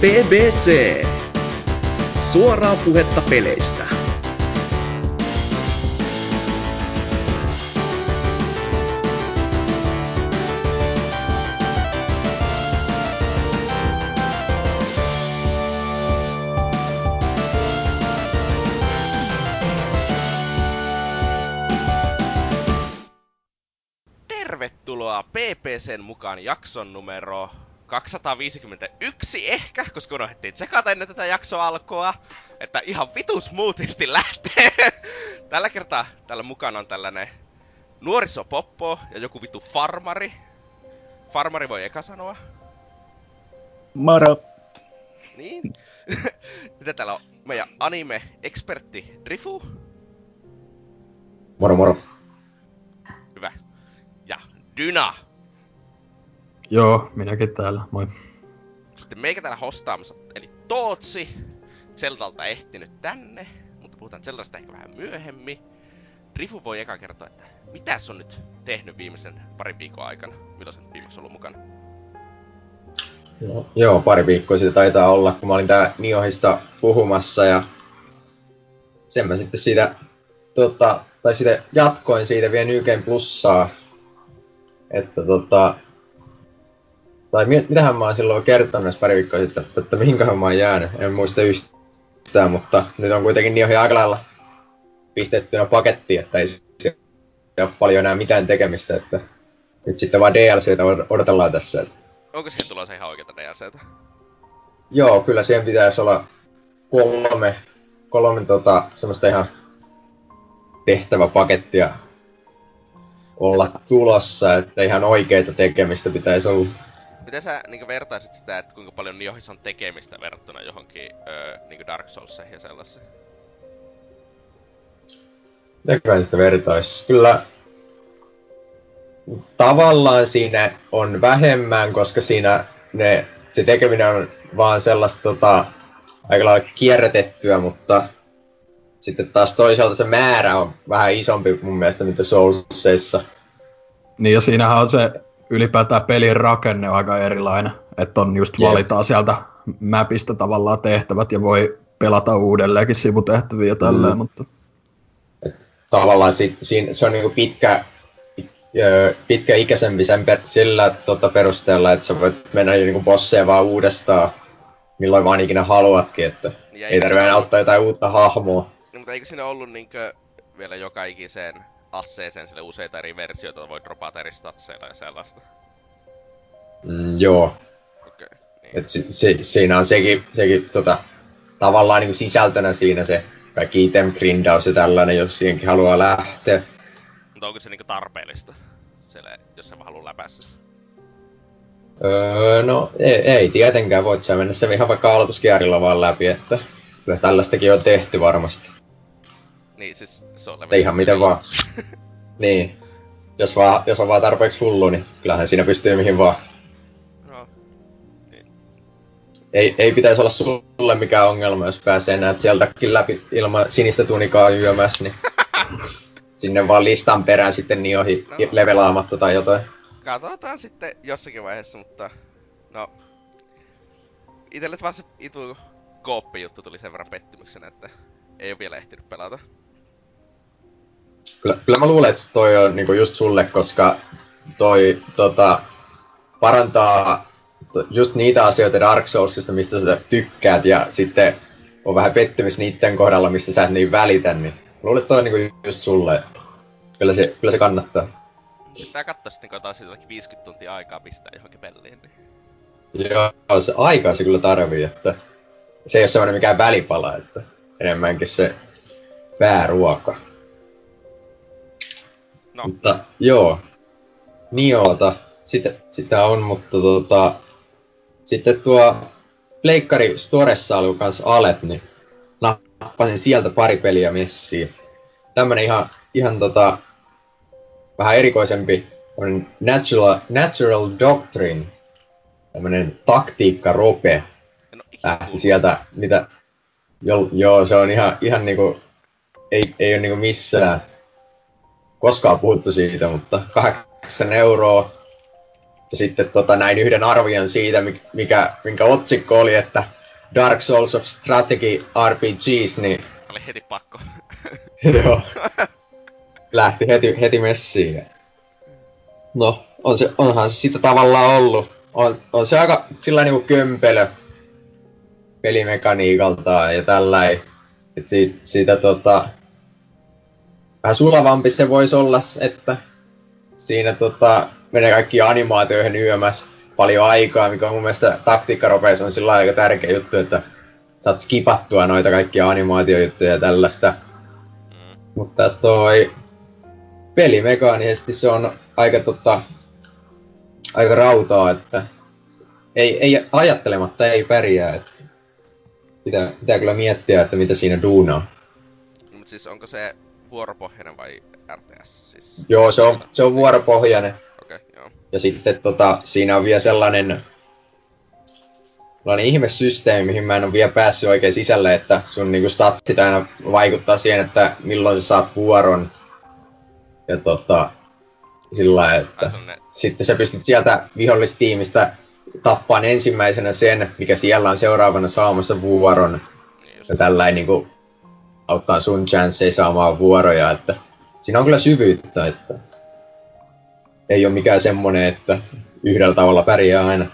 BBC. Suoraa puhetta peleistä. Tervetuloa PPCn mukaan jakson numero 251 ehkä, koska unohdettiin tsekata ennen tätä jaksoa alkoa, että ihan vitus muutisti lähtee. Tällä kertaa tällä mukana on tällainen nuorisopoppo ja joku vitu farmari. Farmari voi eka sanoa. Moro. Niin. Sitten täällä on meidän anime-ekspertti Drifu. Moro moro. Hyvä. Ja Dyna. Joo, minäkin täällä, moi. Sitten meikä täällä hostaamassa, eli Tootsi. Zeldalta ehtinyt tänne, mutta puhutaan Zeldasta ehkä vähän myöhemmin. Rifu voi eka kertoa, että mitä on nyt tehnyt viimeisen parin viikon aikana, milloin sä nyt viimeksi ollut mukana? Joo, joo, pari viikkoa siitä taitaa olla, kun mä olin tää Niohista puhumassa ja sen mä sitten siitä, tota, tai sitten jatkoin siitä vielä Game Plussaa. Että tota, tai mi- mitähän mä oon silloin kertonut näissä pari viikkoa sitten, että mihinköhän mä oon jäänyt, en muista yhtään, mutta nyt on kuitenkin Niohi aika lailla pistettynä pakettiin, että ei se ole paljon enää mitään tekemistä, että nyt sitten vaan DLCtä od- odotellaan tässä. Että Onko siihen tulossa ihan oikeita DLCtä? Joo, kyllä siihen pitäisi olla kolme, kolme tota, semmoista ihan tehtäväpakettia olla tulossa, että ihan oikeita tekemistä pitäisi olla. Miten sä niin vertaisit sitä, että kuinka paljon Niohissa on tekemistä verrattuna johonkin öö, niin Dark Soulseihin ja sellaiseen? Mitäköhän sitä vertais? Kyllä tavallaan siinä on vähemmän, koska siinä ne, se tekeminen on vaan sellaista tota, aika lailla kierrätettyä, mutta sitten taas toisaalta se määrä on vähän isompi mun mielestä mitä Soulsseissa. Niin ja siinähän on se ylipäätään pelin rakenne on aika erilainen. Että on just valitaan sieltä mapista tavallaan tehtävät ja voi pelata uudelleenkin sivutehtäviä ja tälleen, Mm. mutta Tavallaan sit, siinä, se on niinku pitkä, ö, pitkäikäisempi sen per, sillä tota perusteella, että sä voit mennä niinku bosseja vaan uudestaan milloin vaan ikinä haluatkin, että Ja ei tarvitse ollut- ottaa jotain uutta hahmoa. No, mutta eikö siinä ollut niinkö vielä joka ikiseen asseeseen sille useita eri versioita, voi dropata eri statseilla ja sellaista? Mm, joo, Okei, okay, niin. Et si, si, siinä on sekin, sekin tota, tavallaan niin sisältönä siinä se kaikki item grindaus ja tällainen, jos siihenkin haluaa lähteä. Mutta onko se niinku tarpeellista? Siellä, jos sä vaan haluu läpässä. Öö, no ei, ei tietenkään, voit sä mennä se ihan vaikka aloituskierrillä vaan läpi, että kyllä tällaistakin on tehty varmasti. Niin, siis se on Että ihan miten vaan. Niin. Jos, vaan, jos on vaan tarpeeksi hullu, niin kyllähän siinä pystyy mihin vaan. No, Ei, ei pitäisi olla sulle mikään ongelma, jos pääsee näet sieltäkin läpi ilman sinistä tunikaa yömässä, niin sinne vaan listan perään sitten niin ohi No. levelaamatta tai jotain. katsotaan sitten jossakin vaiheessa, mutta... No... Itelle vaan se itu kooppi-juttu tuli sen verran pettymyksenä, että ei ole vielä ehtinyt pelata. Kyllä, kyllä mä luulen, että toi on niinku just sulle, koska toi tota, parantaa just niitä asioita Dark Soulsista, mistä sä tykkäät, ja sitten on vähän pettymys niiden kohdalla, mistä sä et niin välitä, niin luulen, että toi on niinku just sulle. Kyllä se, kyllä se kannattaa. Pitää katsoa sitten, kun taas jotakin 50 tuntia aikaa pistää johonkin peliin. Niin. Joo, se aikaa se kyllä tarvii, että se ei ole semmoinen mikään välipala, että enemmänkin se pääruoka. No, Mutta joo, Niota, sitä, sitä on, mutta tota, sitten tuo Pleikkari Storessa oli kans Alet, niin nappasin sieltä pari peliä messiin. Tämmönen ihan, ihan tota, vähän erikoisempi on Natural, Natural Doctrine, tämmönen taktiikka rope lähti sieltä, mitä, jo, joo, se on ihan, ihan niinku, ei, ei ole niinku missään koskaan puhuttu siitä, mutta kahdeksan euroa Ja sitten tota, näin yhden arvion siitä, mikä, minkä otsikko oli, että Dark Souls of Strategy RPGs, niin... Oli heti pakko. joo. Lähti heti, heti messiin. No, on se, onhan se sitä tavallaan ollut. On, on se aika sillä niinku kömpelö pelimekaniikaltaan ja tällä että siitä, siitä tota, vähän sulavampi se voisi olla, että siinä tota, menee kaikki animaatioihin yömässä paljon aikaa, mikä on mun mielestä taktiikkaropeissa on sillä aika tärkeä juttu, että saat skipattua noita kaikkia animaatiojuttuja ja tällaista. Mm. Mutta toi pelimekaanisesti se on aika tota, aika rautaa, että ei, ei ajattelematta ei pärjää. Että pitää, pitää kyllä miettiä, että mitä siinä duunaa. Mutta siis onko se vuoropohjainen vai RTS? Siis joo, se on, se on vuoropohjainen. Okay, joo. Ja sitten tota, siinä on vielä sellainen, sellainen ihmesysteemi, mihin mä en ole vielä päässyt oikein sisälle, että sun niinku statsit aina vaikuttaa siihen, että milloin sä saat vuoron. Ja tota, sillä lailla, että sitten sä pystyt sieltä vihollistiimistä tappaan ensimmäisenä sen, mikä siellä on seuraavana saamassa vuoron. Niin ja tällä niin auttaa sun chanceja saamaan vuoroja, että siinä on kyllä syvyyttä, että ei ole mikään semmonen, että yhdellä tavalla pärjää aina.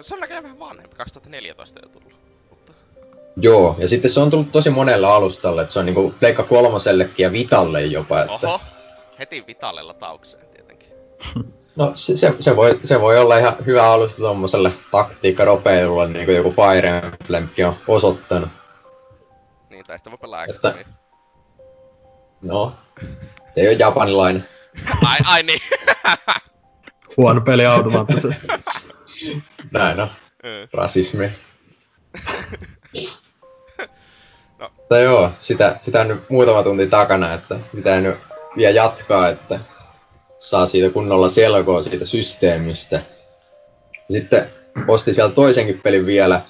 Se on näköjään vähän vanhempi, 2014 jo tullut. Mutta... Joo, ja sitten se on tullut tosi monella alustalle, että se on niinku Pleikka kolmosellekin ja Vitalle jopa. Että... Oho, heti Vitalle lataukseen tietenkin. No se, se, se, voi, se voi olla ihan hyvä alusta tuommoiselle taktiikkaropeilulle, niin kuin joku Fire Emblemkin on osoittanut. Tai sitten voi pelaa että... No, se ei ole japanilainen. ai, ai niin. Huono peli automaattisesti. Näin on. Rasismi. no. Tai joo, sitä, sitä on nyt muutama tunti takana, että pitää nyt vielä jatkaa, että saa siitä kunnolla selkoa siitä systeemistä. Sitten ostin siellä toisenkin pelin vielä.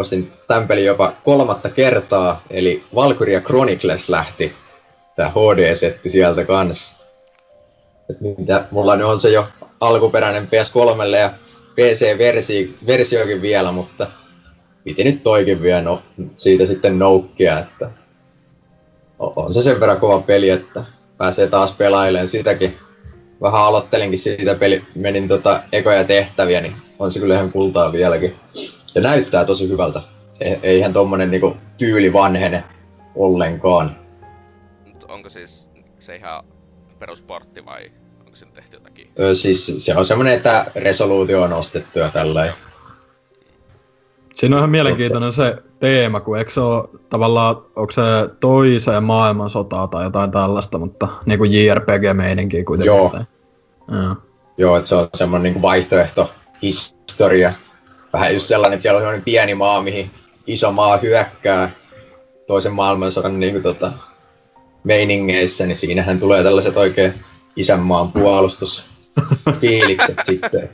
Ostin tämän pelin jopa kolmatta kertaa, eli Valkyria Chronicles lähti. Tää HD-setti sieltä kans. Et mitä, mulla nyt on se jo alkuperäinen PS3 ja PC-versiokin vielä, mutta piti nyt toikin vielä no, siitä sitten noukkia, että on se sen verran kova peli, että pääsee taas pelailemaan sitäkin vähän aloittelinkin siitä peli, menin tota ekoja tehtäviä, niin on se kyllä ihan kultaa vieläkin. Ja näyttää tosi hyvältä. E- eihän tommonen niinku tyyli vanhene ollenkaan. Mut onko siis se ihan perusportti vai onko siinä tehty jotakin? Öö, siis se on semmonen, että resoluutio on nostettu ja tälleen. Siinä on ihan mielenkiintoinen se teema, kun eikö se ole tavallaan, onko se toiseen maailmansotaa tai jotain tällaista, mutta niin kuin JRPG-meininkiä kuitenkin. Joo. Joo. Joo, että se on semmoinen niin vaihtoehto historia. Vähän just sellainen, että siellä on pieni maa, mihin iso maa hyökkää toisen maailmansodan niin kuin, tota, meiningeissä, niin siinähän tulee tällaiset oikein isänmaan puolustusfiilikset sitten.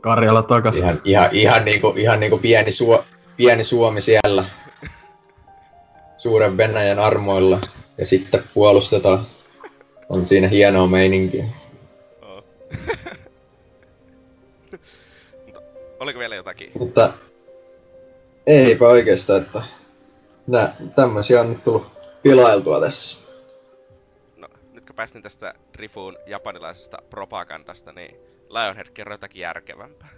Karjala takas. Ihan, ihan, ihan, niinku, ihan niinku pieni, Suo, pieni Suomi siellä suuren Venäjän armoilla ja sitten puolustetaan. On siinä hienoa meininkiä. Oliko vielä jotakin? Mutta eipä oikeastaan, että nää, tämmösiä on nyt tullut pilailtua tässä. No, nyt kun päästin tästä Rifuun japanilaisesta propagandasta, niin Lionhead, kerro jotakin järkevämpää.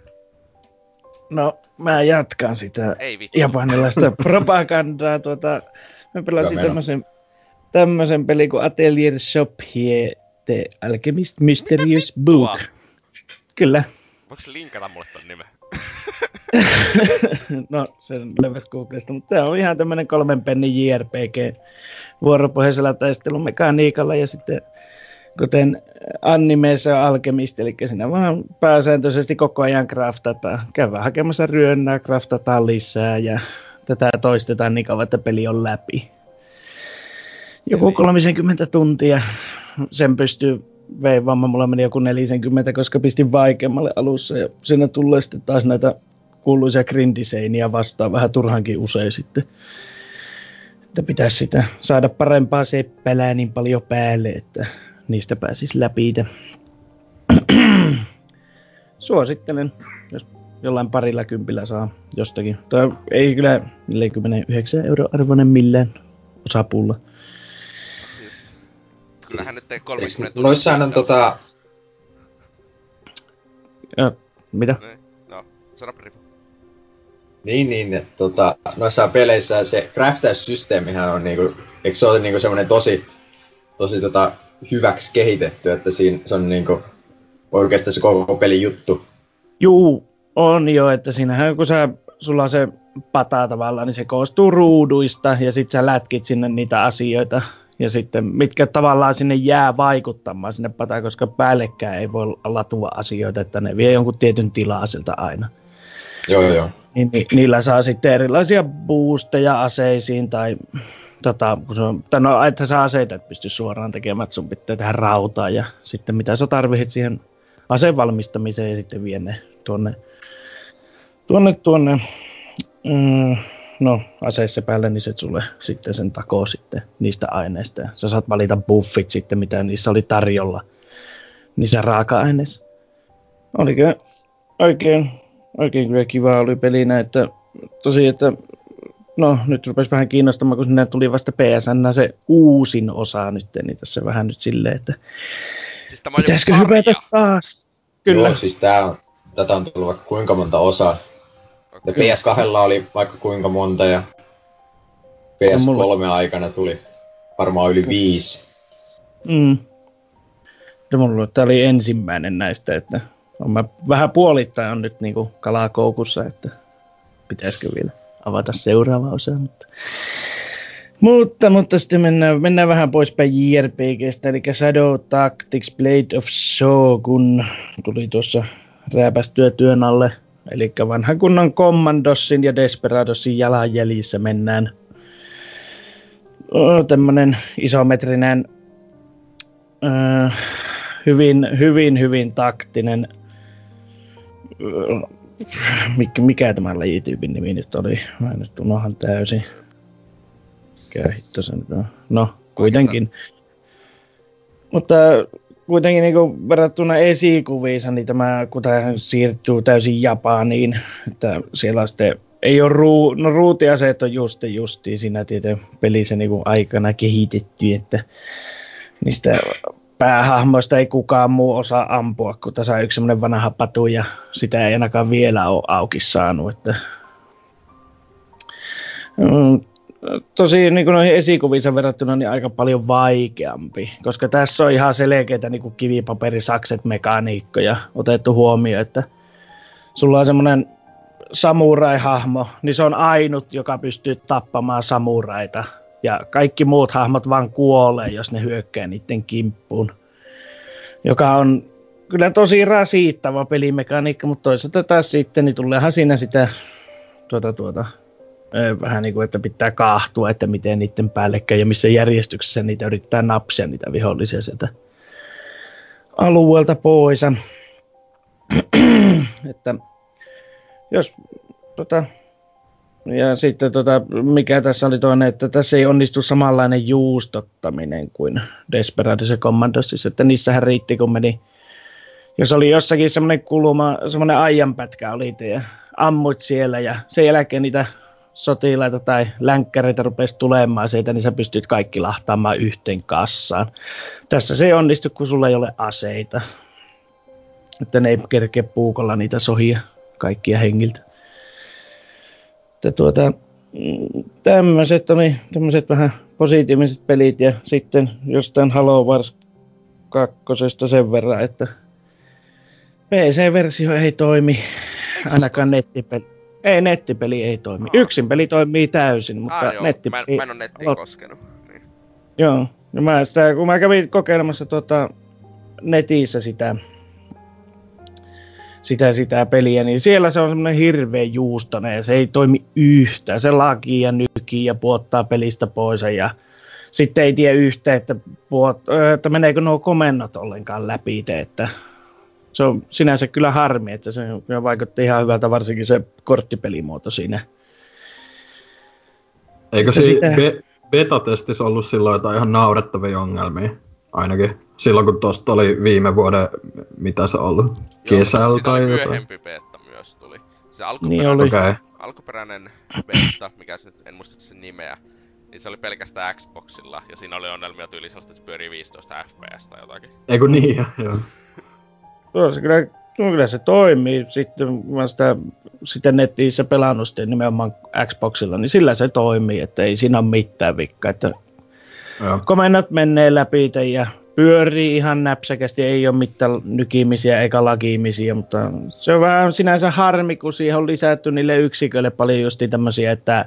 No, mä jatkan sitä Ei japanilaista propagandaa. Tuota, mä pelasin tämmöisen, tämmöisen pelin kuin Atelier Shop Here, The Alchemist Mysterious Book. Kyllä. Voiko linkata mulle ton nimen? no, sen löydät Googlesta, mutta tämä on ihan tämmöinen kolmen pennin JRPG vuoropohjaisella taistelumekaniikalla ja sitten kuten animeissa alkemista, eli siinä vaan pääsääntöisesti koko ajan craftataan. Käydään hakemassa ryönnää, craftataan lisää ja tätä toistetaan niin kauan, että peli on läpi. Joku 30 tuntia sen pystyy veivaamaan. Mulla meni joku 40, koska pistin vaikeammalle alussa ja siinä tulee sitten taas näitä kuuluisia grindiseinia vastaan vähän turhankin usein sitten. Että pitäisi sitä saada parempaa seppälää niin paljon päälle, että niistä pääsisi läpi. suosittelen, jos jollain parilla kympillä saa jostakin. Tai ei kyllä 49 euro arvoinen millään osapuulla. Kyllähän nyt ei 30 Eikö- Noissahan on tota, Ja, mitä? Niin, no, sano Rifu. niin niin, että tota, noissa peleissä se craftaussysteemihän on niinku, eikö se ole niinku semmonen tosi, tosi tota, hyväksi kehitetty, että siinä se on niinku oikeastaan se koko pelin juttu. Juu, on jo, että siinähän kun sä, sulla on se pata tavallaan, niin se koostuu ruuduista ja sit sä lätkit sinne niitä asioita ja sitten mitkä tavallaan sinne jää vaikuttamaan sinne pataan, koska päällekkäin ei voi latua asioita, että ne vie jonkun tietyn tilaa siltä aina. Joo joo. Niin, ni, niillä saa sitten erilaisia boosteja aseisiin tai tota, kun se on, tai no, että saa aseita et pysty suoraan tekemään, että sun pitää tehdä rautaa ja sitten mitä sä tarvitset siihen aseen valmistamiseen ja sitten vie ne tuonne, tuonne, tuonne mm, no aseissa päälle, niin se sulle sitten sen takoo sitten niistä aineista. Ja sä saat valita buffit sitten, mitä niissä oli tarjolla niissä raaka-aineissa. Oli kyllä oikein, oikein kyllä kiva oli pelinä, että tosi, että no nyt rupesi vähän kiinnostamaan, kun sinne tuli vasta PSN se uusin osa nyt, niin tässä vähän nyt silleen, että Siis tämä on pitäisikö hypätä taas? Kyllä. Joo, siis tää on, tätä on tullut vaikka kuinka monta osaa. Ja PS2 oli vaikka kuinka monta ja PS3 aikana tuli varmaan yli viisi. Mm. Ja mulla tämä oli ensimmäinen näistä, että on mä vähän puolittain on nyt niinku kalaa koukussa, että pitäisikö vielä avata seuraava osa, mutta mutta, mutta sitten mennään, mennään vähän poispäin JRPGstä, eli Shadow Tactics Blade of Shogun tuli tuossa rääpästyä työn alle. Eli vanhan kunnan Commandossin ja Desperadosin jalanjäljissä mennään. Tämmönen isometrinen, hyvin, hyvin, hyvin taktinen, mikä, mikä tämä lajityypin nimi nyt oli? Mä nyt unohan täysin. Mikä hitto se nyt on? No, kuitenkin. Mutta kuitenkin niin verrattuna esikuviinsa, niin tämä, kun tämä siirtyy täysin Japaniin, että siellä sitten, ei ole ruu, no ruutiaseet on just justiin siinä tieteen pelissä niin aikana kehitetty, että niistä päähahmoista ei kukaan muu osaa ampua, kun tässä on yksi semmoinen vanha patu ja sitä ei ainakaan vielä ole auki saanut, että Tosi niin noihin esikuviinsa verrattuna niin aika paljon vaikeampi, koska tässä on ihan selkeitä niin kuin kivipaperisakset mekaniikkoja otettu huomioon, että sulla on semmoinen samurai-hahmo, niin se on ainut, joka pystyy tappamaan samuraita. Ja kaikki muut hahmot vaan kuolee, jos ne hyökkää niiden kimppuun. Joka on kyllä tosi rasittava pelimekaniikka, mutta toisaalta taas sitten, niin tuleehan siinä sitä tuota, tuota, vähän niin kuin, että pitää kahtua, että miten niiden päällekkäin ja missä järjestyksessä niitä yrittää napsia niitä vihollisia sieltä alueelta pois. että jos tota, ja sitten tota, mikä tässä oli toinen, että tässä ei onnistu samanlainen juustottaminen kuin Desperados ja Commandosissa, että niissähän riitti kun meni, jos oli jossakin semmoinen kuluma, semmoinen ajanpätkä oli ja ammut siellä ja sen jälkeen niitä sotilaita tai länkkäreitä rupesi tulemaan sieltä, niin sä pystyt kaikki lahtaamaan yhteen kassaan. Tässä se ei onnistu, kun sulla ei ole aseita. Että ne ei kerkeä puukolla niitä sohia kaikkia hengiltä. Että tuota, tämmöiset oli tämmöiset vähän positiiviset pelit ja sitten jostain Halo Wars 2 sen verran, että PC-versio ei toimi, ainakaan nettipeli. Ei, nettipeli ei toimi. Yksin peli toimii täysin, mutta Ah, joo. Mä, nettipeli... en- mä en ole nettiin Alo- koskenut. Niin. Joo, no mä sitä, kun mä kävin kokeilemassa tuota netissä sitä, sitä, sitä peliä, niin siellä se on semmoinen hirveä juustone ja se ei toimi yhtään. Se lakii ja nykii ja puottaa pelistä pois ja sitten ei tiedä yhtään, että, puot, että meneekö nuo komennot ollenkaan läpi, että se on sinänsä kyllä harmi, että se kyllä vaikutti ihan hyvältä, varsinkin se korttipelimuoto siinä. Eikö siinä sitä- be- beta-testissä ollut silloin jotain ihan naurettavia ongelmia? ainakin. Silloin kun tosta oli viime vuoden, mitä se on ollut, kesällä tai jotain. myöhempi beta myös tuli. Se alkuperäinen, Niin oli. Okei. alkuperäinen beta, mikä se nyt, en muista sen nimeä, niin se oli pelkästään Xboxilla, ja siinä oli ongelmia tyyli sellaista, että se pyörii 15 fps tai jotakin. Ei kun niin, joo. Joo, se kyllä, kyllä se toimii. Sitten mä sitä, sitä netissä pelannut sitten nimenomaan Xboxilla, niin sillä se toimii, että ei siinä ole mitään vikkaa. Että joo. komennot menee läpi ja pyörii ihan näpsäkästi, ei ole mitään nykimisiä eikä lakimisia, mutta se on vähän sinänsä harmi, kun siihen on lisätty niille yksiköille paljon justi tämmöisiä, että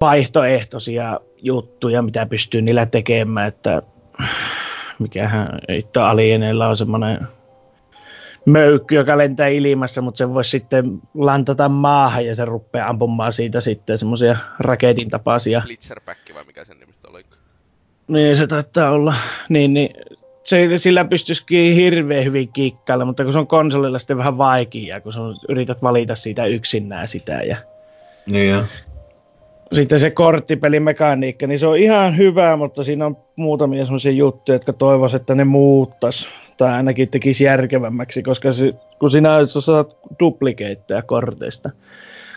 vaihtoehtoisia juttuja, mitä pystyy niillä tekemään, että mikähän itse alieneilla on semmoinen möykky, joka lentää ilmassa, mutta se voisi sitten lantata maahan ja se rupeaa ampumaan siitä sitten semmoisia raketin tapaisia Blitzerback vai mikä sen nimistä oli. niin se taitaa olla. Niin, niin se, sillä pystyisikin hirveän hyvin kikkailla, mutta kun se on konsolilla sitten vähän vaikeaa, kun sun yrität valita siitä yksinään sitä. Ja Niin joo. sitten se korttipelimekaniikka, niin se on ihan hyvä, mutta siinä on muutamia semmoisia juttuja, jotka toivois, että ne muuttas tai ainakin tekisi järkevämmäksi, koska se, kun sinä sä saat duplikeitteja korteista,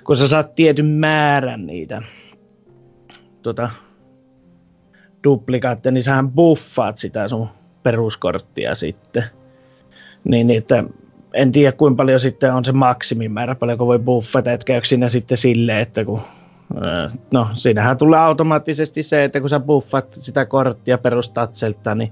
kun sä saat tietyn määrän niitä tota, duplikaatteja, niin sähän buffaat sitä sun peruskorttia sitten. Niin, niin että en tiedä kuinka paljon sitten on se maksimimäärä, paljonko voi buffata, että käykö siinä sitten silleen, että kun Öö, No, siinähän tulee automaattisesti se, että kun sä buffat sitä korttia perustatselta, niin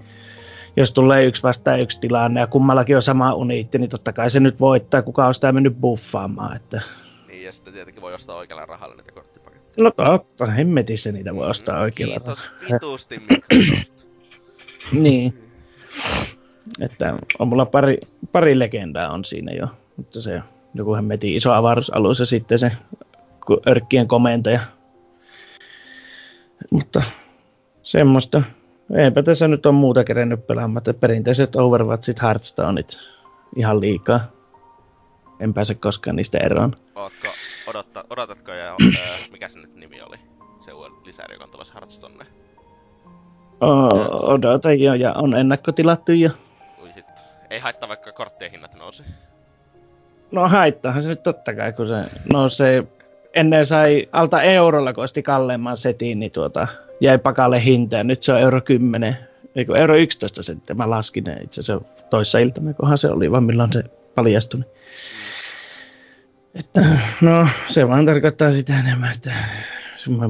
jos tulee yksi vastaan yksi tilanne ja kummallakin on sama uniitti, niin totta kai se nyt voittaa, kuka on sitä mennyt buffaamaan. Että... Niin, ja sitten tietenkin voi ostaa oikealla rahalla niitä korttipaketteja. No totta, hemmetissä niitä voi ostaa oikealla. Kiitos vitusti Microsoft. Niin. Että on mulla pari, pari legendaa on siinä jo, mutta se joku hemmetin iso avaruusalus ja sitten se örkkien komentaja. Mutta semmoista. Eipä tässä nyt on muuta kerennyt pelaamaan, että perinteiset Overwatchit, Hearthstoneit ihan liikaa. En pääse koskaan niistä eroon. Ootko, odotta, odotatko ja öö, mikä se nyt nimi oli? Se uusi lisäri, joka on tulossa Hearthstone. O- odotan jo ja on ennakkotilattu jo. Ui hitto. Ei haittaa vaikka korttien hinnat nousi. No haittaahan se nyt totta kai, kun se nousee. Ennen sai alta eurolla, kun osti kalleimman setin, niin tuota, jäi pakalle hinta. Ja nyt se on euro 10, eikö euro 11 senttiä. Mä laskin ne itse asiassa toissa iltana, kohan se oli, vaan milloin se paljastui. Että, no, se vaan tarkoittaa sitä enemmän, että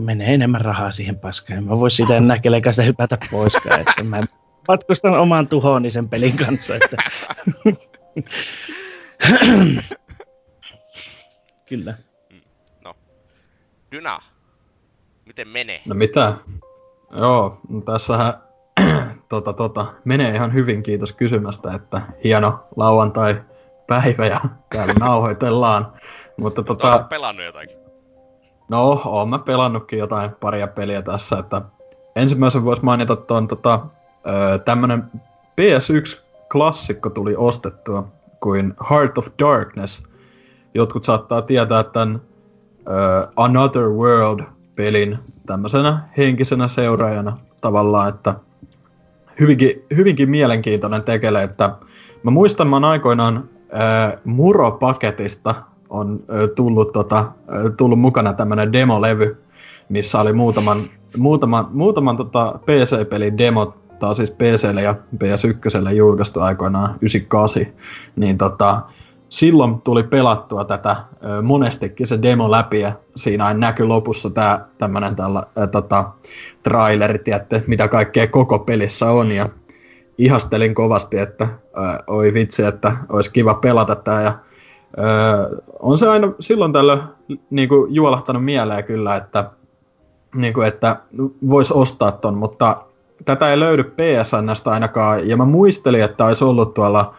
menee enemmän rahaa siihen paskaan. Mä vois siitä enää kelekasta hypätä poiskaan. Että mä matkustan oman tuhoni sen pelin kanssa. Että... Kyllä. No. Dyna. Miten menee? No mitä? Joo, no tässähän tota, tota, menee ihan hyvin, kiitos kysymästä, että hieno lauantai-päivä ja täällä nauhoitellaan. Mutta Tota... Oletko pelannut jotakin? no, oon mä pelannutkin jotain paria peliä tässä, että ensimmäisen voisi mainita tuon tota, tämmönen PS1-klassikko tuli ostettua kuin Heart of Darkness. Jotkut saattaa tietää tämän ö, Another World-pelin tämmöisenä henkisenä seuraajana tavallaan, että hyvinkin, hyvinkin mielenkiintoinen tekele, että mä muistan, mä aikoinaan ö, Muro-paketista on ö, tullut, tota, ö, tullut mukana tämmönen demolevy, missä oli muutaman, muutaman, muutaman tota PC-pelin demot, tää on siis PClle ja PS1 julkaistu aikoinaan 98, niin tota, silloin tuli pelattua tätä monestikin se demo läpi ja siinä aina näkyi lopussa tää tämmönen tällä, ö, tota, traileri, tiedätte, mitä kaikkea koko pelissä on ja ihastelin kovasti, että ö, oi vitsi, että olisi kiva pelata tää ja ö, on se aina silloin tällöin niin kuin juolahtanut mieleen kyllä, että, niin kuin, että voisi ostaa ton, mutta tätä ei löydy PSNstä ainakaan, ja mä muistelin, että olisi ollut tuolla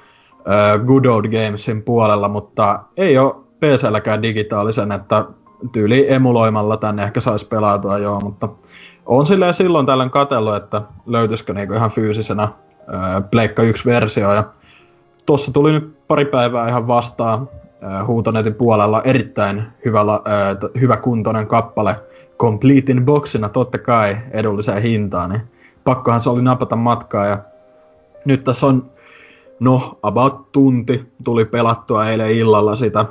Good Old Gamesin puolella, mutta ei ole PClläkään digitaalisen, että tyyli emuloimalla tänne ehkä saisi pelautua joo, mutta on silleen silloin tällöin katsellut, että löytyisikö niinku ihan fyysisenä ö, Pleikka 1-versio, ja tossa tuli nyt pari päivää ihan vastaan ö, Huutonetin puolella erittäin hyvä, hyvä kuntoinen kappale, complete in boxina totta kai edulliseen hintaan, niin pakkohan se oli napata matkaa ja nyt tässä on, no, about tunti tuli pelattua eilen illalla sitä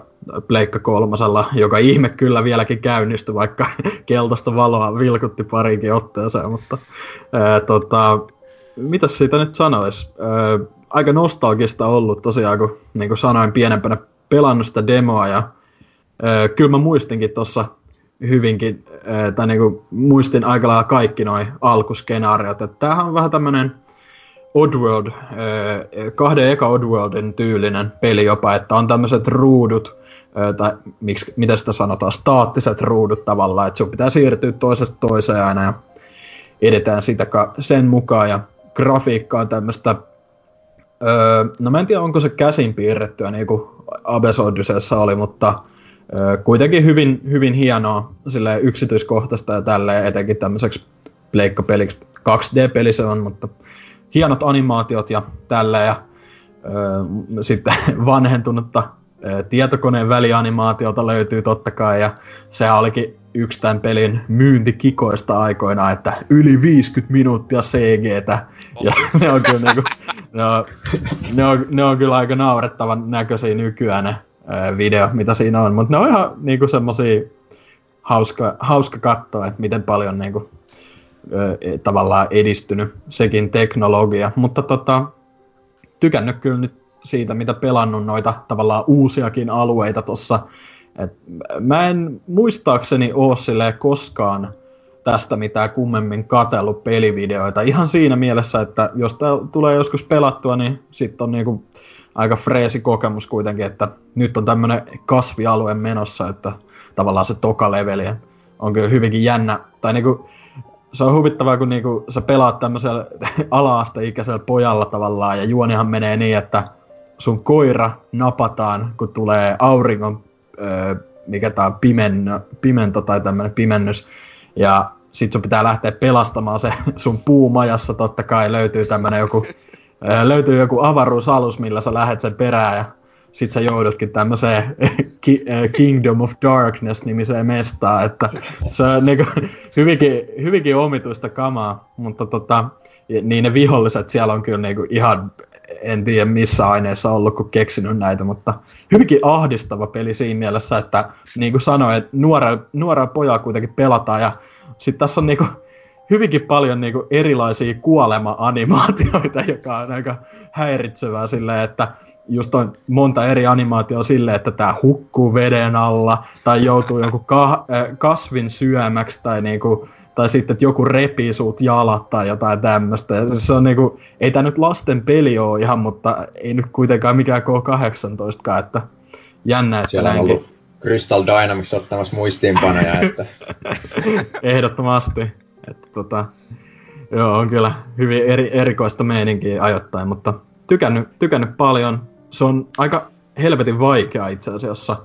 Pleikka kolmosella, joka ihme kyllä vieläkin käynnistyi, vaikka keltaista valoa vilkutti pariinkin otteeseen, mutta ää, tota, mitäs siitä nyt sanois? Aika nostalgista ollut tosiaan, kun niin kuin sanoin pienempänä pelannut sitä demoa ja ää, kyllä mä muistinkin tuossa hyvinkin, ää, tai niin kuin muistin aika lailla kaikki noin alkuskenaariot, että tämähän on vähän tämmönen Oddworld, kahden eka Oddworldin tyylinen peli jopa, että on tämmöiset ruudut, tai miksi, mitä sitä sanotaan, staattiset ruudut tavallaan, että sun pitää siirtyä toisesta toiseen aina ja edetään sitä sen mukaan ja grafiikka on tämmöistä, öö, no mä en tiedä onko se käsin piirrettyä niin kuin Abes Odysseyssa oli, mutta kuitenkin hyvin, hyvin hienoa sille yksityiskohtaista ja tälleen etenkin tämmöiseksi pleikkapeliksi. 2D-peli se on, mutta hienot animaatiot ja tälleen ja öö, sitten vanhentunutta tietokoneen välianimaatiota löytyy totta kai, ja se olikin yksi tämän pelin myyntikikoista aikoina, että yli 50 minuuttia CGtä, ja ne on kyllä niinku, ne on, ne on, ne on kyllä aika naurettavan näköisiä nykyään ne video, mitä siinä on, mutta ne on ihan niinku semmosia hauska, hauska katsoa, että miten paljon niinku, tavallaan edistynyt sekin teknologia, mutta tota, tykännyt kyllä nyt siitä, mitä pelannut noita tavallaan uusiakin alueita tossa. Et mä en muistaakseni oo koskaan tästä mitään kummemmin katellut pelivideoita. Ihan siinä mielessä, että jos tää tulee joskus pelattua, niin sitten on niinku aika freesi kokemus kuitenkin, että nyt on tämmönen kasvialue menossa, että tavallaan se toka leveli on kyllä hyvinkin jännä. Tai niinku, se on huvittavaa, kun niinku sä pelaat tämmöisellä ala-asteikäisellä pojalla tavallaan, ja juonihan menee niin, että sun koira napataan, kun tulee auringon, öö, mikä tää on, pimen, pimento tai tämmönen pimennys, ja sit sun pitää lähteä pelastamaan se sun puumajassa, totta kai löytyy tämmönen joku, öö, löytyy joku avaruusalus, millä sä lähet sen perään, ja sit sä joudutkin tämmöiseen Kingdom of Darkness-nimiseen mestaan, että se on niinku hyvinkin, hyvinkin omituista kamaa, mutta tota, niin ne viholliset siellä on kyllä niinku ihan en tiedä missä aineessa ollut, kun keksinyt näitä, mutta hyvinkin ahdistava peli siinä mielessä, että niin kuin sanoin, että nuorella, nuorella pojalla kuitenkin pelataan ja sitten tässä on niin kuin, hyvinkin paljon niin kuin erilaisia kuolema-animaatioita, joka on aika häiritsevää silleen, että just on monta eri animaatioa silleen, että tämä hukkuu veden alla, tai joutuu jonkun ka- kasvin syömäksi, tai niinku tai sitten, että joku repii suut jalat tai jotain tämmöistä. Se on niinku, ei tämä nyt lasten peli ole ihan, mutta ei nyt kuitenkaan mikään K18, että jännä, että Siellä on ollut Crystal Dynamics ottamassa muistiinpanoja, että... Ehdottomasti. Että tota, joo, on kyllä hyvin eri, erikoista meininkiä ajoittain, mutta tykännyt, tykännyt paljon. Se on aika helvetin vaikea itse asiassa,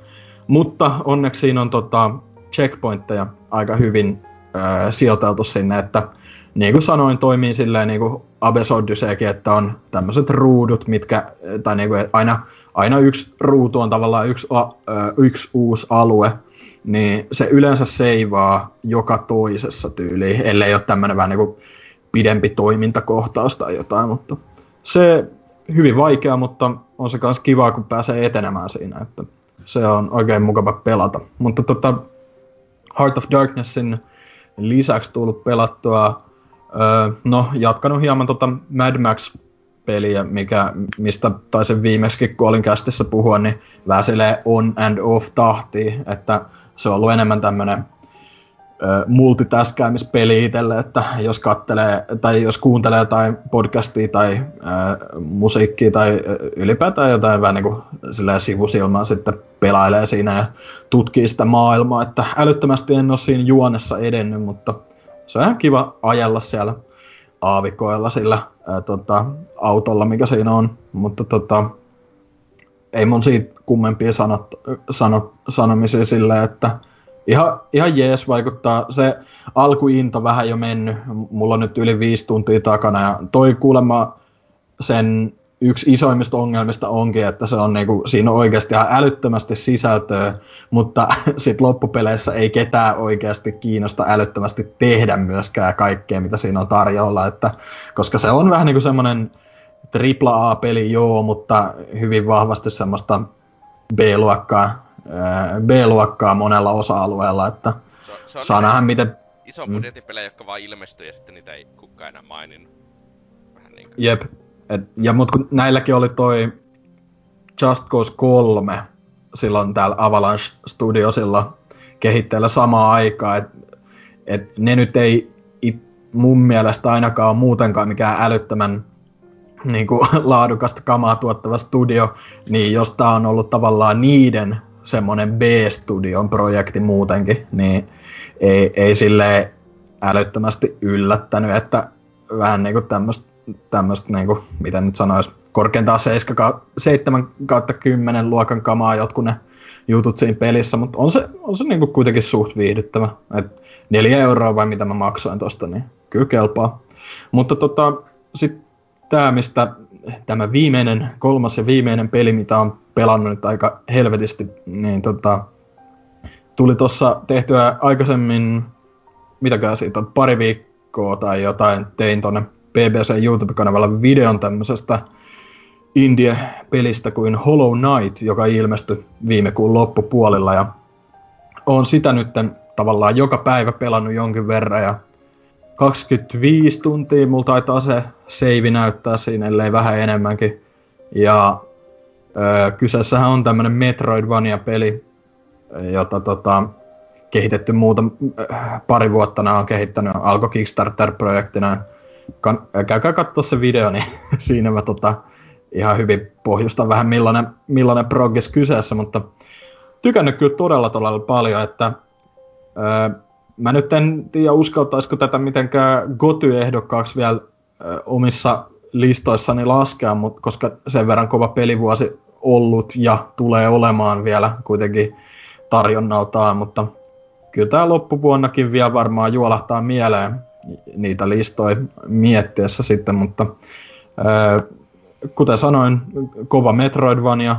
mutta onneksi siinä on tota, checkpointteja aika hyvin öö, sijoiteltu sinne, että niin kuin sanoin, toimii silleen niin kuin Abes Odysseykin, että on tämmöiset ruudut, mitkä, tai niin kuin aina, aina yksi ruutu on tavallaan yksi, öö, yksi uusi alue, niin se yleensä seivaa joka toisessa tyyliin, ellei ole tämmöinen vähän niin kuin pidempi toimintakohtaus tai jotain, mutta se hyvin vaikea, mutta on se myös kiva, kun pääsee etenemään siinä, että se on oikein mukava pelata. Mutta tota, Heart of Darknessin lisäksi tullut pelattua, öö, no jatkanut hieman tota Mad Max peliä, mikä, mistä taisin viimeksi, kun olin kästissä puhua, niin vähän on and off tahti, että se on ollut enemmän tämmönen multitaskäämispeli itselle, että jos kattelee tai jos kuuntelee jotain podcastia tai ää, musiikkia tai ylipäätään jotain vähän niin kuin sivusilmaa sitten pelailee siinä ja tutkii sitä maailmaa, että älyttömästi en ole siinä juonessa edennyt, mutta se on ihan kiva ajella siellä aavikoilla sillä ää, tota, autolla, mikä siinä on, mutta tota, ei mun siitä kummempia sanot, sanot, sanomisia sillä, että ihan, ihan jees vaikuttaa. Se alkuinto vähän jo mennyt. Mulla on nyt yli viisi tuntia takana ja toi kuulemma sen yksi isoimmista ongelmista onkin, että se on niinku, siinä on oikeasti ihan älyttömästi sisältöä, mutta sit loppupeleissä ei ketään oikeasti kiinnosta älyttömästi tehdä myöskään kaikkea, mitä siinä on tarjolla, että, koska se on vähän niinku semmoinen AAA-peli joo, mutta hyvin vahvasti semmoista B-luokkaa, B-luokkaa monella osa-alueella, että Se, on- se on saa nähdä miten iso Mm. budjetin pelejä, jotka vaan ilmestyy ja sitten niitä ei kukaan enää maininnut. Vähän niinku. Jep. Et, ja mut kun näilläkin oli toi Just Cause 3 silloin täällä Avalanche Studiosilla kehitteillä samaan aikaan, että et ne nyt ei it, mun mielestä ainakaan ole muutenkaan mikään älyttömän niin kuin, laadukasta kamaa tuottava studio, niin jos tää on ollut tavallaan niiden semmonen B-studion projekti muutenkin, niin ei, ei silleen älyttömästi yllättänyt, että vähän niinku tämmöstä, tämmöstä niinku, miten nyt sanois, korkeintaan 7, ka- 7 kautta 10 luokan kamaa jotkut ne jutut siinä pelissä, mutta on se, on se niinku kuitenkin suht viihdyttävä. Et neljä euroa vai mitä mä maksoin tosta, niin kyllä kelpaa. Mutta tota, sit tää, mistä tämä viimeinen, kolmas ja viimeinen peli, mitä on pelannut nyt aika helvetisti, niin tota, tuli tossa tehtyä aikaisemmin, mitäkään siitä on, pari viikkoa tai jotain, tein tonne BBC YouTube-kanavalla videon tämmöisestä indie-pelistä kuin Hollow Knight, joka ilmestyi viime kuun loppupuolilla ja on sitä nyt tavallaan joka päivä pelannut jonkin verran ja 25 tuntia mulla taitaa se save näyttää siinä, ellei vähän enemmänkin. Ja ö, kyseessähän on tämmönen Metroidvania-peli, jota tota, kehitetty muuta, pari vuotta nämä on kehittänyt, alkoi Kickstarter-projektina. Kan, käykää katsoa se video, niin siinä mä tota, ihan hyvin pohjustan vähän millainen, millainen progress kyseessä, mutta tykännyt kyllä todella todella paljon, että öö, mä nyt en tiedä uskaltaisiko tätä mitenkään Goty-ehdokkaaksi vielä ö, omissa listoissani laskea, mutta koska sen verran kova pelivuosi ollut ja tulee olemaan vielä kuitenkin tarjonnaltaan, mutta kyllä tämä loppuvuonnakin vielä varmaan juolahtaa mieleen niitä listoja miettiessä sitten, mutta ö, kuten sanoin, kova Metroidvania.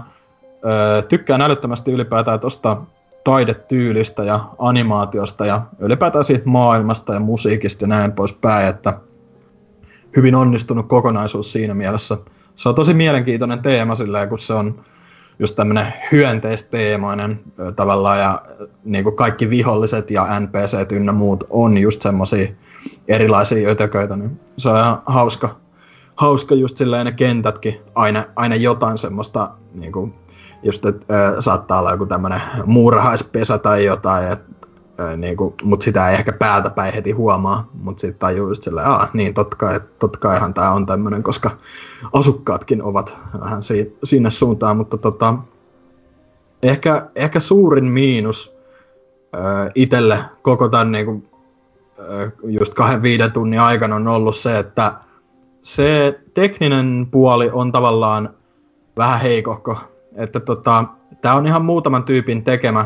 Öö, tykkään älyttömästi ylipäätään tuosta taidetyylistä ja animaatiosta ja ylipäätään siitä maailmasta ja musiikista ja näin poispäin, että hyvin onnistunut kokonaisuus siinä mielessä. Se on tosi mielenkiintoinen teema silleen, kun se on just tämmönen hyönteisteemainen tavallaan ja niin kuin kaikki viholliset ja NPC ynnä muut on just semmosia erilaisia ötököitä, niin se on ihan hauska, hauska just silleen ne kentätkin, aina, aina jotain semmoista, niinku, just että äh, saattaa olla joku tämmönen muurahaispesä tai jotain, et, äh, niinku, mut sitä ei ehkä päältä päin heti huomaa, mut sit tajuu just silleen, aah, niin totta kai, totta kaihan tää on tämmönen, koska asukkaatkin ovat vähän si- sinne suuntaan, mutta tota, ehkä, ehkä suurin miinus äh, itelle koko tämän niinku, just kahden viiden tunnin aikana on ollut se, että se tekninen puoli on tavallaan vähän heikohko. Että tota, tää on ihan muutaman tyypin tekemä.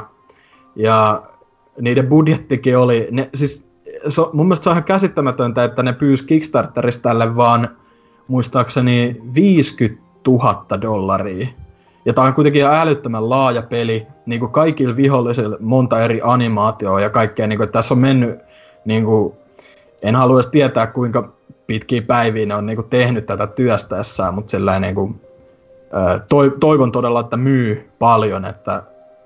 Ja niiden budjettikin oli, ne, siis se, on- mun mielestä se on ihan käsittämätöntä, että ne pyysi Kickstarterista tälle vaan muistaakseni 50 000 dollaria. Ja tää on kuitenkin älyttömän laaja peli, niin kuin kaikilla vihollisilla monta eri animaatioa ja kaikkea, niin kuin, tässä on mennyt, niin kuin, en halua edes tietää kuinka pitkiä päiviä ne on niin kuin, tehnyt tätä työstäessään, mutta sillä niin kuin, toi, toivon todella, että myy paljon, että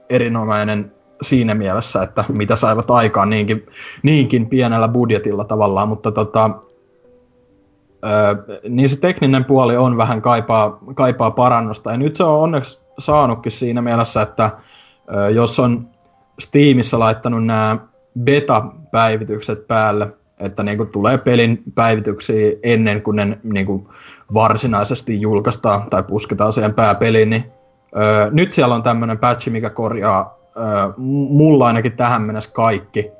erinomainen siinä mielessä, että mitä saivat aikaan niinkin, niinkin pienellä budjetilla tavallaan, mutta tota, niin se tekninen puoli on vähän kaipaa, kaipaa parannusta. Ja nyt se on onneksi saanutkin siinä mielessä, että jos on Steamissa laittanut nämä beta-päivitykset päälle, että niinku tulee pelin päivityksiä ennen kuin ne niinku varsinaisesti julkaistaan tai pusketaan siihen pääpeliin, niin öö, nyt siellä on tämmöinen patchi, mikä korjaa öö, mulla ainakin tähän mennessä kaikki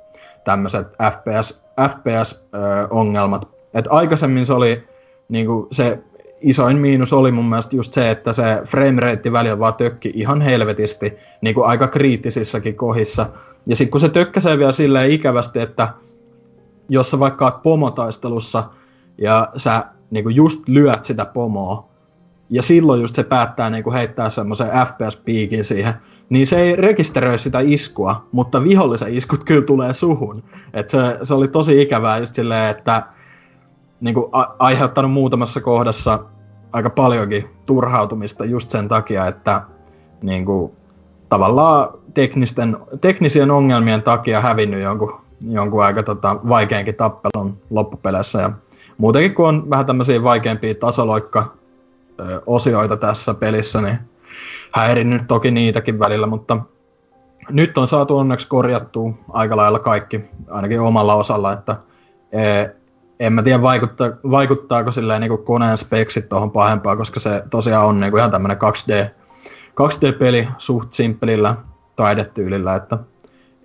tämmöiset FPS, FPS-ongelmat. Et aikaisemmin se oli niinku se isoin miinus oli mun mielestä just se, että se framerate välillä vaan tökki ihan helvetisti, niinku aika kriittisissäkin kohdissa. Ja sitten kun se tökkäsee vielä silleen ikävästi, että jos sä vaikka oot pomotaistelussa ja sä niinku just lyöt sitä pomoa, ja silloin just se päättää niinku heittää semmoisen FPS-piikin siihen, niin se ei rekisteröi sitä iskua, mutta vihollisen iskut kyllä tulee suhun. Et se, se oli tosi ikävää just silleen, että niinku a- aiheuttanut muutamassa kohdassa aika paljonkin turhautumista just sen takia, että niin kuin, tavallaan teknisten, teknisien ongelmien takia hävinnyt jonkun, jonkun aika tota, vaikeankin tappelun loppupeleissä. Ja muutenkin kun on vähän tämmöisiä vaikeampia tasoloikka osioita tässä pelissä, niin häirinnyt toki niitäkin välillä, mutta nyt on saatu onneksi korjattua aika lailla kaikki, ainakin omalla osalla, että en mä tiedä vaikuttaa, vaikuttaako silleen niin koneen speksit tuohon pahempaa, koska se tosiaan on niin ihan tämmöinen 2D, 2D-peli suht simppelillä taidetyylillä, että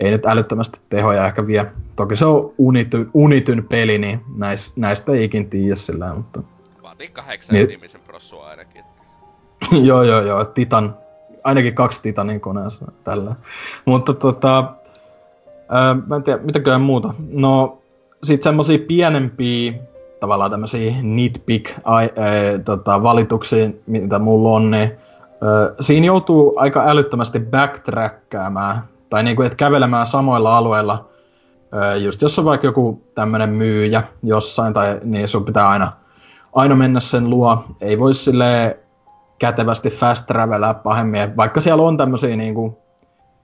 ei nyt älyttömästi tehoja ehkä vie. Toki se on unity, unityn peli, niin näis, näistä ei ikin tiedä sillä, mutta... Vaatii kahdeksan niin. nimisen prossua ainakin. joo, joo, joo. Titan, ainakin kaksi Titanin koneessa tällä. Mutta tota, ää, mä en tiedä, mitäköhän muuta. No, sit semmosia pienempiä tavallaan tämmösiä nitpick ai, ää, tota, valituksia, mitä mulla on, niin ää, siinä joutuu aika älyttömästi backtrackkäämään, tai niinku, että kävelemään samoilla alueilla, just jos on vaikka joku tämmönen myyjä jossain, tai niin sun pitää aina, aina mennä sen luo. Ei voi silleen kätevästi fast travelaa pahemmin. Vaikka siellä on tämmöisiä niin kuin,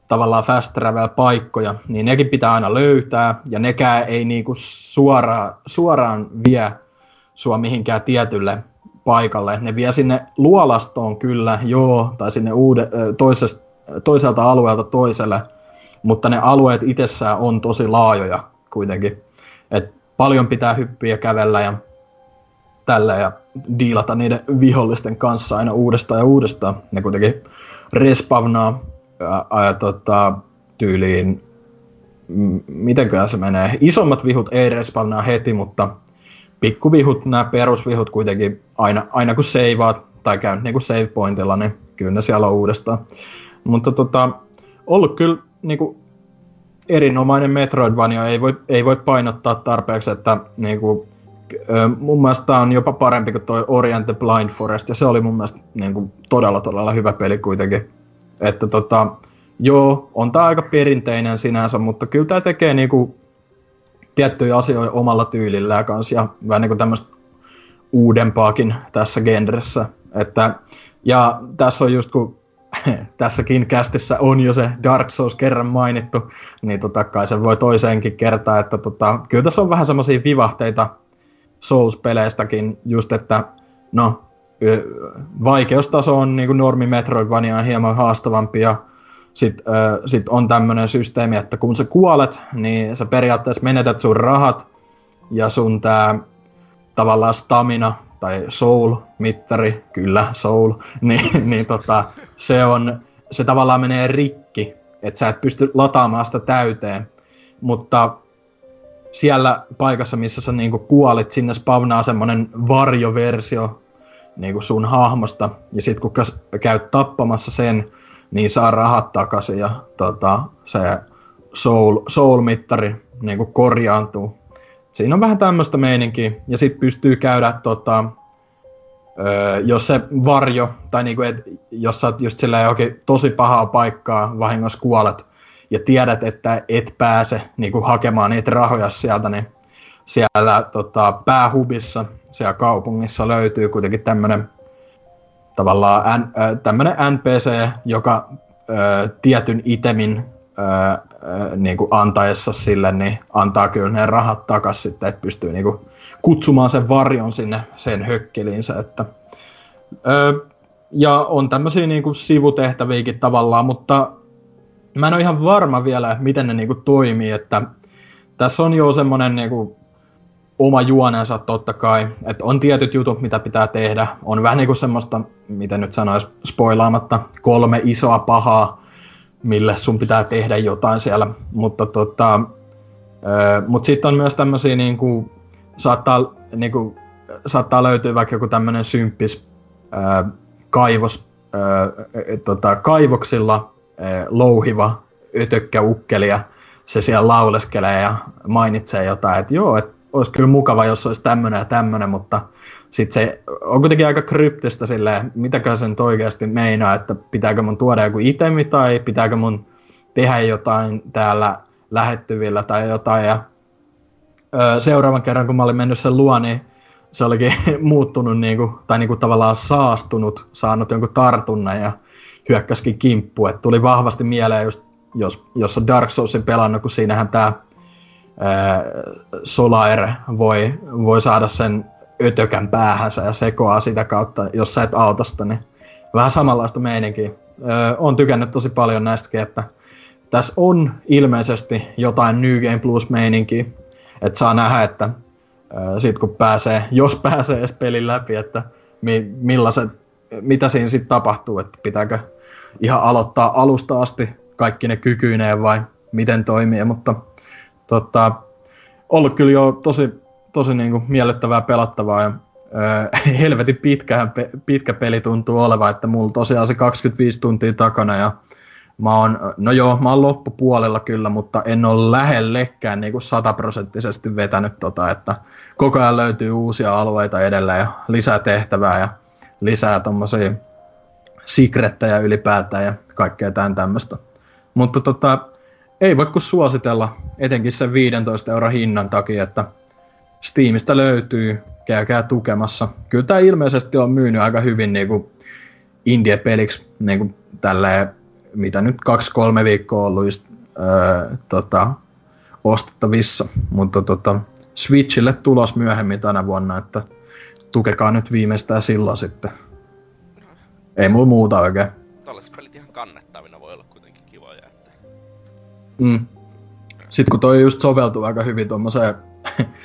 tavallaan fast travel paikkoja, niin nekin pitää aina löytää, ja nekään ei niin kuin suoraan, suoraan vie sua mihinkään tietylle paikalle. Ne vie sinne luolastoon kyllä, joo, tai sinne uude, toisesta, toiselta alueelta toiselle, mutta ne alueet itsessään on tosi laajoja kuitenkin. Et paljon pitää hyppiä kävellä ja tällä ja diilata niiden vihollisten kanssa aina uudestaan ja uudestaan. Ne kuitenkin respawnaa ja, ja tota, tyyliin, mitenköhän se menee. Isommat vihut ei respawnaa heti, mutta pikkuvihut, nämä perusvihut kuitenkin aina, aina kun seivaat tai käy niin kuin save pointilla, niin kyllä ne siellä on uudestaan. Mutta tota, ollut kyllä niin kuin erinomainen Metroidvania, ei voi, ei voi painottaa tarpeeksi, että niin kuin, mun mielestä on jopa parempi kuin toi Orient the Blind Forest, ja se oli mun mielestä niin kuin, todella todella hyvä peli kuitenkin. Että tota, joo, on tämä aika perinteinen sinänsä, mutta kyllä tämä tekee niin kuin, tiettyjä asioita omalla tyylillään kanssa, ja vähän niin kuin tämmöistä uudempaakin tässä genressä. Että, ja tässä on just kun tässäkin kästissä on jo se Dark Souls kerran mainittu, niin tota, kai se voi toiseenkin kertaa, että tota, kyllä tässä on vähän semmoisia vivahteita Souls-peleistäkin just, että no, vaikeustaso on niin kuin normi Metroidvania hieman haastavampi ja sitten äh, sit on tämmöinen systeemi, että kun sä kuolet, niin sä periaatteessa menetät sun rahat ja sun tää tavallaan stamina tai soul-mittari, kyllä soul, niin, niin tota, se on, se tavallaan menee rikki, että sä et pysty lataamaan sitä täyteen. Mutta siellä paikassa, missä sä niinku kuolit, sinne spavnaa semmonen varjoversio niinku sun hahmosta. Ja sit kun käyt tappamassa sen, niin saa rahat takaisin ja tota, se soul, soul-mittari niinku korjaantuu. Siinä on vähän tämmöistä meininkiä. Ja sit pystyy käydä tota, öö, jos se varjo, tai niinku, et, jos sä just silleen johonkin tosi pahaa paikkaa, vahingossa kuolet, ja tiedät, että et pääse niin kuin, hakemaan niitä rahoja sieltä, niin siellä tota, päähubissa, siellä kaupungissa löytyy kuitenkin tämmöinen tavallaan N, äh, tämmönen NPC, joka äh, tietyn itemin niin kuin antaessa sille, niin antaa kyllä ne rahat takaisin sitten, että pystyy niin kuin, kutsumaan sen varjon sinne sen hökkeliinsä. Että, ja on tämmöisiä niin kuin sivutehtäviäkin tavallaan, mutta mä en ole ihan varma vielä, miten ne niinku toimii, että tässä on jo semmoinen niinku oma juonensa totta kai, että on tietyt jutut, mitä pitää tehdä. On vähän niinku semmoista, miten nyt sanoisi spoilaamatta, kolme isoa pahaa, mille sun pitää tehdä jotain siellä. Mutta tota, mut sitten on myös tämmöisiä niinku, saattaa, niinku, saattaa löytyä vaikka joku tämmöinen symppis ää, kaivos, ää, tota, kaivoksilla, Eh, louhiva ötökkäukkeli ja se siellä lauleskelee ja mainitsee jotain, että joo, että olisi kyllä mukava, jos olisi tämmöinen ja tämmöinen, mutta sitten se on kuitenkin aika kryptistä silleen, mitäkö sen oikeasti meinaa, että pitääkö mun tuoda joku itemi tai pitääkö mun tehdä jotain täällä lähettyvillä tai jotain. Ja, ö, seuraavan kerran, kun mä olin mennyt sen luo, niin se olikin muuttunut niinku, tai niinku tavallaan saastunut, saanut jonkun tartunnan ja hyökkäskin kimppu. Et tuli vahvasti mieleen just, jos, jos on Dark Soulsin pelannut, kun siinähän tämä Solaire voi, voi saada sen ötökän päähänsä ja sekoaa sitä kautta, jos sä et autosta, niin vähän samanlaista meininkiä. Öö, on tykännyt tosi paljon näistäkin, että tässä on ilmeisesti jotain New Game Plus-meininkiä, että saa nähdä, että öö, sit kun pääsee, jos pääsee edes pelin läpi, että mi, mitä siinä sitten tapahtuu, että pitääkö ihan aloittaa alusta asti kaikki ne kykyineen vai miten toimii, mutta tota, ollut kyllä jo tosi, tosi niinku miellyttävää pelattavaa ja öö, helvetin pitkä, pitkä peli tuntuu olevan, että mulla tosiaan se 25 tuntia takana ja mä oon, no joo, mä oon loppupuolella kyllä, mutta en ole lähellekään niinku sataprosenttisesti vetänyt tota, että koko ajan löytyy uusia alueita edelleen ja lisää tehtävää ja lisää tommosia secrettejä ylipäätään ja kaikkea tämän tämmöistä. Mutta tota, ei voi kuin suositella, etenkin sen 15 euron hinnan takia, että Steamista löytyy, käykää tukemassa. Kyllä tämä ilmeisesti on myynyt aika hyvin niin kuin indie-peliksi niin kuin tälleen, mitä nyt kaksi-kolme viikkoa ollut just, öö, tota, ostettavissa. Mutta tota, Switchille tulos myöhemmin tänä vuonna, että tukekaa nyt viimeistään silloin sitten. Ei mulla muuta oikein. Tällaiset pelit ihan kannettavina voi olla kuitenkin kivoja. Että... Mm. Sitten kun toi just soveltuu aika hyvin tuommoiseen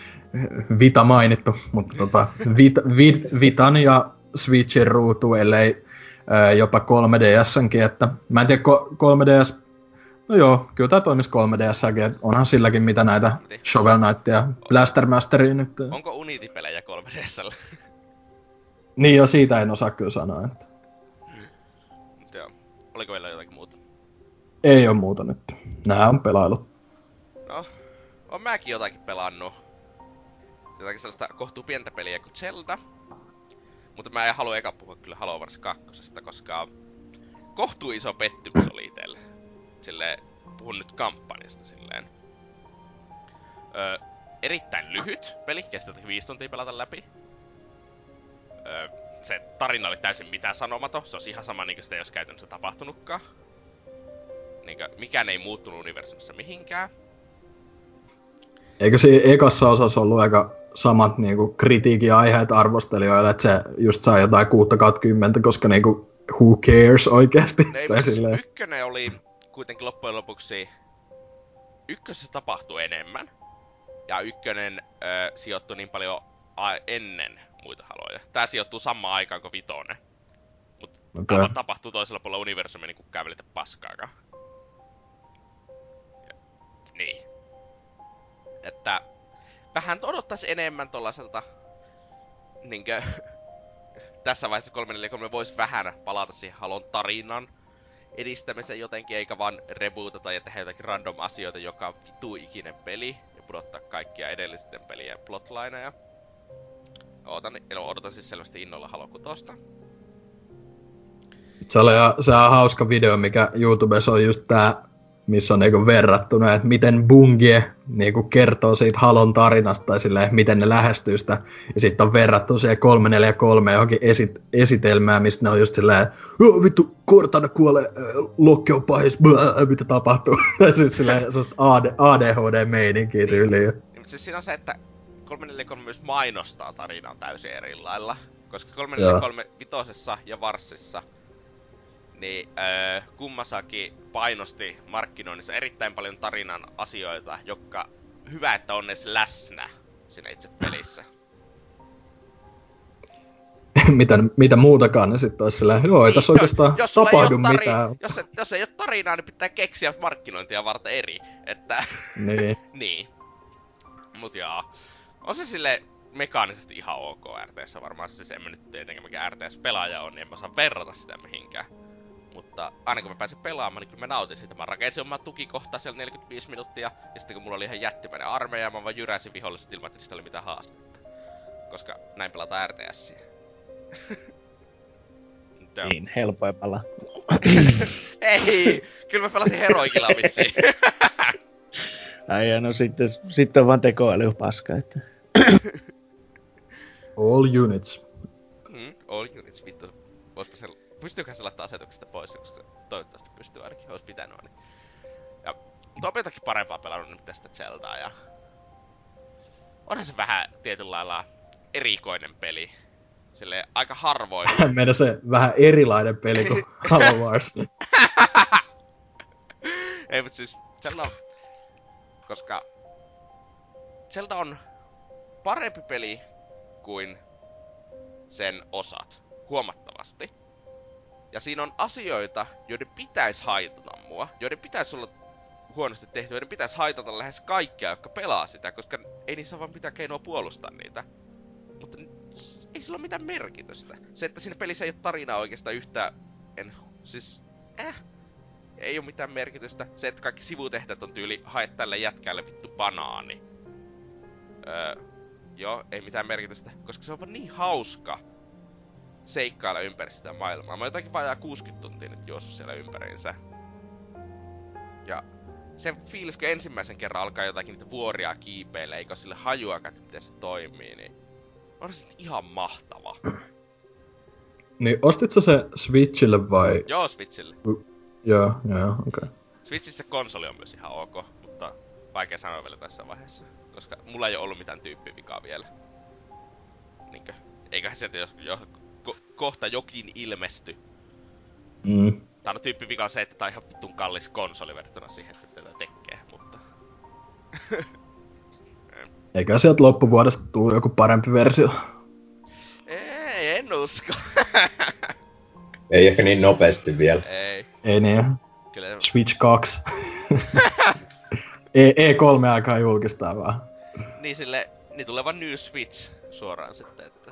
Vita mainittu, mutta tota, Vita, Vit, Vitan ja Switchin ruutu, ellei ää, jopa 3DSnkin, että mä en tiedä, 3DS, no joo, kyllä tää toimisi 3DSäkin, onhan silläkin mitä näitä Shovel Knight ja Blaster Masteria nyt. Onko Unity-pelejä 3DSllä? niin jo, siitä en osaa kyllä sanoa. Että... Joo. Oliko vielä jotakin muuta? Ei ole muuta nyt. Nää on pelailut. No, on mäkin jotakin pelannut jotakin sellaista kohtuu pientä peliä kuin Zelda. Mutta mä en halua eka puhua kyllä Halo Wars 2, koska kohtuu iso pettymys oli itselle. Sille puhun nyt kampanjasta silleen. Öö, erittäin lyhyt peli, kestää 5 tuntia pelata läpi. Öö, se tarina oli täysin mitään sanomaton, se on ihan sama niin kuin sitä ei olisi käytännössä tapahtunutkaan. Niin kuin, mikään ei muuttunut universumissa mihinkään. Eikö siinä ekassa osassa ollut aika samat niinku kritiikin aiheet arvostelijoille, että se just sai jotain 6 10, koska niinku who cares oikeasti. Ei, tai silleen... ykkönen oli kuitenkin loppujen lopuksi... Ykkösessä tapahtui enemmän. Ja ykkönen ö, sijoittui niin paljon a- ennen muita haloja. Tää sijoittuu samaan aikaan kuin vitonen. Mutta okay. tapahtuu toisella puolella universumia niin kuin kävelitä paskaakaan. Ja, niin. Että vähän odottaisi enemmän tollaselta niinkö tässä vaiheessa 343 voisi vähän palata siihen Halon tarinan edistämisen jotenkin, eikä vaan rebootata ja tehdä jotakin random asioita joka vitu ikinen peli ja pudottaa kaikkia edellisten pelien plotlineja. Odotan, odotan siis selvästi innolla Halo 6. Se, oli, se on hauska video, mikä YouTubessa on just tää missä on niinku verrattuna, että miten Bungie niinku kertoo siitä Halon tarinasta tai silleen, miten ne lähestyy sitä. Ja sitten on verrattu siihen 343 johonkin esit- esitelmään, mistä ne on just silleen, oh, vittu, Cortana kuolee, äh, Lokki on pahis, mitä tapahtuu. tai siis silleen sellaista AD, ADHD-meininkiä tyyliin. Niin, siis siinä on se, että 343 myös mainostaa tarinaa täysin eri lailla. Koska 343 vitosessa ja Varsissa niin öö, kummassakin painosti markkinoinnissa erittäin paljon tarinan asioita, jotka hyvä, että on edes läsnä siinä itse pelissä. mitä, mitä muutakaan, niin sitten olisi silleen, joo, ei tässä oikeastaan jos tapahdu tari- mitään. Jos, jos ei ole tarinaa, niin pitää keksiä markkinointia varten eri. Että... Niin. niin. Mut joo. On se sille mekaanisesti ihan ok RTS varmaan. Siis en mä nyt tietenkään mikä RTS-pelaaja on, niin en mä saa verrata sitä mihinkään. Mutta aina kun mä pääsin pelaamaan, niin kyllä mä nautin siitä. Mä rakensin omaa tukikohtaa siellä 45 minuuttia, ja sitten kun mulla oli ihan jättimäinen armeija, mä vaan jyräsin viholliset ilman, että niistä oli mitään haastetta. Koska näin pelataan RTSiä. niin, helpoimmalla. Ei! Kyllä mä pelasin heroikilla vissiin. Ai no sitten, sitten on vaan tekoäly paska, että... All units. Mm, all units, vittu. Voispa se, pystyyköhän se laittaa asetuksesta pois, koska toivottavasti pystyy ainakin, olisi pitänyt. Niin. Ja, mutta on jotakin parempaa pelannut nyt tästä Zeldaa ja... Onhan se vähän tietyllä lailla erikoinen peli. Sille aika harvoin. Meidän se vähän erilainen peli kuin Halo Wars. Ei, mutta siis Zelda on... Koska Zelda on parempi peli kuin sen osat. Huomattavasti. Ja siinä on asioita, joiden pitäisi haitata mua, joiden pitäisi olla huonosti tehty, joiden pitäisi haitata lähes kaikkia, jotka pelaa sitä, koska ei niissä vaan mitään keinoa puolustaa niitä. Mutta ei sillä ole mitään merkitystä. Se, että siinä pelissä ei ole tarinaa oikeastaan yhtä... En, siis... Äh, ei ole mitään merkitystä. Se, että kaikki sivutehtävät on tyyli, hae tälle jätkälle vittu banaani. Öö, joo, ei mitään merkitystä, koska se on vaan niin hauska seikkailla ympäri sitä maailmaa. Mä oon jotakin vajaa 60 tuntia nyt juossut siellä ympäriinsä. Ja se fiilis, kun ensimmäisen kerran alkaa jotakin niitä vuoria kiipeillä, eikä sille hajuakaan, että miten se toimii, niin on se ihan mahtava. Niin, ostitko se Switchille vai? Joo, Switchille. Joo, joo, okei. Okay. Switchissä konsoli on myös ihan ok, mutta vaikea sanoa vielä tässä vaiheessa. Koska mulla ei ole ollut mitään tyyppivikaa vielä. Niinkö? Eiköhän sieltä jos, jo, ko, kohta jokin ilmesty. Mm. Tää on tyyppivika on se, että tää on ihan vittun kallis konsoli verrattuna siihen, että tätä tekee, mutta... Eikä sieltä loppuvuodesta tuu joku parempi versio. Ei, en usko. Ei ehkä niin nopeasti vielä. Ei. Ei niin. Kyllä Switch 2. e- E3 aikaa julkistaa vaan. niin sille, niin tulee vaan New Switch suoraan sitten, että...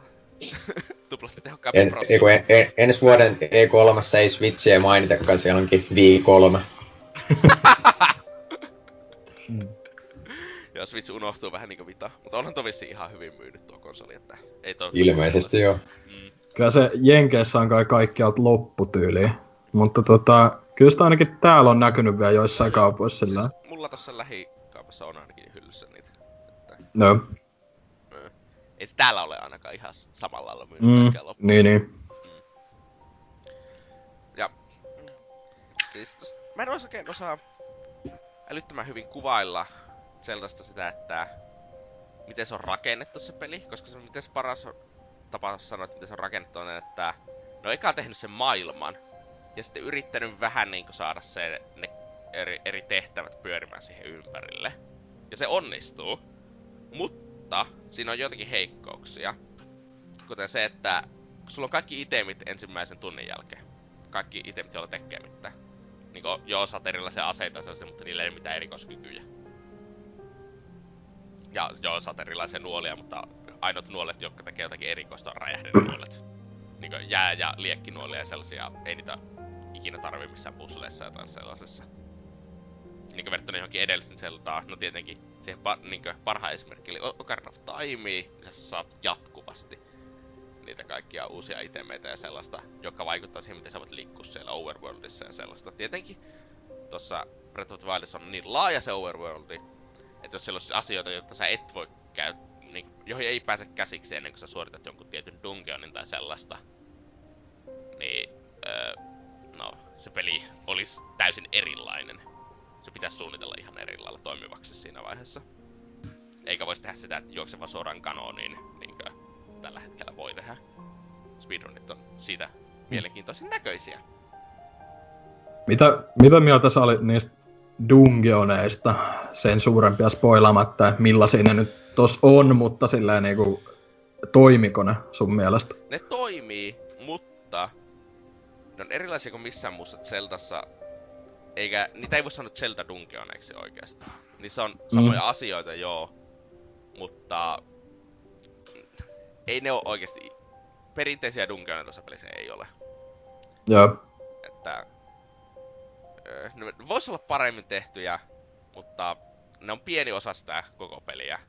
Tuplasti tehokkaampi En, prosessi. ei, kun en, en, ensi vuoden E3 ei Switchiä mainitakaan, siellä onkin V3. Joo, Switch unohtuu vähän niinku vita. Mutta onhan toi ihan hyvin myynyt tuo konsoli, että ei toi... Ilmeisesti joo. Mm. Kyllä se Jenkeissä on kai kaikkialta lopputyyliin. Mutta tota, kyllä sitä ainakin täällä on näkynyt vielä joissain kaupoissa sillä. Siis mulla tossa lähikaupassa on ainakin hyllyssä niitä. Että, No. Ei se täällä ole ainakaan ihan samalla lailla myynyt Mm, mm. loppuun. niin, niin. Ja siis tosta, mä en ois oikein osaa älyttömän hyvin kuvailla sellaista sitä, että miten se on rakennettu se peli, koska se on miten se paras on- tapa sanoa, että miten se on rakennettu on, että no eka tehnyt sen maailman, ja sitten yrittänyt vähän niinku saada se, ne eri, eri tehtävät pyörimään siihen ympärille. Ja se onnistuu, mutta siinä on jotakin heikkouksia. Kuten se, että sulla on kaikki itemit ensimmäisen tunnin jälkeen, kaikki itemit, joilla tekee mitään. Niin kuin, joo, saat erilaisia aseita sellaisia, mutta niillä ei ole mitään erikoiskykyjä. Ja joo, saat erilaisia nuolia, mutta ainoat nuolet, jotka tekee jotakin erikoista, on räjähdenuolet. Niin kuin jää- ja liekkinuolia ja sellaisia, ei niitä ikinä tarvi missään puzzleissa tai sellaisessa. Niin verrattuna johonkin edellisten Zeldaan, no tietenkin siihen par, niin parhaan esimerkki eli Ocarina of Timea, missä sä saat jatkuvasti niitä kaikkia uusia itemeitä ja sellaista, joka vaikuttaa siihen, miten sä voit liikkua siellä overworldissa ja sellaista. Tietenkin tuossa Breath of the Wildissa on niin laaja se overworldi, että jos siellä olisi asioita, joita sä et voi käy, niin, joihin ei pääse käsiksi ennen kuin sä suoritat jonkun tietyn dungeonin tai sellaista, niin öö, no, se peli olisi täysin erilainen. Se pitäisi suunnitella ihan eri lailla toimivaksi siinä vaiheessa. Eikä voisi tehdä sitä, että juokse vaan suoraan kanoniin, niin kuin tällä hetkellä voi tehdä. Speedrunit on siitä mielenkiintoisen näköisiä. Mitä, mitä mieltä sä olit niistä dungeoneista sen suurempia spoilaamatta, että millaisia ne nyt tos on, mutta silleen niinku, toimiko ne sun mielestä? Ne toimii, mutta ne on erilaisia kuin missään muussa Zeldassa. Eikä, niitä ei voi sanoa Zelda Dungeoneiksi oikeasti. Niissä on samoja mm. asioita, joo. Mutta ei ne ole oikeasti perinteisiä dungeoneita tuossa pelissä ei ole. Joo. Että öö, ne vois olla paremmin tehtyjä, mutta ne on pieni osa sitä koko peliä.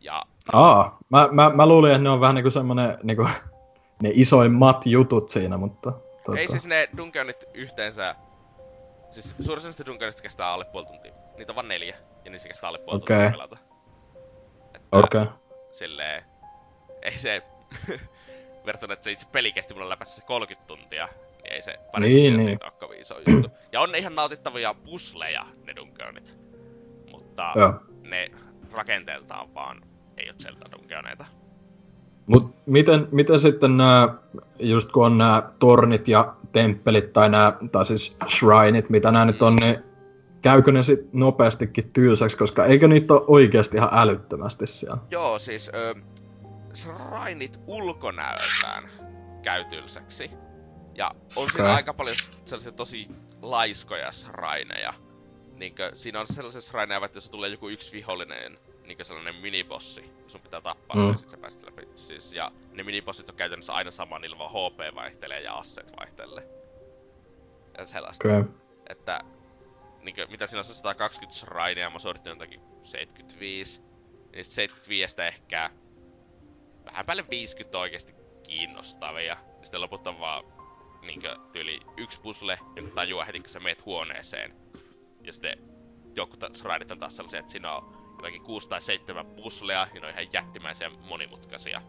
Ja Aa, mä, mä, mä luulin, että ne on vähän niinku semmonen niinku, ne isoimmat jutut siinä, mutta... Tota, Ei siis ne dungeonit yhteensä... Siis suurin osa dungeonista kestää alle puoli tuntia. Niitä on vaan neljä, ja niissä kestää alle puoli Okei. tuntia pelata. Okei. Okay. silleen... ei se... verrattuna, että se itse peli kesti mulla läpässä se 30 tuntia, niin ei se pari Niin, niin. siitä ole kovin iso juttu. Ja on ne ihan nautittavia pusleja, ne Dungeonit. Mutta Joo. ne rakenteeltaan vaan ei ole Zelda Dungeoneita. Mut miten, miten sitten nämä, just kun on nämä tornit ja temppelit tai nämä, tai siis shrineit, mitä nämä nyt on, niin käykö ne sit nopeastikin tylsäksi, koska eikö niitä ole oikeasti ihan älyttömästi siellä? Joo, siis ö, shrineit ulkonäöltään käy tylsäksi. Ja on siinä Okei. aika paljon sellaisia tosi laiskoja shraineja. Niinkö, siinä on sellaisia shrineja, että jos tulee joku yksi vihollinen, niinkö sellainen minibossi, sun pitää tappaa Mm. se ja sit sä pääset läpi. Siis, ja ne minibossit on käytännössä aina sama, niillä vaan HP vaihtelee ja asseet vaihtelee. Ja sellaista. Okay. Että niinkö, mitä siinä on se 120 shrinea, mä suoritin jotakin 75. Niin sit 75 ehkä vähän päälle 50 oikeesti kiinnostavia. Ja sitten loput on vaan niinkö tyyli yksi puzzle, jonka tajuaa heti kun sä meet huoneeseen. Ja sitten joku ta- shrineit on taas sellaisia, että siinä on jotakin 6 tai 7 puzzlea, ja ne on ihan jättimäisiä monimutkaisia.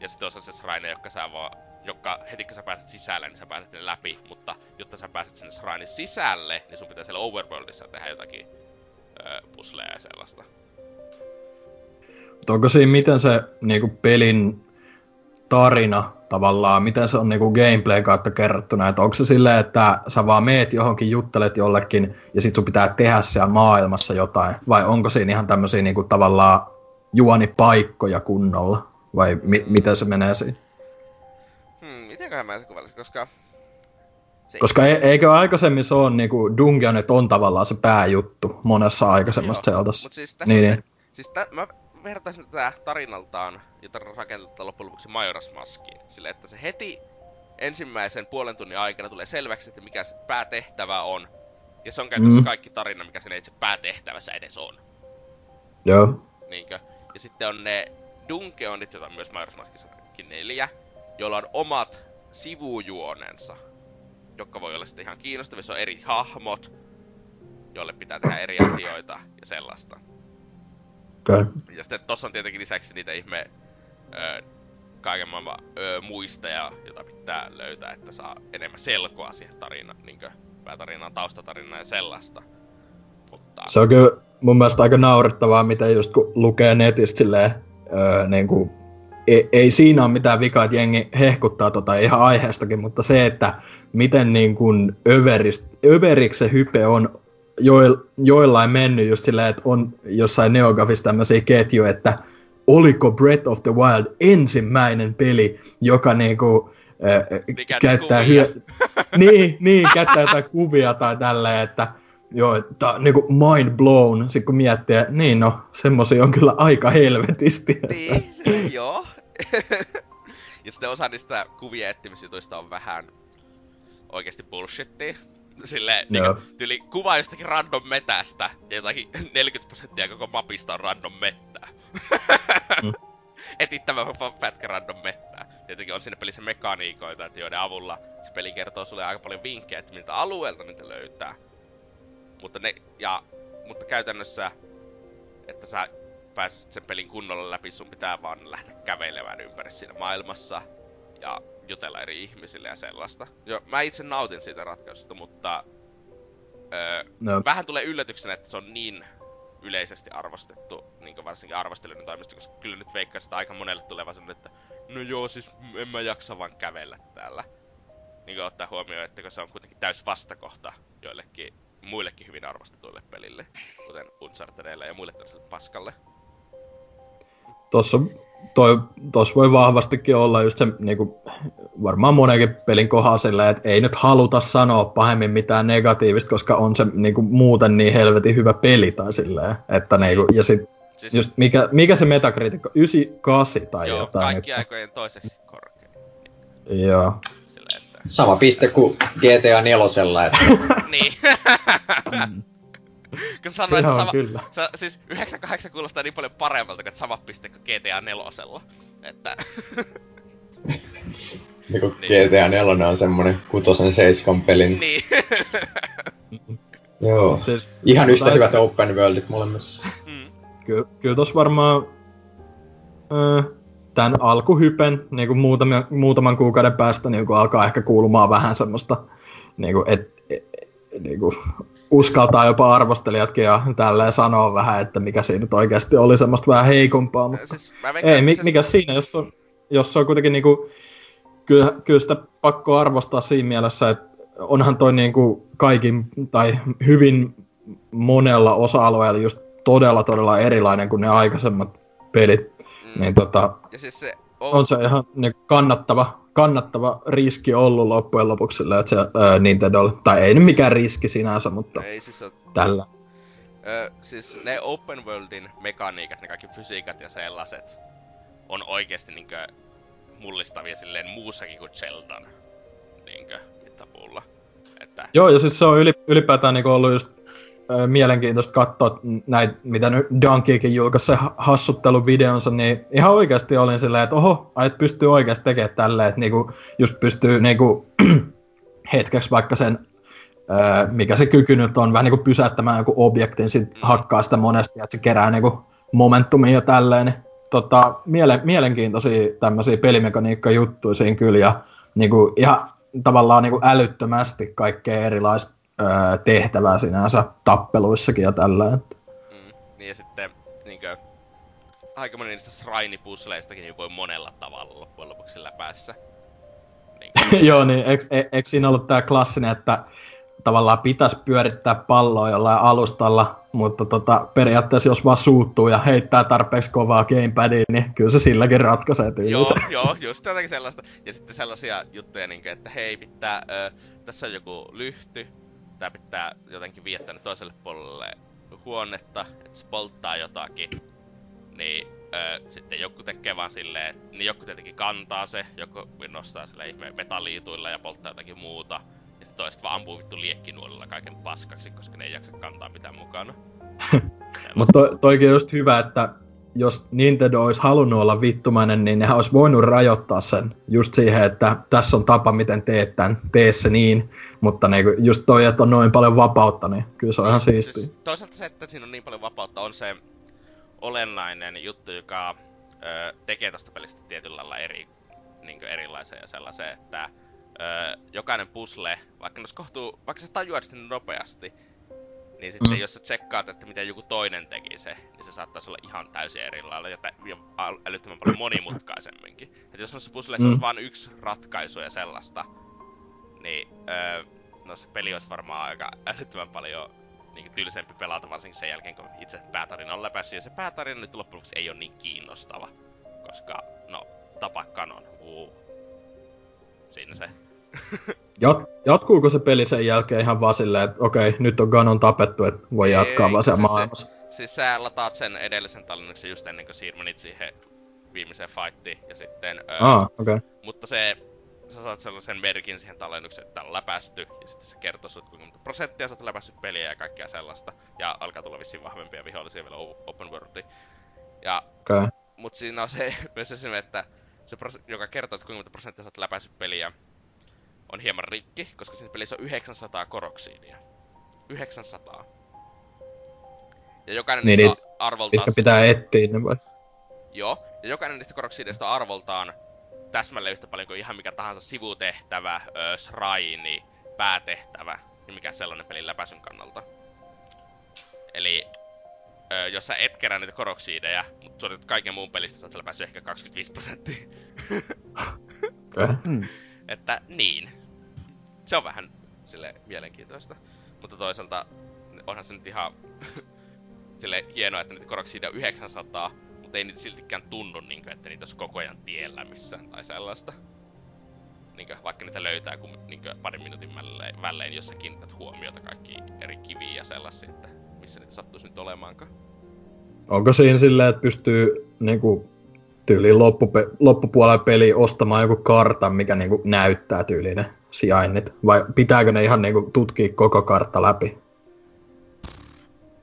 Ja sitten on sellaisia shrineja, jotka sä vaan jotka heti kun sä pääset sisälle, niin sä pääset ne läpi, mutta jotta sä pääset sinne shrinin sisälle, niin sun pitää siellä overworldissa tehdä jotakin öö, pusleja ja sellaista. Mutta onko siinä miten se niinku pelin tarina tavallaan, miten se on niinku gameplay kautta kerrottuna, että onko se silleen, että sä vaan meet johonkin, juttelet jollekin ja sit sun pitää tehdä siellä maailmassa jotain, vai onko siinä ihan tämmöisiä niinku tavallaan juonipaikkoja kunnolla, vai mi- miten se menee siinä? Hmm, mitenköhän mä se kuvailisin, koska... Se Koska e- eikö aikaisemmin se on niinku Dungeonet on tavallaan se pääjuttu monessa aikaisemmassa Zeldassa. Mut siis tässä Niin, niin, niin. se, siis tä, mä vertaisin tätä tarinaltaan ja tarinan rakenteelta loppujen lopuksi Majora's Maskiin. Sille, että se heti ensimmäisen puolen tunnin aikana tulee selväksi, että mikä se päätehtävä on. Ja se on käytännössä Mm. kaikki tarina, mikä siinä itse päätehtävässä edes on. Joo. Niinkö? Ja sitten on ne Dungeonit, joita on myös Majora's Maskissakin neljä, joilla on omat sivujuonensa, jotka voi olla sitten ihan kiinnostavia. Se on eri hahmot, joille pitää tehdä eri asioita ja sellaista. Okay. Ja sitten tossa on tietenkin lisäksi niitä ihme ö, kaiken maailman ö, muisteja, jota pitää löytää, että saa enemmän selkoa siihen tarinaan, niinkö päätarinaan, taustatarinaan ja sellaista. Mutta... Se on kyllä mun mielestä aika naurettavaa, miten just kun lukee netistä silleen, öö, niin kuin, ei, ei siinä ole mitään vikaa, että jengi hehkuttaa tota ihan aiheestakin, mutta se, että miten niin kuin överist, överiksi se hype on joil, joillain mennyt just silleen, että on jossain Neogafissa tämmöisiä ketjuja, että oliko Breath of the Wild ensimmäinen peli, joka niinku, äh, käyttää hyö... niin, niin, käyttää jotain kuvia tai tälleen, että joo, että niinku mind blown, sit kun miettii, että niin no, semmosia on kyllä aika helvetisti. Niin, se, joo. ja sitten osa niistä kuvien etsimisjutuista on vähän oikeasti bullshittia. Silleen, Joo. niin tyli kuva jostakin random metästä, ja jotakin 40 prosenttia koko mapista on random mettää. Mm. Etittävä pätkä random mettää. Tietenkin on siinä pelissä mekaniikoita, että joiden avulla se peli kertoo sulle aika paljon vinkkejä, että miltä alueelta niitä löytää. Mutta ne, ja, mutta käytännössä, että sä pääsisit sen pelin kunnolla läpi, sun pitää vaan lähteä kävelemään ympäri siinä maailmassa ja jutella eri ihmisille ja sellaista. Jo, mä itse nautin siitä ratkaisusta, mutta öö, No, vähän tulee yllätyksenä, että se on niin yleisesti arvostettu, niin varsinkin arvostelijoiden toimesta, koska kyllä nyt veikkaa sitä aika monelle semmonen, että no joo, siis en mä jaksa vaan kävellä täällä. Niin kuin ottaa huomioon, että se on kuitenkin täys vastakohta joillekin muillekin hyvin arvostetuille pelille, kuten Unchartedille ja muille tällaiselle paskalle. Tossa, toi, tossa voi vahvastikin olla just se niinku, varmaan monenkin pelin kohdalla silleen, että ei nyt haluta sanoa pahemmin mitään negatiivista, koska on se niinku, muuten niin helvetin hyvä peli tai silleen, että niinku, ja sit Siis just mikä, mikä se metakritikko, 98 tai joo, jotain. kaikki nyt. aikojen toiseksi korkein. Joo. Silleen, että... Sama piste kuin GTA 4, että niin. Kun sanoit, että sama, kyllä. Sa, siis 98 kuulostaa niin paljon paremmalta kuin sama piste kuin GTA 4. Että... niin kuin Niin. GTA 4 on semmonen 6-7 pelin. niin. Joo. Siis, Ihan yhtä tai- hyvät open worldit molemmissa. mm. Kyllä, kyllä tossa varmaan... Öö, tämän alkuhypen niin kuin muutaman, muutaman kuukauden päästä niin kuin alkaa ehkä kuulumaan vähän semmoista, niin kuin, et, et, niin kuin, uskaltaa jopa arvostelijatkin ja tälleen sanoa vähän, että mikä siinä nyt oikeasti oli semmoista vähän heikompaa, mutta Siis, mä veikkaan, ei, mi, siis- mikä siinä, jos on, jos on kuitenkin niinku, kyllä, kyllä sitä pakko arvostaa siinä mielessä, että onhan toi niinku kaikin, tai hyvin monella osa-alueella just todella todella erilainen kuin ne aikaisemmat pelit. Mm. Niin tota, Ja siis se on, on se ihan niin kannattava, kannattava riski ollut loppujen lopuksi sillä, että se ää, Nintendo, tai ei nyt mikään riski sinänsä, mutta ei siis ole, tällä. ö, siis ne open worldin mekaniikat, ne kaikki fysiikat ja sellaiset, on oikeesti niinkö mullistavia silleen muussakin kuin Zeldan niinkö mittapuulla. Että Joo, ja siis se on yli, ylipäätään niinku ollut just mielenkiintoista katsoa näitä, mitä nyt Donkeykin julkaisi se ha- hassutteluvideonsa, niin ihan oikeasti olin silleen, että oho, ai, et pystyy oikeasti tekemään tälleen, että niinku, just pystyy niinku, hetkeksi vaikka sen, mikä se kyky nyt on, vähän niinku pysäyttämään joku objektin, sit Mm. hakkaa sitä monesti, että se kerää niinku momentumia ja tälleen, niin tota, miele, mielenkiintoisia tämmöisiä pelimekaniikka-juttuja siinä kyllä, ja niinku, ihan tavallaan niinku älyttömästi kaikkea erilaista öö, tehtävää sinänsä tappeluissakin ja tällä. Että. Mm. Niin ja sitten niinkö aika moni niistä shrine-pusleistakin niin voi monella tavalla loppujen lopuksi sillä päässä. Niin, Joo, niin eikö, e- eikö siinä ollut tää klassinen, että tavallaan pitäisi pyörittää palloa jollain alustalla, mutta tota, periaatteessa jos vaan suuttuu ja heittää tarpeeksi kovaa gamepadia, niin kyllä se silläkin ratkaisee joo, tyylinsä. joo, just jotakin sellaista. Ja sitten sellaisia juttuja, niinkö, että hei, pitää, ö, tässä on joku lyhty, tää pitää jotenkin viedä tänne toiselle puolelle huonetta, että se polttaa jotakin. Niin ö, sitten joku tekee vaan silleen, niin joku tietenkin kantaa se, joku nostaa sille ihme metalliituilla ja polttaa jotakin muuta. Ja sitten toiset vaan ampuu vittu liekkinuolilla kaiken paskaksi, koska ne ei jaksa kantaa mitään mukana. Mutta to, toikin on just hyvä, että jos Nintendo olisi halunnut olla vittumainen, niin nehän olisi voinut rajoittaa sen just siihen, että tässä on tapa, miten teet tämän, tee se niin. Mutta niinku just toi, että on noin paljon vapautta, niin kyllä se on ihan siistiä. Siis toisaalta se, että siinä on niin paljon vapautta, on se olennainen juttu, joka ö, tekee tästä pelistä tietyllä lailla eri, niin erilaisen ja sellaisen, että ö, jokainen puzzle, vaikka, kohtuu, vaikka se tajuat sitten nopeasti, niin sitten Mm. mm. jos sä tsekkaat, että miten joku toinen teki se, niin se saattaisi olla ihan täysin eri lailla ja, ja äl- älyttömän paljon monimutkaisemminkin. Että jos noissa puzzleissa Mm. olisi vain yksi ratkaisu ja sellaista, niin öö, no se peli olisi varmaan aika älyttömän paljon niin tylsempi pelata, varsinkin sen jälkeen, kun itse päätarina on läpäissyt. Ja se päätarina nyt loppujen lopuksi ei ole niin kiinnostava, koska, no, tapa kanon, uu. Siinä se. Jat, jatkuuko se peli sen jälkeen ihan vaan silleen, että okei, nyt on Ganon tapettu, että voi jatkaa vaan siellä se- se- maailmassa? Siis sä lataat sen edellisen tallennuksen just ennen kuin siirmenit siihen viimeiseen fightiin, ja sitten... Öö, Aa, okei. Okay. Mutta se, sä saat sellaisen merkin siihen tallennukseen, että on läpästy, ja sitten se kertoo sut kuinka monta prosenttia sä oot läpässyt peliä ja kaikkea sellaista. Ja alkaa tulla vissiin vahvempia vihollisia vielä open worldiin. Ja, Okay. mut siinä on se myös se, että se, joka kertoo, että kuinka monta prosenttia sä oot läpässyt peliä, on hieman rikki, koska siinä pelissä on 900 koroksiinia. 900. Ja jokainen Niin, niistä on arvoltaan... Mitkä pitää etsiä ne vai? Joo, ja jokainen niistä koroksiideista on arvoltaan täsmälleen yhtä paljon kuin ihan mikä tahansa sivutehtävä, ö, shrine, päätehtävä, niin mikä sellainen pelin läpäisyn kannalta. Eli ö, jos sä et kerää niitä koroksiideja, mutta suoritat kaiken muun pelistä, sä oot ehkä 25 prosenttia. Hmm. Että niin. Se on vähän sille mielenkiintoista. Mutta toisaalta onhan se nyt ihan sille hienoa, että niitä koroksiideja on 900, mutta ei niitä siltikään tunnu, niin kuin, että niitä olisi koko ajan tiellä missään tai sellaista. Niin kuin, vaikka niitä löytää kun, niin kuin, parin minuutin välein, välein, jos sä kiinnität huomiota kaikki eri kiviä ja sellaisia, että missä niitä sattuisi nyt olemaankaan. Onko siinä silleen, että pystyy niinku tyyliin loppupe- loppupuolella peli ostamaan joku kartan, mikä niinku näyttää tyyliin ne sijainnit? Vai pitääkö ne ihan niinku tutkia koko kartta läpi?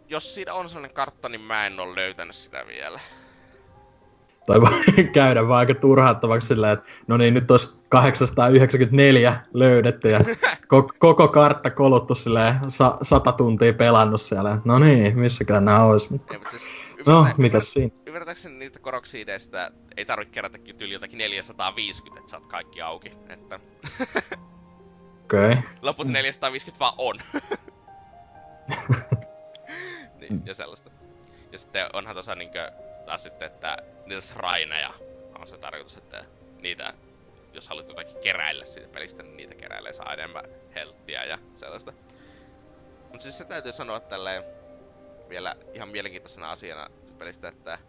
Jos siinä on sellainen kartta, niin mä en ole löytänyt sitä vielä. Tai voi käydä vaan aika turhauttavaksi silleen, että no niin, nyt olisi 894 löydetty ja koko, koko kartta koluttu silleen sa, sata tuntia pelannut siellä. No niin, missäkään nämä olisi. Ei, mutta siis ymmärtää- mitäs siinä? Ymmärtääkseni niitä koroksiideista ei tarvitse kerätä yli jotakin 450, että saat kaikki auki. Että Okei. Okay. loput 450 vaan on. niin, ja sellaista. Ja sitten onhan tossa niinkö taas sitten, että niitä shraineja on se tarkoitus, että niitä, jos haluat jotakin keräillä siitä pelistä, niin niitä keräilee saa enemmän helttiä ja sellaista. Mutta siis se täytyy sanoa tälleen vielä ihan mielenkiintoisena asiana pelistä, että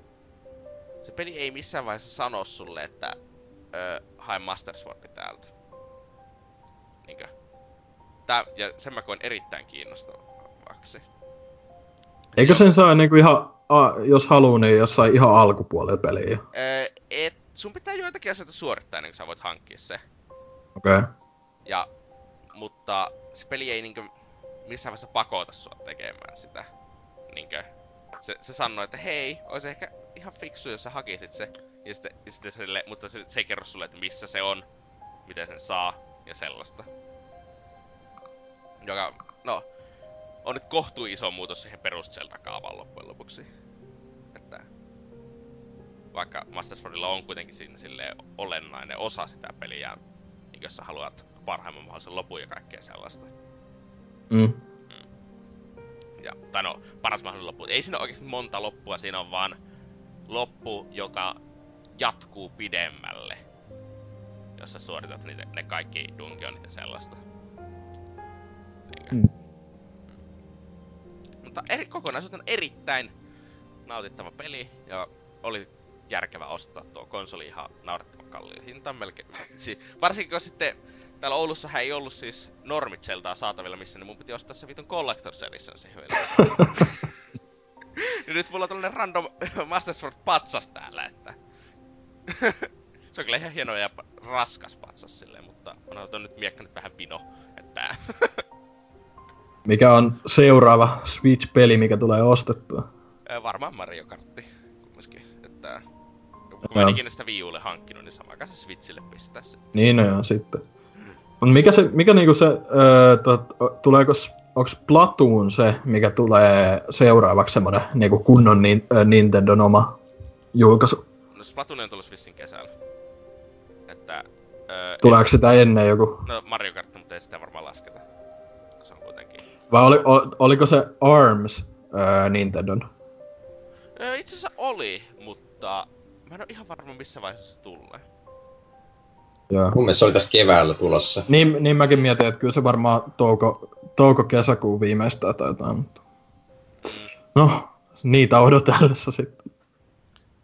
se peli ei missään vaiheessa sano sulle, että hae Master Swordi täältä. Niinkö? Tää, ja sen mä koen erittäin kiinnostavaksi. Eikö sen saa niinku ihan, a, jos haluu, niin jossain ihan alkupuolella peliä? Öö, et, sun pitää joitakin asioita suorittaa ennen kuin sä voit hankkia se. Okei. Okay. Ja, mutta se peli ei niinkö missään vaiheessa pakota sua tekemään sitä. Niinkö, se, se sanoo, että hei, olisi ehkä ihan fiksu, jos sä hakisit se. Ja sitten, ja sitten sille, mutta se, se ei kerro sulle, että missä se on, miten sen saa ja sellaista. Joka, no, on nyt kohtuu iso muutos siihen perus kaavaan loppujen lopuksi. Että vaikka Master Swordilla on kuitenkin siinä silleen olennainen osa sitä peliä, niin jos sä haluat parhaimman mahdollisen lopun ja kaikkea sellaista. Mm. Ja, tai no, paras mahdollinen loppu. Ei siinä oikeasti monta loppua, siinä on vaan loppu, joka jatkuu pidemmälle. Jos sä suoritat niitä, ne kaikki dungeonit ja sellaista. Niinkö? Mm. Mutta eri, kokonaisuutena erittäin nautittava peli ja oli järkevä ostaa tuo konsoli ihan naurettavan kalliin hintaan melkein. Si- varsinkin kun sitten täällä Oulussahan ei ollut siis normit Zeldaa saatavilla missä, niin mun piti ostaa se vitun Collector's Edition ja nyt mulla on tällainen random Master Sword patsas täällä, että... se on kyllä ihan hieno ja raskas patsas silleen, mutta onhan tuo nyt miekka nyt vähän pino, että... Mikä on seuraava Switch-peli, mikä tulee ostettua? Ö, Varmaan Mario Kartti kumminkin, että... Kun mä en ikinä sitä Wii Ulle hankkinut, niin sama kai se Switchille pistää se. Niin no joo, sitten. Mut mikä se, mikä niinku se, öö, tot, tuleeko, onks Platoon se, mikä tulee seuraavaksi semmonen niinku kunnon niin, ö, Nintendon oma julkaisu? No Splatoon on tulossa vissin kesällä. Että... Öö, Tuleeko sitä ennen joku? No Mario Kart, mutta ei sitä varmaan lasketa. Se on kuitenkin... Vai oli, ol, oliko se ARMS öö, Nintendon? Öö, itse asiassa oli, mutta... Mä en oo ihan varma missä vaiheessa se tulee. Joo. Mun mielestä se oli tässä keväällä tulossa. Niin, niin mäkin mietin, että kyllä se varmaan touko, touko-kesäkuun viimeistään tai jotain, mutta... No, niitä odotellessa sitten.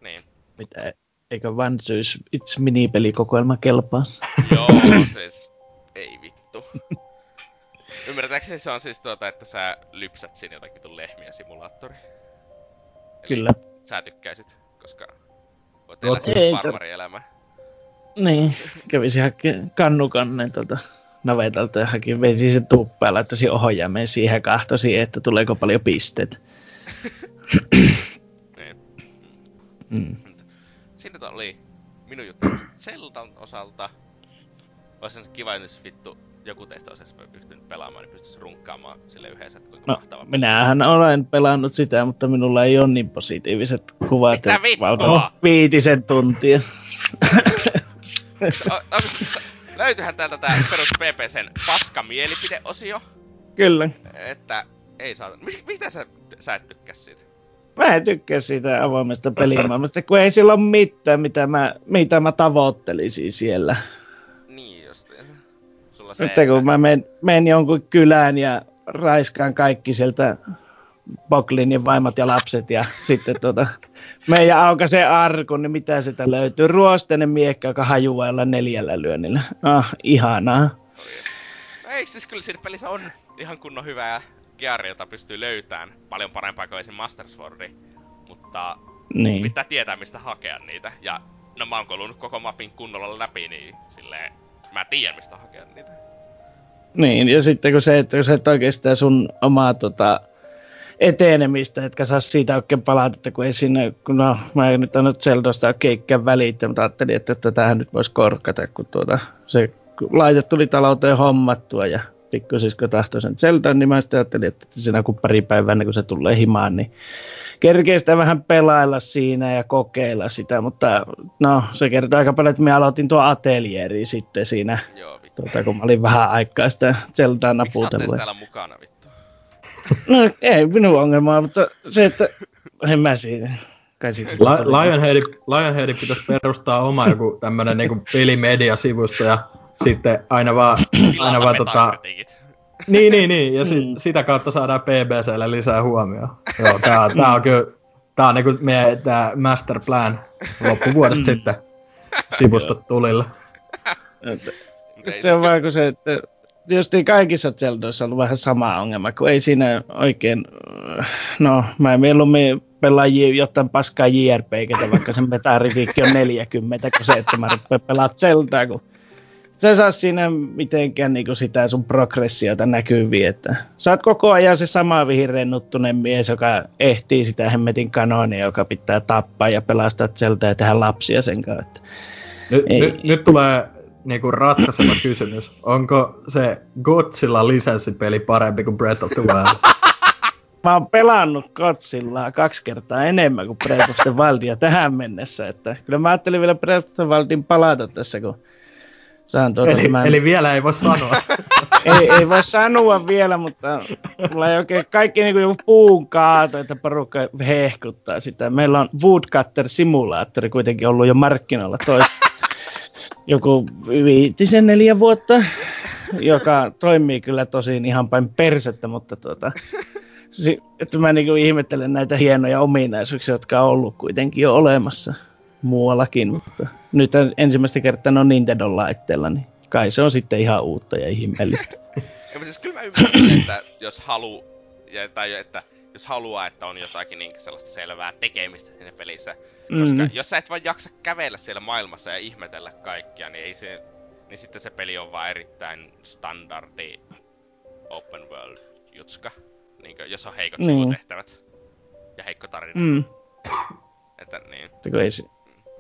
Niin. Mitä, eikö One Syys It's minipelikokoelma kelpaa? Joo, siis... Ei vittu. Ymmärtääkseni se on siis tuota, että sä lypsät siinä jotakin vitun lehmiä simulaattori. Eli Kyllä. Sä tykkäisit, koska voit elää sitä Ei, farmarielämää. Niin, kävisi hakemaan kannukannen tuota navetalta ja haki, vesi sen tuppaa ja laittaisi ohjaameen siihen ja kahtosi, että tuleeko paljon pisteitä. Niin. Mm. Siinä oli minun juttu Zeldan osalta. Olisi kiva, jos vittu joku teistä olisi pystynyt pelaamaan, niin pystyisi runkkaamaan sille yhdessä, että kuinka No, mahtava. minähän olen pelannut sitä, mutta minulla ei ole niin positiiviset kuvat. Mitä vittua? valtava Viitisen tuntia. O- o- Löytyyhän täältä tää perus PPCn paska mielipideosio, Kyllä. että ei saa... Mis, mistä sä, sä et tykkää siitä? Mä en tykkää siitä avoimesta pelimaailmasta, kun ei sillä ole mitään, mitä mä, mitä mä tavoittelisin siellä. Niin justiin. Sulla se... Nyt kun mä menen, menen jonkun kylään ja raiskaan kaikki sieltä Boklinin vaimot ja lapset ja sitten tota, meidän aukaisee arkun, niin mitä sitä löytyy? Ruosteinen miekka, joka hajuaa neljällä lyönnillä. Ah, ihanaa. Ei, siis kyllä siinä pelissä on ihan kunnon hyvää gearia, jota pystyy löytämään paljon parempaa kuin esim. Master Swordi. Mutta Niin. pitää tietää mistä hakea niitä. Ja no mä oon kolunut koko mapin kunnolla läpi, niin silleen mä tiedän mistä hakea niitä. Niin, ja sitten kun se, että kun sä et sitä sun omaa tota, etenemistä, etkä saa siitä oikein palautetta, kun ei sinne, kun no, mä en nyt annut Zeldasta keikkään välittää, mutta ajattelin, että tätähän nyt voisi korkata, kun tuota, se laite tuli talouteen hommattua ja pikkusisko tahtoi sen Zeldan, niin mä sitten ajattelin, että siinä kun pari päivää ennen kuin se tulee himaan, niin kerkee sitä vähän pelailla siinä ja kokeilla sitä, mutta no se kertoo aika paljon, että minä aloitin tuo atelieri sitten siinä, Joo, vittu. tuota, kun mä olin vähän aikaa sitä Zeldaa Miksi naputellut. täällä mukana, vittu? No ei minun ongelmaa, mutta se, että en mä siinä. La- Lionhead, Lionhead pitäisi perustaa oma joku tämmönen niinku pelimediasivusto ja sitten aina vaan, aina vaan tota, niin, niin, niin, ja si- Mm. sitä kautta saadaan PBClle lisää huomioon. Joo, tää, tää on kyllä, tää on niinku meidän tää master plan loppuvuodesta sitten sivustot tulille. Se on siis vaan kuin se, että tietysti kaikissa Zeldoissa on ollut vähän sama ongelma, kun ei siinä oikein, no mä mieluummin pelaan j- jotain paskaa JRPGtä, vaikka sen metariviikki on 40, kun se, että mä rupean pelaamaan Zeldaa, kun sä saa siinä mitenkään niin sitä sun progressiota näkyviin, että sä oot koko ajan se sama vihreennuttunen mies, joka ehtii sitä hemmetin kanonia, joka pitää tappaa ja pelastaa Zeldaa ja tehdä lapsia sen. Että Nyt, Ei. nyt, nyt tulee niinku ratkaiseva kysymys. Onko se Godzilla lisenssipeli parempi kuin Breath of the Wild? Mä oon pelannut Kotsillaa kaksi kertaa enemmän kuin Breath of the Wildia tähän mennessä, että kyllä mä ajattelin vielä Breath of the Wildin palata tässä, kun saan tuota eli, tämän... eli vielä ei voi sanoa. ei, ei voi sanoa vielä, mutta mulla ei oikein kaikki niin kuin joku puun kaato, että porukka hehkuttaa sitä. Meillä on Woodcutter-simulaattori kuitenkin ollut jo markkinoilla tois joku viitisen neljä vuotta, joka toimii kyllä tosin ihan päin persettä, mutta tuota, että mä niin ihmettelen näitä hienoja ominaisuuksia, jotka on ollut kuitenkin jo olemassa muuallakin, mutta nyt ensimmäistä kertaa ne on Nintendo laitteella, niin kai se on sitten ihan uutta ja ihmeellistä. Ja siis kyllä mä ymmärrän, että jos halu, tai että jos haluaa, että on jotakin niin sellaista selvää tekemistä siinä pelissä. Koska Mm. jos sä et vaan jaksa kävellä siellä maailmassa ja ihmetellä kaikkia, niin ei se, niin sitten se peli on vaan erittäin standardi open world jutska. Niin jos on heikot Niin. sivutehtävät ja heikko tarina. Mm. Että niin. Ei,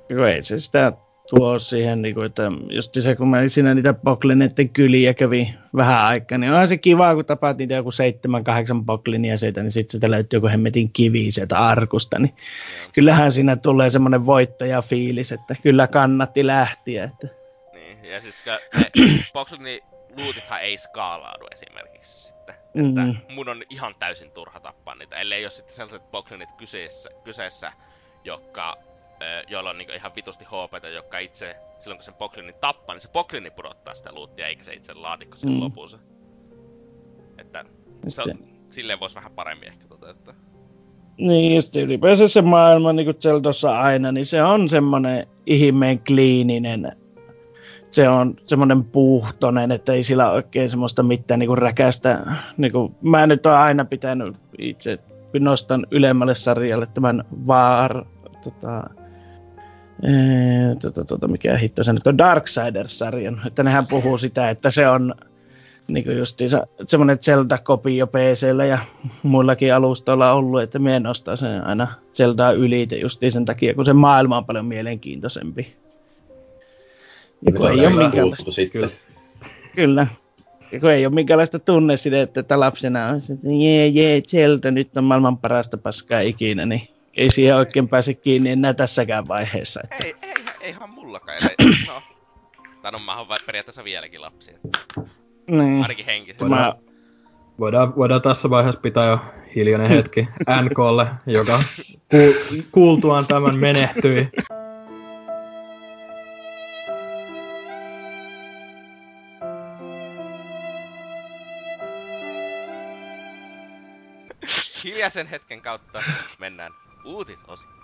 ei se sitä tuo siihen, niin kuin, että just se, kun mä siinä niitä poklineiden kyliä kävi vähän aikaa, niin onhan se kiva, kun tapaat niitä joku seitsemän, kahdeksan poklinia sieltä, niin sitten sitä löytyy joku hemmetin kivi sieltä arkusta, niin Joo. kyllähän siinä tulee semmoinen voittajafiilis, että kyllä kannatti lähtiä, että Niin, ja siis Boxlini lootithan ei skaalaudu esimerkiksi sitten. Että Mm. mun on ihan täysin turha tappaa niitä, ellei ole sitten sellaiset Boxlinit kyseessä, kyseessä jotka, joilla on niinku ihan vitusti HPtä, jotka itse, silloin kun sen Boxlinin tappaa, niin se Boxlini pudottaa sitä lootia, eikä se itse laatikko siinä Mm. lopussa. Että se on, silleen voisi vähän paremmin ehkä toteuttaa. Niin, just ylipäänsä se maailma, niin kuin Zeldossa aina, niin se on semmoinen ihmeen kliininen. Se on semmoinen puhtoinen, että ei sillä oikein semmoista mitään niin kuin räkästä. Niin kuin, mä nyt oon aina pitänyt itse, nostan ylemmälle sarjalle tämän Vaar, tota, ee, tota, tota, mikä hitto se nyt on, Darksiders-sarjan. Että nehän puhuu sitä, että se on niin kuin justiinsa semmoinen Zelda-kopio PCllä ja muillakin alustoilla ollut, että mie nostaa sen aina Zeldaa ylite justiin sen takia, kun se maailma on paljon mielenkiintoisempi. Ja kun ei ole minkäänlaista. Kyllä. kyllä. Ja kun ei ole minkäänlaista tunnesidettä, että lapsena on se, että jee, jee, Zelda, nyt on maailman parasta paskaa ikinä, niin ei siihen oikein pääse kiinni enää tässäkään vaiheessa. Että, Ei, ei, eihän mullakaan, ellei, no. Tai no mä oon vai- periaatteessa vieläkin lapsia. niin. Ainakin henkisesti. Mä, Voidaan, voidaan tässä vaiheessa pitää jo hiljainen hetki NKlle, joka ku, kuultuaan tämän menehtyi. Hiljaisen hetken kautta mennään uutisosi.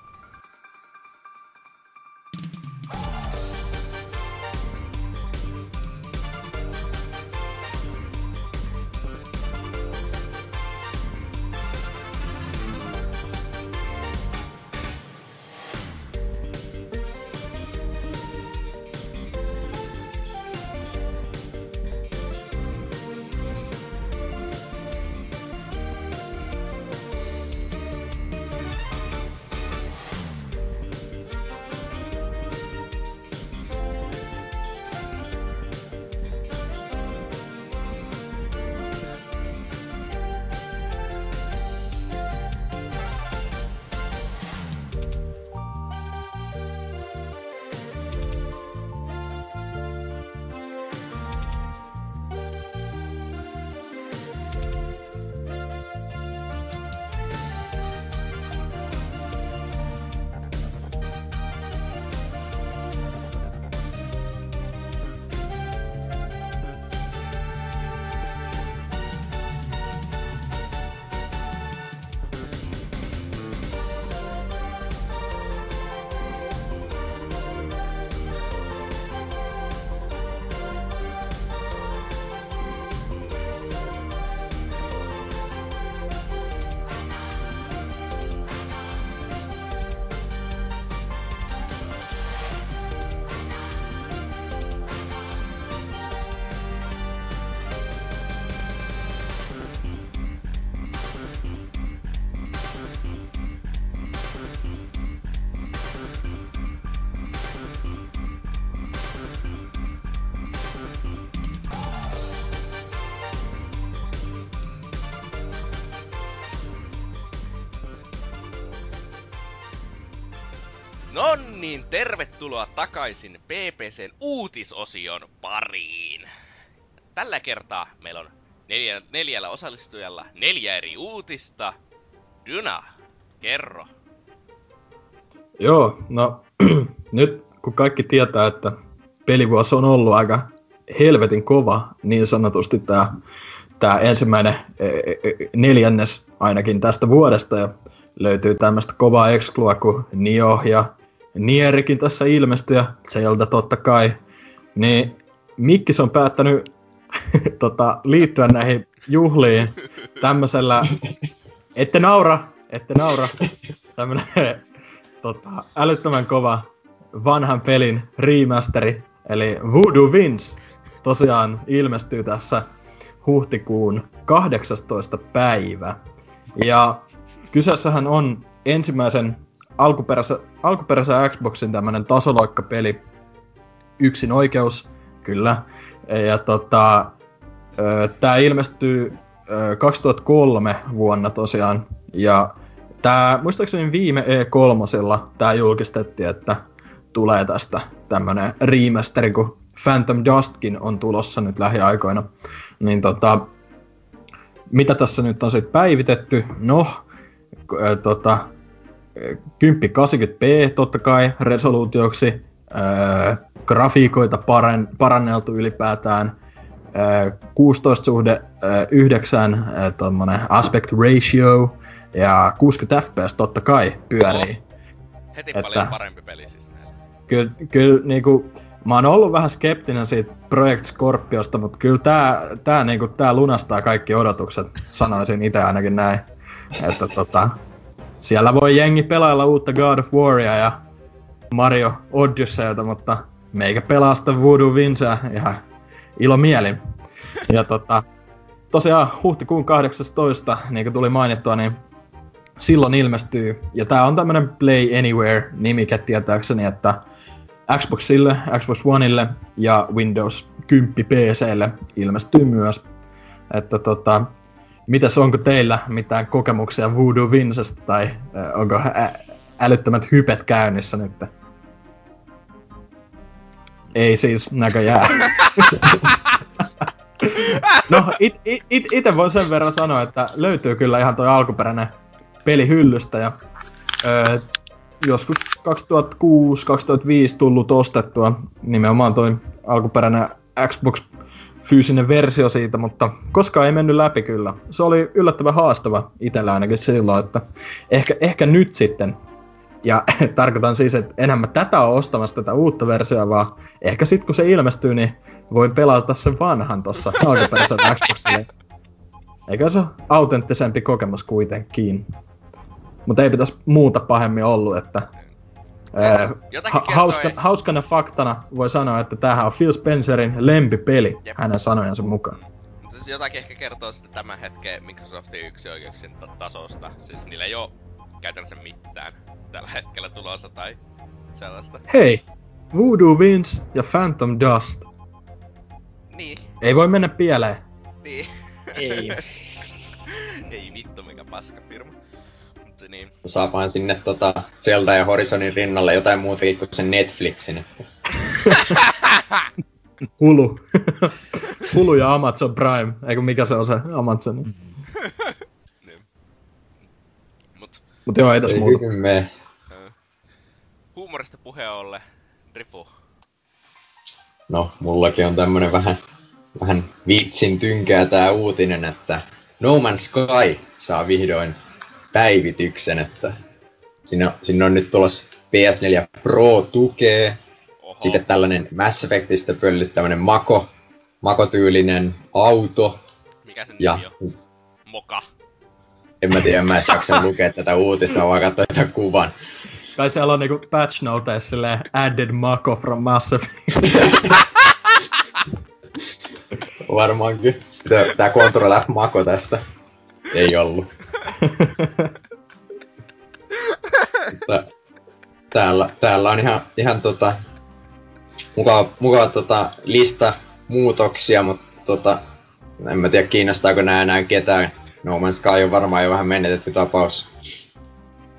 Tervetuloa takaisin PPCn uutisosion pariin. Tällä kertaa meillä on neljä, neljällä osallistujalla neljä eri uutista. Dyna, kerro. Joo, no nyt kun kaikki tietää, että pelivuosi on ollut aika helvetin kova, niin sanotusti tämä tää ensimmäinen e, e, e, neljännes ainakin tästä vuodesta, ja löytyy tämmöistä kovaa exklua kuin Nio ja Nierikin tässä ilmestyi, ja Zelda totta kai, niin Mikkis on päättänyt tota, liittyä näihin juhliin tämmöisellä, ette naura, ette naura, tämmönen tota, älyttömän kova vanhan pelin remasteri, eli Voodoo Wins, tosiaan ilmestyy tässä huhtikuun 18. päivä. Ja kyseessähän on ensimmäisen alkuperäisen, alkuperäisen Xboxin tämmönen tasoloikkapeli. Yksin oikeus, kyllä. Ja tota, tää ilmestyy 2003 vuonna tosiaan. Ja tää, muistaakseni viime E3 tää julkistettiin, että tulee tästä tämmönen remasteri, kun Phantom Dustkin on tulossa nyt lähiaikoina. Niin tota, mitä tässä nyt on sitten päivitetty? No, tota, 1080p totta kai resoluutioksi, ää, grafiikoita paren, paranneltu ylipäätään, ää, 16 suhde ää, 9 ää, aspect ratio ja 60 fps totta kai pyörii. Oh. Heti että, paljon parempi peli siis Kyllä, kyllä niinku, mä oon ollut vähän skeptinen siitä Project Scorpiosta, mutta kyllä tää, tää, niinku, tää lunastaa kaikki odotukset, sanoisin itse ainakin näin. Että tota, siellä voi jengi pelailla uutta God of Waria ja Mario Odysseyta, mutta meikä pelaa sitä Voodoo Vincea ihan ilomielin. Ja tota, tosiaan huhtikuun 18, niin kuin tuli mainittua, niin silloin ilmestyy. Ja tää on tämmönen Play Anywhere nimike tietääkseni, että Xboxille, Xbox Oneille ja Windows 10 PClle ilmestyy myös. Että tota, mitäs onko teillä mitään kokemuksia Voodoo Vincesta tai onko ä- älyttömät hypet käynnissä nyt? Ei siis näköjään. no, it, it, it, itse voin sen verran sanoa, että löytyy kyllä ihan toi alkuperäinen peli hyllystä ja öö, joskus 2006-2005 tullut ostettua nimenomaan toi alkuperäinen Xbox fyysinen versio siitä, mutta koskaan ei mennyt läpi kyllä. Se oli yllättävän haastava itsellä ainakin silloin, että ehkä, ehkä nyt sitten. Ja tarkoitan siis, että enhän mä tätä ole ostamassa tätä uutta versiota, vaan ehkä sitten kun se ilmestyy, niin voin pelata sen vanhan tossa alkuperäisen Xboxille. Eikä se ole autenttisempi kokemus kuitenkin. Mutta ei pitäisi muuta pahemmin ollut, että Ha- hauska, hauskana faktana voi sanoa, että tämähän on Phil Spencerin lempipeli Jep. hänen sanojansa mukaan. Mutta siis jotakin ehkä kertoo sitten tämän hetken Microsoftin yksioikeuksien tasosta. Siis niillä ei oo käytännössä mitään tällä hetkellä tulossa tai sellaista. Hei! Voodoo Wins ja Phantom Dust. Niin. Ei voi mennä pieleen. Niin. Ei niin. Saapahan sinne tota Zelda ja Horizonin rinnalle jotain muutakin kuin sen Netflixin. Hulu. Hulu ja Amazon Prime, eikö mikä se on se Amazon? niin. Mut, Mut joo, ei tässä muuta. Me. Huumorista puheen olle, Drifu. No, mullakin on tämmönen vähän, vähän vitsin tynkää tää uutinen, että No Man's Sky saa vihdoin päivityksen, että sinne, sinne on nyt tulossa PS4 Pro tukee, Oho. sitten tällainen Mass Effectistä pöllyt tämmönen Mako, Mako-tyylinen auto. Mikä sen ja, nimi on? Moka. En mä tiedä, mä en jaksa lukea tätä uutista, vaan katsoa tätä kuvan. Tai siellä on niinku patch notes silleen added Mako from Mass Effect. Varmaankin. Tää Control F Mako tästä. Ei ollut. Täällä, täällä on ihan, ihan tota, mukava, mukava tota, lista muutoksia, mutta tota, en mä tiedä kiinnostaako nää enää ketään. No Man's Sky on varmaan jo vähän menetetty tapaus.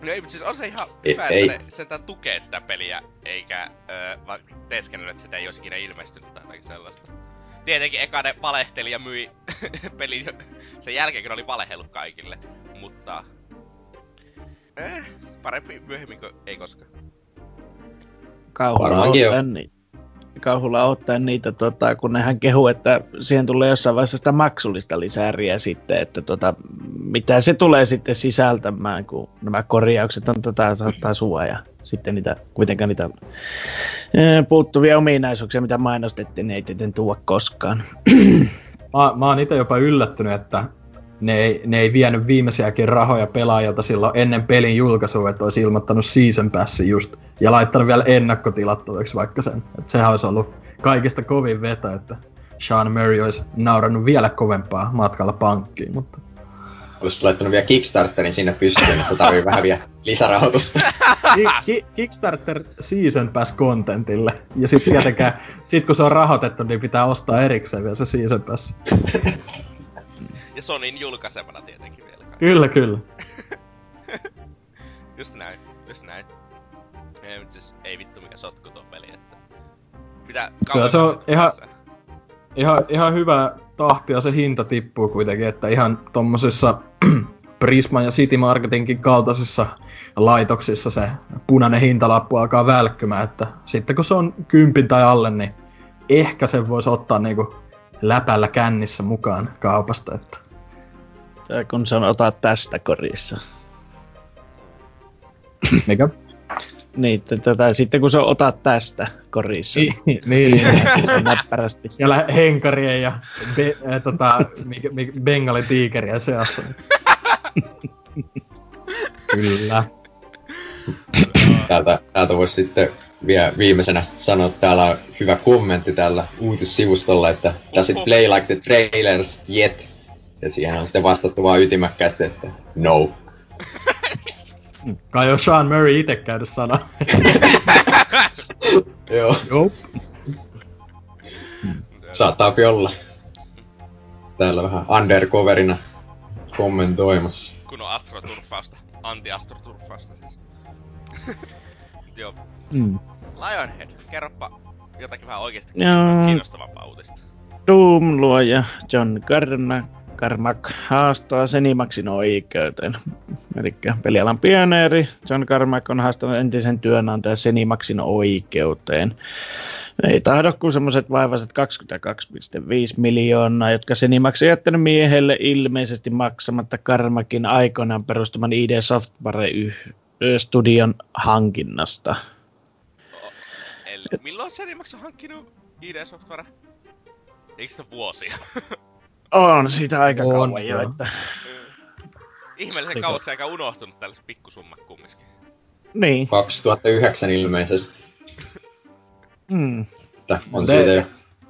No ei, mutta siis on se ihan hyvä, ei. että ne sentään tukee sitä peliä, eikä öö, vaan teeskennellä, että sitä ei olisi ikinä ilmestynyt tai jotakin sellaista. Tietenkin eka ne valehteli ja myi pelin sen jälkeen, kun oli valehellut kaikille. Mutta... Eh, parempi myöhemmin kuin ei koskaan. Kauhulla Varmaankin joo. Kauhulla ottaen niitä, tota, kun nehän kehu, että siihen tulee jossain vaiheessa sitä maksullista lisääriä sitten, että tota, mitä se tulee sitten sisältämään, kun nämä korjaukset on tota, saattaa ja sitten niitä, kuitenkaan niitä ää, puuttuvia ominaisuuksia, mitä mainostettiin, ne ei tietenkään tuo koskaan. Mä, mä oon itse jopa yllättynyt, että ne ei, ne ei vienyt viimeisiäkin rahoja pelaajilta silloin ennen pelin julkaisua, että olisi ilmoittanut season passin just, ja laittanut vielä ennakkotilattavaksi vaikka sen. Että sehän olisi ollut kaikista kovin veto, että Sean Murray olisi naurannut vielä kovempaa matkalla pankkiin, mutta Olisi laittanut vielä Kickstarterin sinne pystyyn, että tarvii vähän vielä lisärahoitusta. Ki- ki- Kickstarter Season Pass contentille. Ja sit tietenkään, sit kun se on rahoitettu, niin pitää ostaa erikseen vielä se Season Pass. Ja Sonin julkaisemana tietenkin vielä. kai. Kyllä, kyllä. Just näin, just näin. Ei, siis ei vittu mikä sotku tuo peli, että... Mitä Kyllä se on ihan- tässä? Ihan, ihan hyvä tahti ja se hinta tippuu kuitenkin, että ihan tommosissa Prisma ja City Marketinkin kaltaisissa laitoksissa se punainen hintalappu alkaa välkkymään, että sitten kun se on kympin tai alle, niin ehkä sen voisi ottaa niinku läpällä kännissä mukaan kaupasta, että Tai kun se on ota tästä korissa. mikä? Niin, tätä, sitten kun se on ota tästä korissa. niin, niin, niin. Se on näppärästi. Siellä henkarien ja be, äh, tota, mikä, bengalitiikerien seassa. Kyllä. Täältä, täältä voisi sitten vielä viimeisenä sanoa, että täällä on hyvä kommentti tällä uutissivustolla, että does it play like the trailers yet? Ja siihen on sitten vastattu vaan ytimäkkäästi, että no. Kai on Sean Murray itse käynyt sana. Joo. Joo. Saattaa olla. Täällä vähän undercoverina kommentoimassa. kun on astroturfausta. Anti-astroturfausta siis. Joo. Mm. Lionhead, kerropa jotakin vähän oikeesti Joo. kiinnostavampaa uutista. Doom-luoja John Carna, Carmack haastaa Senimaxin oikeuteen. Eli pelialan pioneeri John Carmack on haastanut entisen työnantajan Senimaxin oikeuteen. Ei tahdo kuin semmoiset vaivaiset 22,5 miljoonaa, jotka Senimax on jättänyt miehelle ilmeisesti maksamatta Carmackin aikoinaan perustaman ID Software yh- ö, studion hankinnasta. Eli milloin Zenimax on hankkinut ID Software? Eikö sitä vuosia? On siitä aika On, kauan jo, että Ihmeellisen Eikö- kauaksi aika unohtunut tällaiset pikkusummat kumminkin. niin. 2009 ilmeisesti. Mm. Että on Ne- siitä jo.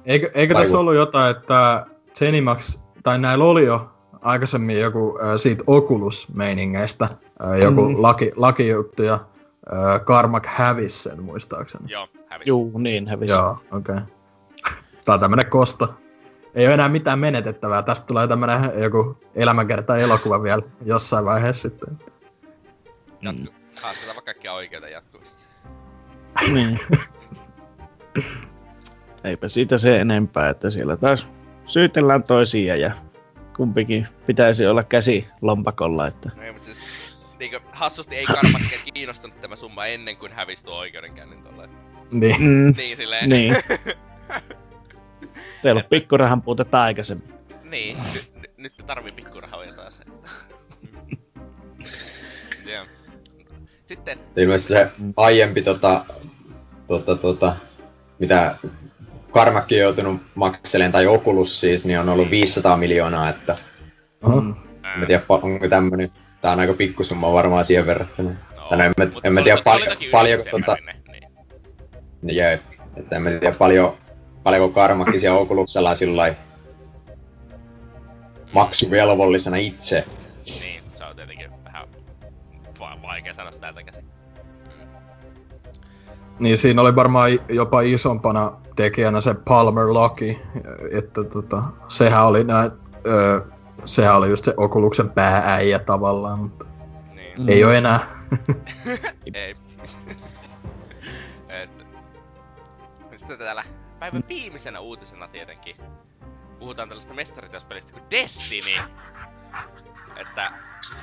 Eikö, eikö tässä ollut jotain, että Zenimax, tai näillä oli jo aikaisemmin joku äh, siitä Oculus-meiningeistä, äh, joku Mm. mm. laki, lakijuttu, ja äh, Carmack hävisi sen muistaakseni. Joo, hävisi. Juu, niin hävisi. Joo, okei. Okay. Tää on tämmönen kosto. Ei ole enää mitään menetettävää. Tästä tulee tämmönen joku elämänkerta elokuva vielä jossain vaiheessa sitten. Jatku. Haastetaan vaikka kaikkia oikeita jatkuvasti. Niin. Eipä siitä se enempää, että siellä taas syytellään toisia ja kumpikin pitäisi olla käsi lompakolla, että No ei, mut siis... Niinkö hassusti ei Karmakken kiinnostunut tämä summa ennen kuin hävisi tuo oikeudenkäynnin tolleen. Niin. mm, Niin silleen... Niin. teillä on pikkurahan puutetta aikaisemmin. niin, nyt, nyt, nyt tarvii pikkurahoja taas. Joo. Sitten, Ilmeisesti se aiempi tota, tota, tota, mitä Karmakki on joutunut makseleen, tai Oculus siis, niin on ollut 500 miljoonaa, että. Mm. en mä tiedä, onko tämmönen, tää on aika pikkusumma varmaan siihen verrattuna. no, no, en mä, en mä tiedä oli- se oli paljo, toki paljonko yrityksen tota, niin. niin jee, että en mä tiedä paljon, paljonko Karmakki siellä Oculuksella sillä maksuvelvollisena itse. Niin, se on tietenkin vähän va- vaikea sanoa täältä käsin. Niin siinä oli varmaan jopa isompana tekijänä se Palmer Lucky, että tota, sehän oli nää, ö, sehän oli just se Oculuksen päääijä tavallaan, mutta Niin. Mm. ei ole enää Ei. Et... Sitten täällä päivän viimeisenä uutisena tietenkin puhutaan tällaista mestariteospelistä kuin Destiny. Että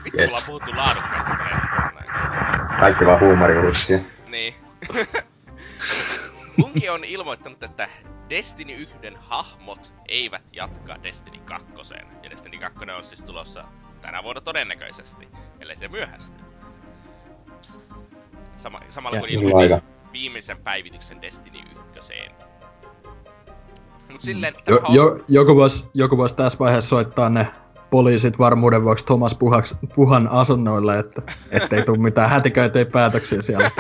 vittu Yes. ollaan puhuttu laadukkaista peleistä. Kaikki vaan huumoriuutisia. Niin. Siis Bungie on ilmoittanut, että Destiny 1 hahmot eivät jatka Destiny 2. Ja Destiny 2 on siis tulossa tänä vuonna todennäköisesti, ellei se myöhästy. Sama, samalla Ja kun aika. viimeisen päivityksen Destiny 1. Mut silleen, Jo, tämähän on- jo, joku, vois, joku vois tässä vaiheessa soittaa ne poliisit varmuuden vuoksi Thomas Puhaks, Puhan asunnoille, että ettei tuu mitään hätiköityjä päätöksiä siellä.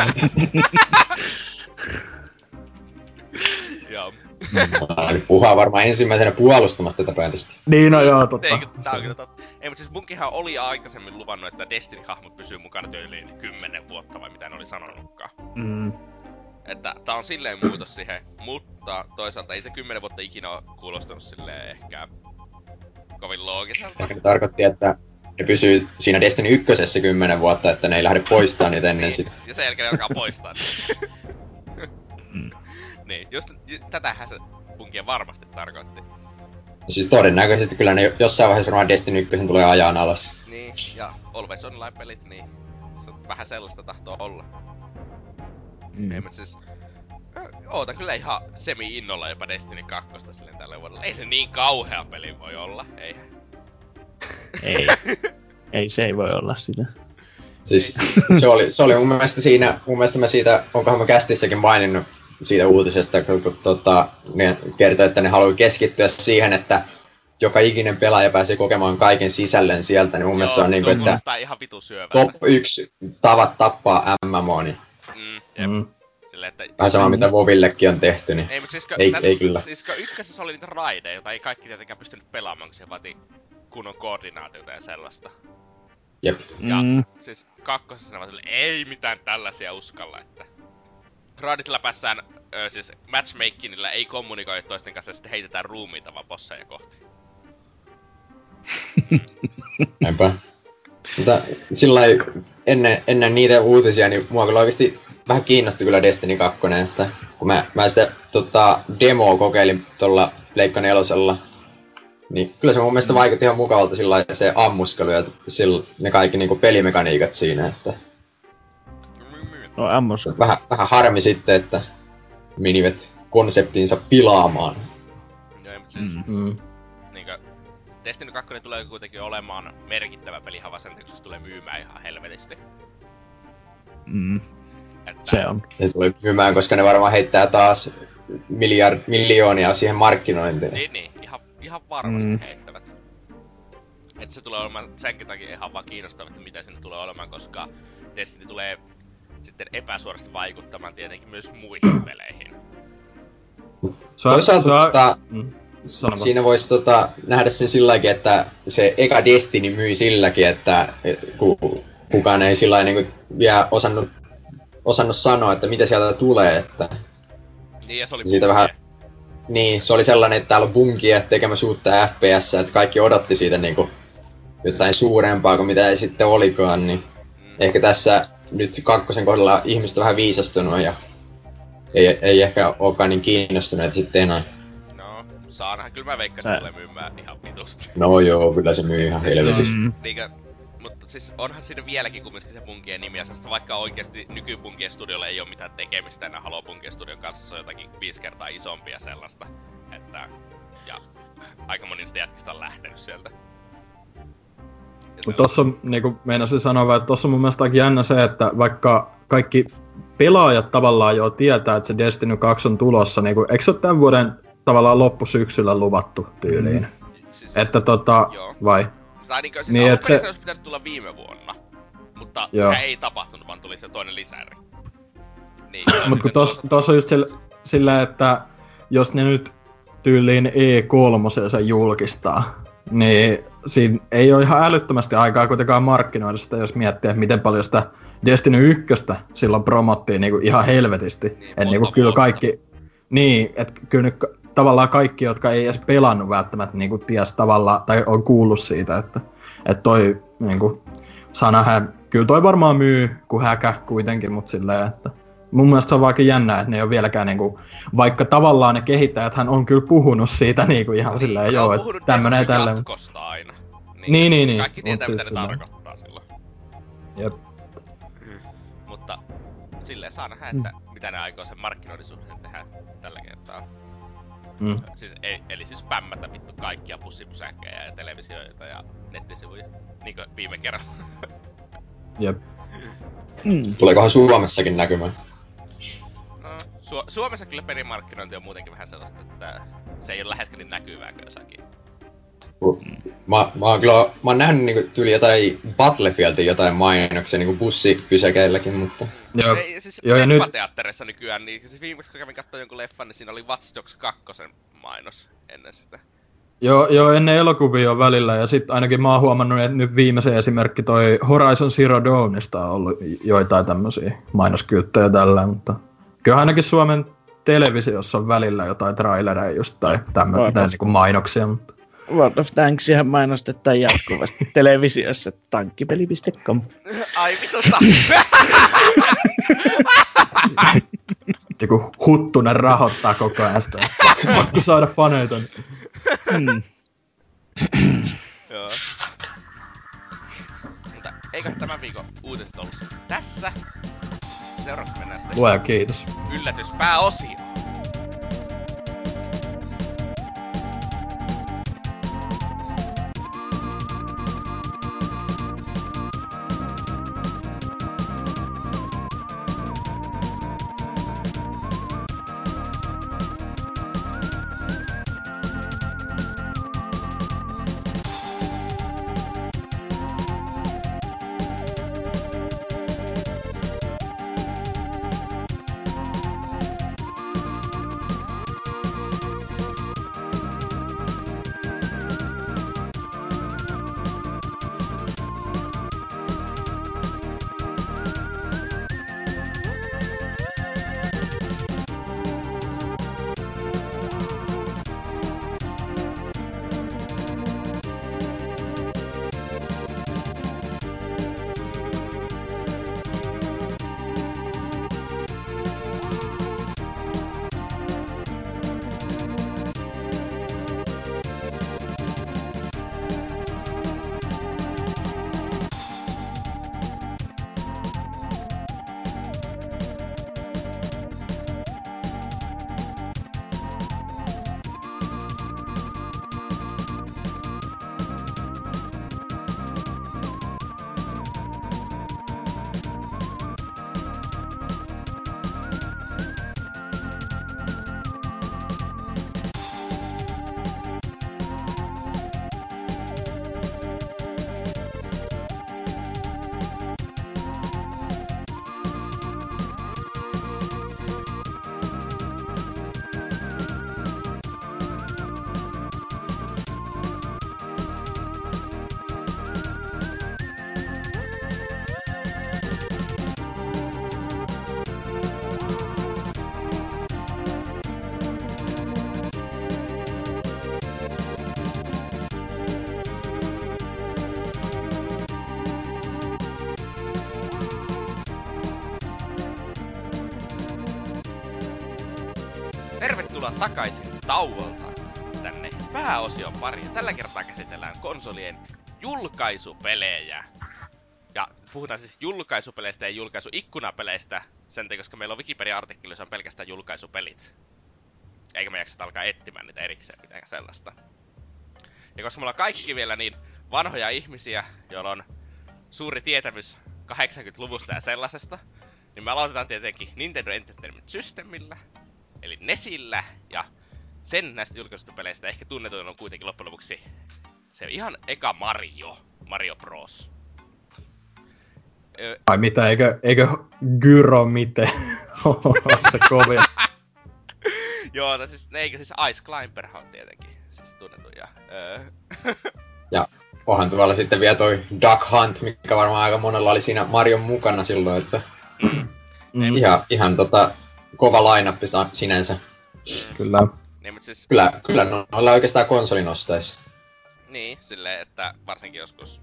Joo. Eli puhaa varmaan ensimmäisenä puolustamassa tätä päätöstä. niin no joo, totta. Eikö, tää on kyllä totta. Ei, mutta siis Bunkihan oli aikaisemmin luvannut, että Destiny-hahmot pysyy mukana tyyliin 10 vuotta, vai mitä ne oli sanonutkaan. Mm. Että tää on silleen muutos siihen, mutta toisaalta ei se 10 vuotta ikinä ole kuulostanut silleen ehkä kovin loogiselta. Ehkä tarkoitti, että ne pysyy siinä Destiny 1 kymmenen vuotta, että ne ei lähde poistamaan niitä ennen sitä. Ja sen jälkeen alkaa poistaa niitä. Mm. niin, just tätähän se Bunkia varmasti tarkoitti. Siis todennäköisesti kyllä ne jossain vaiheessa varmaan Destiny 1 tulee ajan alas. Niin, ja Always Online-pelit, niin se on vähän sellaista tahtoo olla. Mm. Ei, mutta siis... Ootan kyllä ihan semi-innolla jopa Destiny 2 silleen tällä vuodella. Ei se niin kauhea peli voi olla, eihän. Ei. ei, se ei voi olla sitä. Siis se oli, se oli mun mielestä siinä, mun mielestä mä siitä, onkohan mä kästissäkin maininnut siitä uutisesta, kun, kun tota, ne kertoi, että ne haluaa keskittyä siihen, että joka ikinen pelaaja pääsee kokemaan kaiken sisällön sieltä, niin mun mielestä se on niin kuin, että ihan top 1 tavat tappaa MMO, niin jep. Mm. Silleen, että... vähän sama mitä Vovillekin on tehty, niin Ei, mutta siis, Ei- tässä, ei kyllä. Siis kun ykkösessä oli niitä raideja, joita ei kaikki tietenkään pystynyt pelaamaan, kun se vaati kunnon koordinaatiota ja sellaista. jep. Ja Mm. siis kakkosessa ne vaan silleen, ei mitään tällaisia uskalla, että... Raidit läpässään, ö, siis matchmakingillä ei kommunikoi toisten kanssa ja sitten heitetään ruumiita vaan bosseja kohti. Näinpä. Mutta sillä lailla ennen, ennen niitä uutisia, niin mua kyllä oikeasti vähän kiinnosti kyllä Destiny 2, että kun mä, mä sitä tota, demoa kokeilin tuolla Pleikka nelosella, niin kyllä se mun mielestä vaikutti ihan mukavalta sillä lailla se ammuskelu ja sillä, ne kaikki niinku pelimekaniikat siinä, että No ammos. vähän, vähän harmi sitten, että menivät konseptinsa pilaamaan. Joo, mutta siis Mm. Mm. niinkö... Destiny 2 tulee kuitenkin olemaan merkittävä peli Havasen, kun se tulee myymään ihan helvetisti. Mm. Että, Se on. Ne tulee myymään, koska ne varmaan heittää taas miljard, miljoonia siihen markkinointiin. Niin, niin, ihan, ihan varmasti mm. Heittävät. Että se tulee olemaan senkin takia ihan vaan kiinnostavaa, että mitä sinne tulee olemaan, koska Destiny tulee sitten epäsuorasti vaikuttamaan tietenkin myös muihin peleihin. Se, Toisaalta se, tota, mm. Siinä voisi tota, nähdä sen silläkin, että se eka Destiny myi silläkin, että ku, kukaan ei sillä niin vielä osannut, osannut sanoa, että mitä sieltä tulee. Että, Niin, ja se oli Siitä vähän- niin, se oli sellainen, että täällä on bunkia tekemässä uutta FPS, että kaikki odotti siitä niin kuin, jotain suurempaa kuin mitä ei sitten olikaan, niin Mm. ehkä tässä nyt kakkosen kohdalla ihmiset on vähän viisastunut ja ei, ei ehkä olekaan niin kiinnostuneet sitten enää. No, saa nähdä. Kyllä mä veikkaan, että myymään ihan vitusti. No joo, kyllä se myy ihan Siis helvetisti. Mm. Niinkö, mutta siis onhan siinä vieläkin kumminkin se Bunkien nimi, ja vaikka oikeasti nyky Bunkien studiolla ei ole mitään tekemistä enää Halo Bunkien studion kanssa, se on jotakin viisi kertaa isompi ja sellaista. Että, ja aika moni niistä jätkistä on lähtenyt sieltä. Mutta tossa niinku meinasin sanoa, että tossa on mun mielestä aika jännä se, että vaikka kaikki pelaajat tavallaan jo tietää, että se Destiny 2 on tulossa, niinku, eikö se ole tämän vuoden tavallaan loppusyksyllä luvattu tyyliin? Mm. siis, Että tota, Joo. vai? Tai niinkö, siis Niin, se... se- olisi pitänyt tulla viime vuonna. Mutta Joo. sehän ei tapahtunut, vaan tuli se toinen lisäri. Niin, se Mutta kun sitten tos, on just sillä, sillä, että jos ne nyt tyyliin E3 sen julkistaa, niin siinä ei ole ihan älyttömästi aikaa kuitenkaan markkinoida sitä, jos miettii, että miten paljon sitä Destiny 1 silloin promottiin niin ihan helvetisti. Niin, Niin, monta et niin kyllä kaikki, niin, että kyllä nyt tavallaan kaikki, jotka ei edes pelannut välttämättä niin kuin ties tavallaan, tai on kuullut siitä, että, että toi niin kuin, nähdä, kyllä toi varmaan myy kuin häkä kuitenkin, mutta silleen, että mun mielestä se on vaikka jännä, että ne ei ole vieläkään niinku, vaikka tavallaan ne kehittäjät hän on kyllä puhunut siitä niinku ihan niin, silleen, joo, että tämmönen ja tälleen. aina. Niin, niin, niin, niin. Kaikki tietää, mitä siis ne silleen. tarkoittaa silloin. Jep. Mutta silleen saa nähdä, että mm. mitä ne aikoo sen markkinoinnin suhteen tehdä tällä kertaa. Mm. Siis, ei, eli siis spämmätä vittu kaikkia pussipysäkkejä ja televisioita ja nettisivuja. Niinkö viime kerralla. Jep. Mm. Tuleekohan Suomessakin näkymään? No, Su- Suomessa kyllä pelimarkkinointi on muutenkin vähän sellaista, että se ei ole läheskään niin näkyvää kuin jossakin. Mä, mä oon kyllä, mä oon nähnyt niinku tyyli jotain Battlefieldin jotain mainoksia niinku bussipysäkeilläkin, mutta... Joo, ei, siis Joo, ja nyt... nykyään, niin siis viimeksi kun kävin katsoa jonkun leffan, niin siinä oli Watch Dogs 2 mainos ennen sitä. Joo, joo, ennen elokuvia on välillä, ja sitten ainakin mä oon huomannut, että nyt viimeisen esimerkki toi Horizon Zero Dawnista on ollut joitain tämmöisiä mainoskylttejä tällä, mutta kyllä ainakin Suomen televisiossa on välillä jotain trailereja just tai tämmöitä niin mainoksia, mutta... World of Tanksihan mainostetaan jatkuvasti televisiossa, tankkipeli.com. Ai vitusta! Joku huttunen rahoittaa koko ajan sitä. Pakko saada faneita. Mm. Joo. Mutta eikö tämän viikon uutiset ollut tässä? Seuraavaksi mennään sitten. Lue kiitos. Yllätyspääosio. Takaisin tauolta tänne pääosion pariin. Tällä kertaa käsitellään konsolien julkaisupelejä. Ja puhutaan siis julkaisupeleistä ja julkaisuikkunapeleistä, sen takia, koska meillä on Wikipedia-artikkeli, jossa on pelkästään julkaisupelit. Eikä me jakseta alkaa etsimään niitä erikseen mitään sellaista. Ja koska me ollaan kaikki vielä niin vanhoja ihmisiä, joilla on suuri tietämys 80-luvusta ja sellaisesta, niin me aloitetaan tietenkin Nintendo Entertainment Systemillä, eli Nesillä, ja sen näistä julkaisusta peleistä ehkä tunnetuin on kuitenkin loppujen lopuksi se ihan eka Mario, Mario Bros. Ai mitä, eikö, eikö Gyro mite se kovin? Joo, tai siis, eikö siis Ice Climber on tietenkin siis tunnettu ja... Öö. ja onhan tuolla sitten vielä toi Duck Hunt, mikä varmaan aika monella oli siinä Marion mukana silloin, että... Mm. Mm. Ihan, ihan tota, kova line sinänsä. Kyllä. Niin, mutta siis... Kyllä, kyllä noilla oikeastaan konsolin ostaisi. Niin, silleen, että varsinkin joskus...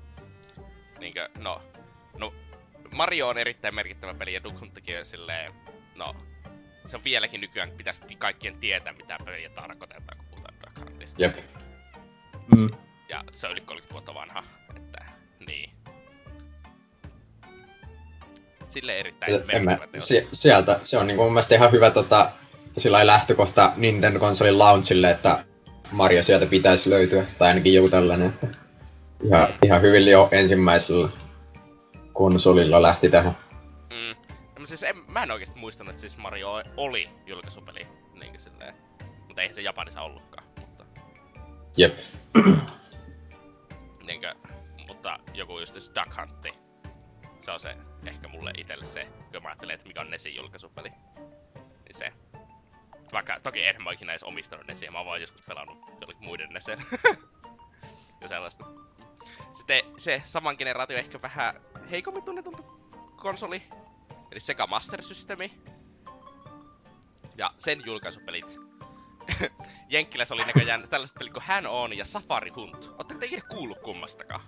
Niinkö, no... No, Mario on erittäin merkittävä peli ja Duck Huntikin on silleen, no, se on vieläkin nykyään, pitäisi kaikkien tietää, mitä peliä tarkoitetaan, kun puhutaan Duck Huntista. Jep. Mm. Ja se on yli 30 vuotta vanha, että niin. Sille erittäin En mä, merkittävä teos. si- sieltä, se on niinku mun mielestä ihan hyvä tota, sillä lähtökohta Nintendo-konsolin launchille, että Mario sieltä pitäisi löytyä, tai ainakin joku tällainen. Ihan, ihan hyvin jo ensimmäisellä konsolilla lähti tähän. Mm. No, siis en, mä en oikeesti muistanut, että siis Mario oli julkaisupeli. Niinkö silleen. Mutta eihän se Japanissa ollutkaan. Mutta, Jep. niinkö, mutta joku just se Duck Huntti. Se on se, ehkä mulle itelle se, kun mä ajattelen, että mikä on Nesin julkaisupeli. Niin se. Vaikka toki en mä ikinä edes omistanut Nesiä, mä oon vaan joskus pelannut jollekin muiden Nesen. ja sellaista. Sitten se saman generaatio ehkä vähän heikommin tunnetumpi konsoli, eli Sega Master Systemi. Ja sen julkaisupelit. Jenkkilässä oli näköjään tällaiset pelit kuin Hand On ja Safari Hunt. Ootteko te ikinä kuullut kummastakaan?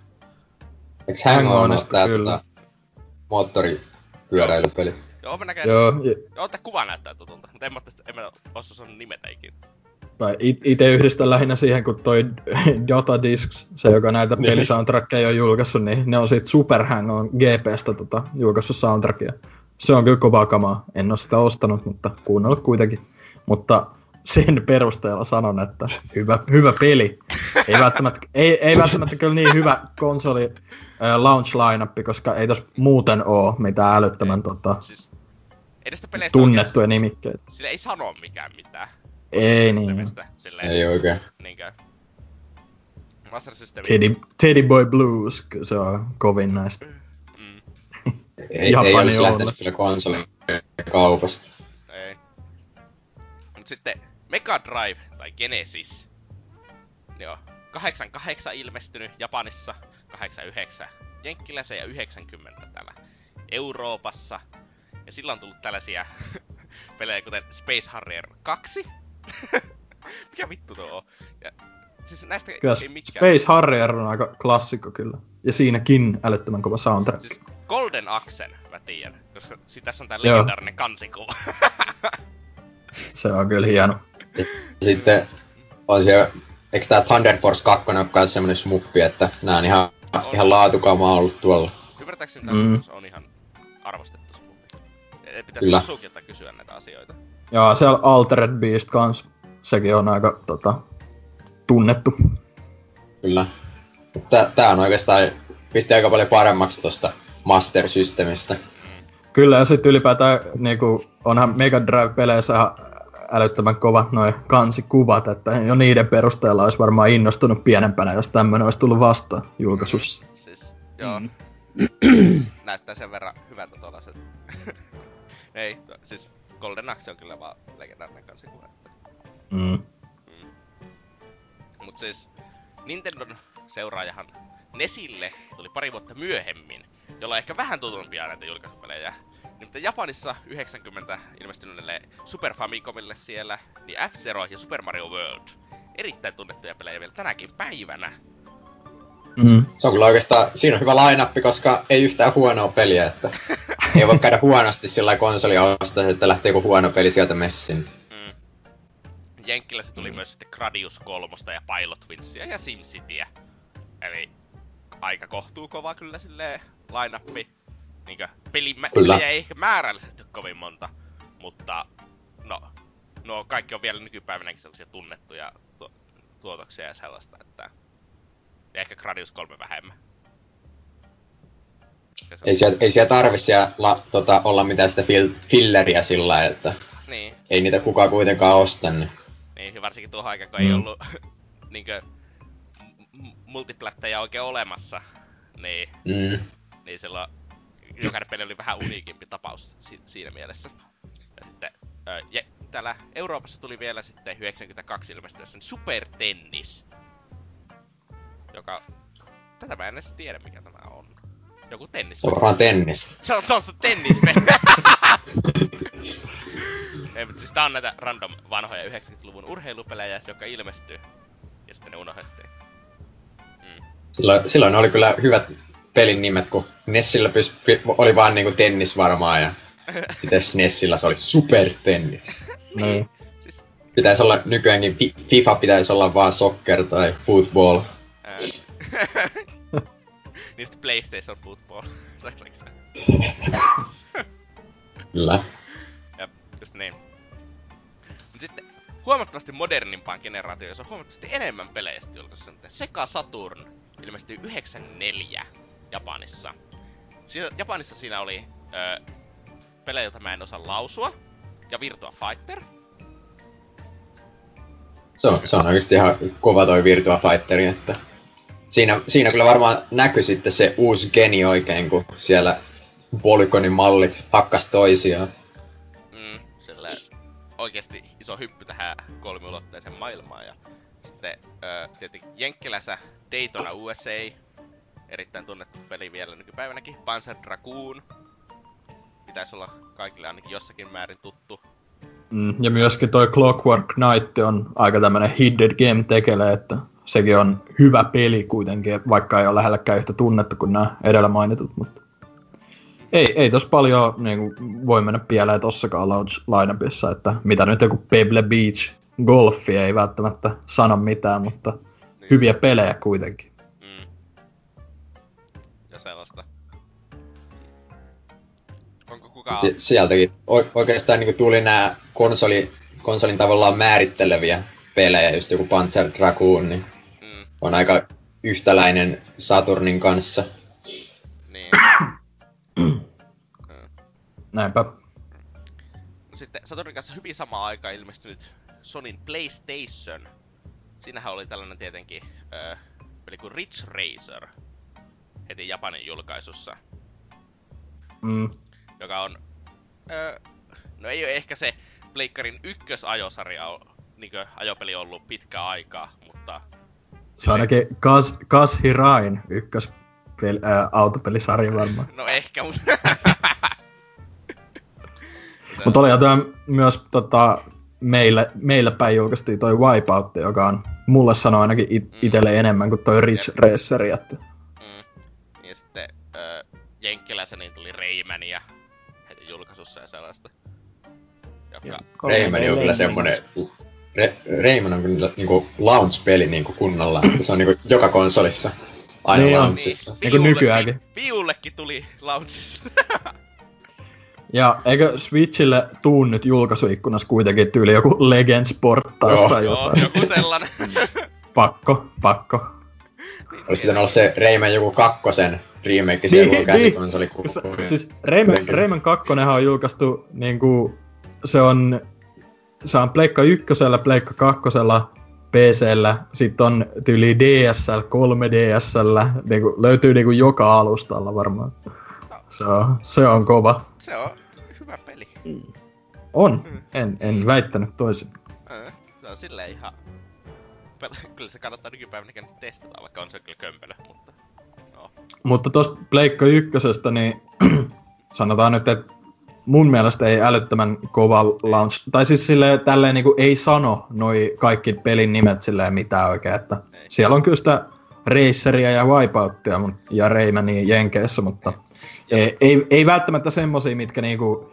Eiks Hang On kyllä. tota, moottoripyöräilypeli? Joo, mä näköjään... Joo, ja- Joo, tää kuva näyttää tutulta, mutta en mä, tästä, en mä osaa sanoa nimetä ikinä. tai it- ite yhdistän lähinnä siihen, kun toi Dota Discs, se joka näitä Niin. pelisoundtrackeja on julkaissut, niin ne on siitä Super Hang on GPstä tota, julkaissut soundtrackia. Se on kyllä kovaa kamaa. En ole sitä ostanut, mutta kuunnellut kuitenkin. Mutta sen perusteella sanon, että hyvä, hyvä peli. Ei välttämättä, ei, ei välttämättä kyllä niin hyvä konsoli äh, launch lineup, koska ei tos muuten oo mitään älyttömän tota, Siis... Peleistä tunnettuja nimikkeitä. Oikein, sille ei sano mikään mitään. Ei niin. Silleen, Ei oikein. niinkö... Master System... Teddy, Teddy Boy Blues, se on kovin näistä. Mm, Ei, ei Japani olisi olla. lähtenyt kyllä konsolin kaupasta. ei. Mut sitten Mega Drive tai Genesis. Joo. 88 ilmestynyt Japanissa, 89 Jenkkilässä ja 90 täällä Euroopassa. Ja sillä on tullut tällaisia pelejä kuten Space Harrier 2. Mikä vittu tuo on? Ja, siis näistä Kyllä ei mikään. Space Harrier on aika klassikko kyllä. Ja siinäkin älyttömän kova soundtrack. Siis Golden Axen mä tiedän, koska tässä on tää legendaarinen kansikuva. Se on kyllä hieno. Ja sitten on siellä, eikö tää Thunder Force 2 ole kans semmonen smuppi, että nää on ihan, ihan laatukamaa ollut tuolla. Ymmärtääkseni Mm. mm. on ihan arvostettu smoothie. Ja Pitäisi Kyllä. Asukilta kysyä näitä asioita. Ja siellä Altered Beast kans. Sekin on aika tota, tunnettu. Kyllä. Tää, tää on oikeastaan, pisti aika paljon paremmaksi tosta Master Systemistä. Kyllä, ja sitten ylipäätään niinku, onhan Mega Drive-peleissä älyttömän kovat noin kansikuvat, että jo niiden perusteella olisi varmaan innostunut pienempänä, jos tämmöinen olisi tullut vastaan julkaisussa. Siis, joo. Mm. Näyttää sen verran hyvältä tuollaiset. Ei, no, siis Golden Axe on kyllä vaan legendaarinen kansikuva. Mm. Mm. Mut siis Nintendon seuraajahan Nesille tuli pari vuotta myöhemmin, jolla on ehkä vähän tutumpia näitä julkaisupelejä. Nimittäin Japanissa 90 ilmestyneelle Super Famicomille siellä, niin F-Zero ja Super Mario World. Erittäin tunnettuja pelejä vielä tänäkin päivänä. Mm. Se on kyllä oikeastaan, siinä on hyvä lainappi, koska ei yhtään huonoa peliä, että ei voi käydä huonosti sillä lailla konsoli ostaa, että lähtee joku huono peli sieltä messiin. Mm. Jenkkilässä tuli myös sitten Gradius 3 ja Pilot Twinsia ja SimCityä. Eli aika kohtuu kova kyllä silleen lainappi. Niinkö, peli, pelejä ei ehkä määrällisesti ole kovin monta, mutta no, no kaikki on vielä nykypäivänäkin sellaisia tunnettuja tu- tuotoksia ja sellaista, että ja ehkä Gradius 3 vähemmän. Ei siellä, ei siellä tarvi siellä la, tota, olla mitään sitä fil, filleriä sillä lailla, että Niin, ei niitä kukaan kuitenkaan osta, niin Niin, varsinkin tuohon aikaan, kun ei Mm. ollut niinkö multiplättejä oikein olemassa, niin, mm, niin silloin jokainen peli oli vähän uniikimpi tapaus si- siinä mielessä. Ja sitten ö, ja täällä Euroopassa tuli vielä sitten 92 ilmestyessä Super Tennis, joka... Tätä mä en edes tiedä, mikä tämä on. Joku tennis. se on tennistä. Se on tuossa tennispeli. Ei, mutta siis tää on näitä random vanhoja 90-luvun urheilupelejä, jotka ilmestyy. Ja sitten ne unohdettiin. Mm. Silloin, silloin oli kyllä hyvät pelin nimet, kun Nessillä pys, py, oli vaan niinku tennis varmaan ja sitten SNESillä se oli super tennis. Niin. Siis, Pitäisi olla nykyäänkin, Fi- FIFA pitäisi olla vaan soccer tai football. niistä PlayStation Football. Tai oliko se? Kyllä. Jep, just niin. Mut sitten huomattavasti modernimpaan generaatioon, jossa on huomattavasti enemmän pelejä sitten julkaisussa. Mutta Sega Saturn ilmestyi 94 Japanissa. Siinä, Japanissa siinä oli ö, pelejä, joita mä en osaa lausua. Ja Virtua Fighter. Se on, se on oikeesti ihan kova toi Virtua Fighteri, että siinä, siinä kyllä varmaan näkyi sitten se uusi geni oikein, kun siellä Polygonin mallit hakkas toisiaan. Mm, sille oikeasti iso hyppy tähän kolmiulotteiseen maailmaan. Ja sitten ö, tietenkin Jenkkilässä Daytona USA. Erittäin tunnettu peli vielä nykypäivänäkin. Panzer Dragoon. Pitäisi olla kaikille ainakin jossakin määrin tuttu. Mm, ja myöskin toi Clockwork Knight on aika tämmönen hidden game tekele, että sekin on hyvä peli kuitenkin, vaikka ei ole lähelläkään yhtä tunnettu kuin nämä edellä mainitut, mutta ei, ei tos paljon niin kuin, voi mennä pieleen tossakaan launch lineupissa, että mitä nyt joku Pebble Beach golfi ei välttämättä sano mitään, mutta Niin. hyviä pelejä kuitenkin. Ja sellaista. Onko kukaan... Si- sieltäkin o- oikeastaan niin tuli nämä konsoli, konsolin tavallaan määritteleviä pelejä, just joku Panzer Dragoon, niin Mm, on aika yhtäläinen Saturnin kanssa. niin. Mm. Näinpä. Sitten Saturnin kanssa hyvin samaan aikaan ilmestynyt Sonin PlayStation. Siinähän oli tällainen tietenkin ö, peli kuin Ridge Racer heti Japanin julkaisussa, Mm. joka on... Ö, no ei ole ehkä se Pleikkarin ykkösajosarja niin ajopeli ollut pitkä aikaa, mutta... Se on ainakin Kaz, Kaz Hirain ykkös pel, ää, autopelisarja varmaan. No ehkä, mutta... Mutta oli tämä myös tota, meillä, meillä päin julkaistiin toi Wipeout, joka on mulle sanoi ainakin it, Mm. itelle enemmän kuin toi Ridge Racer. Että, sitten ö, Jenkkilässä niin tuli Raymania heti julkaisussa ja sellaista. Joka, Rayman on kyllä semmonen... Re- Rayman on kyllä niinku launch-peli niinku kunnolla. että Se on niinku joka konsolissa. Aina Niin launchissa. Niin kuin nykyäänkin. Viullekin tuli launchissa. ja eikö Switchille tuu nyt julkaisuikkunassa kuitenkin tyyli joku Legends porttaus Joo. tai Joo, jotain? joku sellainen. Pakko, pakko. Olisi pitänyt olla se Rayman joku kakkosen remake siellä Niin, niin, käsikonsoli S- siis Rayman. Rayman 2 on julkaistu niinku, se on, se on Pleikka ykkösellä, Pleikka kakkosella, PCllä, sitten on tyyli DSL, 3DSL, niinku, löytyy niinku joka alustalla varmaan. Se on, se on kova. Se on hyvä peli. On, en, en väittänyt toisin. Äh, Se on silleen ihan... Kyllä se kannattaa nykypäivänäkin testata, vaikka on se kyllä kömpelö, mutta... No. Mutta tosta Pleikka ykkösestä, niin sanotaan nyt, että mun mielestä ei älyttömän kova launch, tai siis silleen tälleen niinku ei sano noi kaikki pelin nimet silleen mitään oikein, että Ei. siellä on kyllä sitä Raceria ja Wipeouttia ja Raymania Jenkeissä, mutta ei, ei, ei välttämättä semmosia, mitkä niinku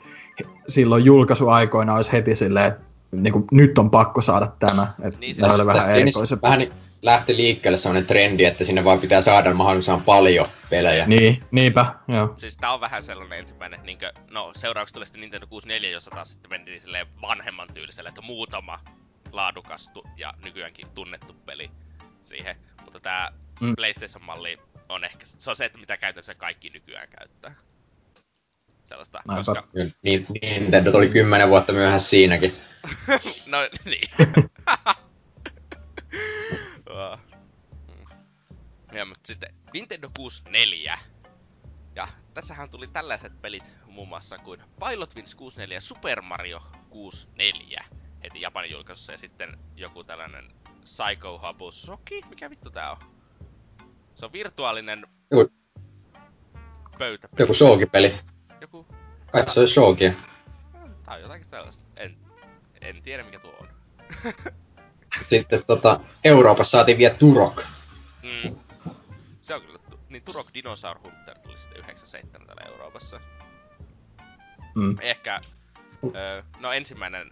silloin julkaisuaikoina olisi heti silleen, että niinku, nyt on pakko saada tämä, että Niin, niin, siis oli vähän Tästä erikoisempi. Vähän niin lähti liikkeelle sellainen trendi, että sinne vaan pitää saada mahdollisimman paljon pelejä. Niin, niinpä, joo. Siis tää on vähän sellainen ensimmäinen, niinkö, no seuraavaksi tulee sitten Nintendo 64, jossa taas sitten mentiin silleen vanhemman tyyliselle, että muutama laadukas tu- ja nykyäänkin tunnettu peli siihen. Mutta tää Mm. PlayStation-malli on ehkä, se on se, että mitä käytännössä kaikki nykyään käyttää. Sellaista, Näinpä. koska, Niin, Nintendo tuli kymmenen vuotta myöhässä siinäkin. no niin. Ja, mutta sitten Nintendo 64. Ja tässähän tuli tällaiset pelit muun muassa kuin Pilot Wings 64 ja Super Mario 64 heti Japanin julkaisussa ja sitten joku tällainen Psycho Habusoki, mikä vittu tää on? Se on virtuaalinen Joku, pöytäpeli. joku shogi-peli. Joku, Kai se on shogia. tai jotakin sellaista. En, en tiedä mikä tuo on. Sitten tota, Euroopassa saatiin vielä Turok. Mm. Se on kyllä niin Turok Dinosaur Hunter tuli sitten 97 täällä Euroopassa. Mm. Ehkä, öö, no ensimmäinen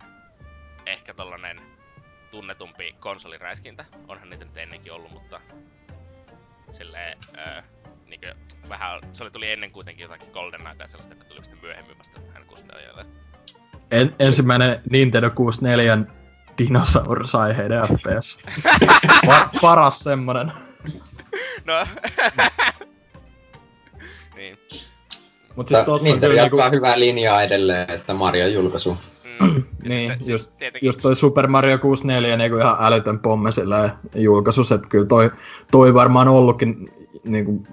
ehkä tollanen tunnetumpi konsoliräiskintä. Onhan niitä nyt ennenkin ollut, mutta silleen öö, niinkö vähän, se oli tuli ennen kuitenkin jotakin GoldenEye tai sellaista, joka tuli sitten myöhemmin vasta N64. En, ensimmäinen Nintendo 64 dinosaurusaiheiden FPS. Pa- paras semmonen. No, niin. Mut siis tossa on Nintendo kyllä jatkaa niinku, hyvää linjaa edelleen, että Mario julkaisu. Mm. Ja niin, sitten, just, siis tietenkin, just toi Super Mario 64 niinku ihan älytön pomme sillä julkaisus, että kyllä toi, toi varmaan ollutkin niinku,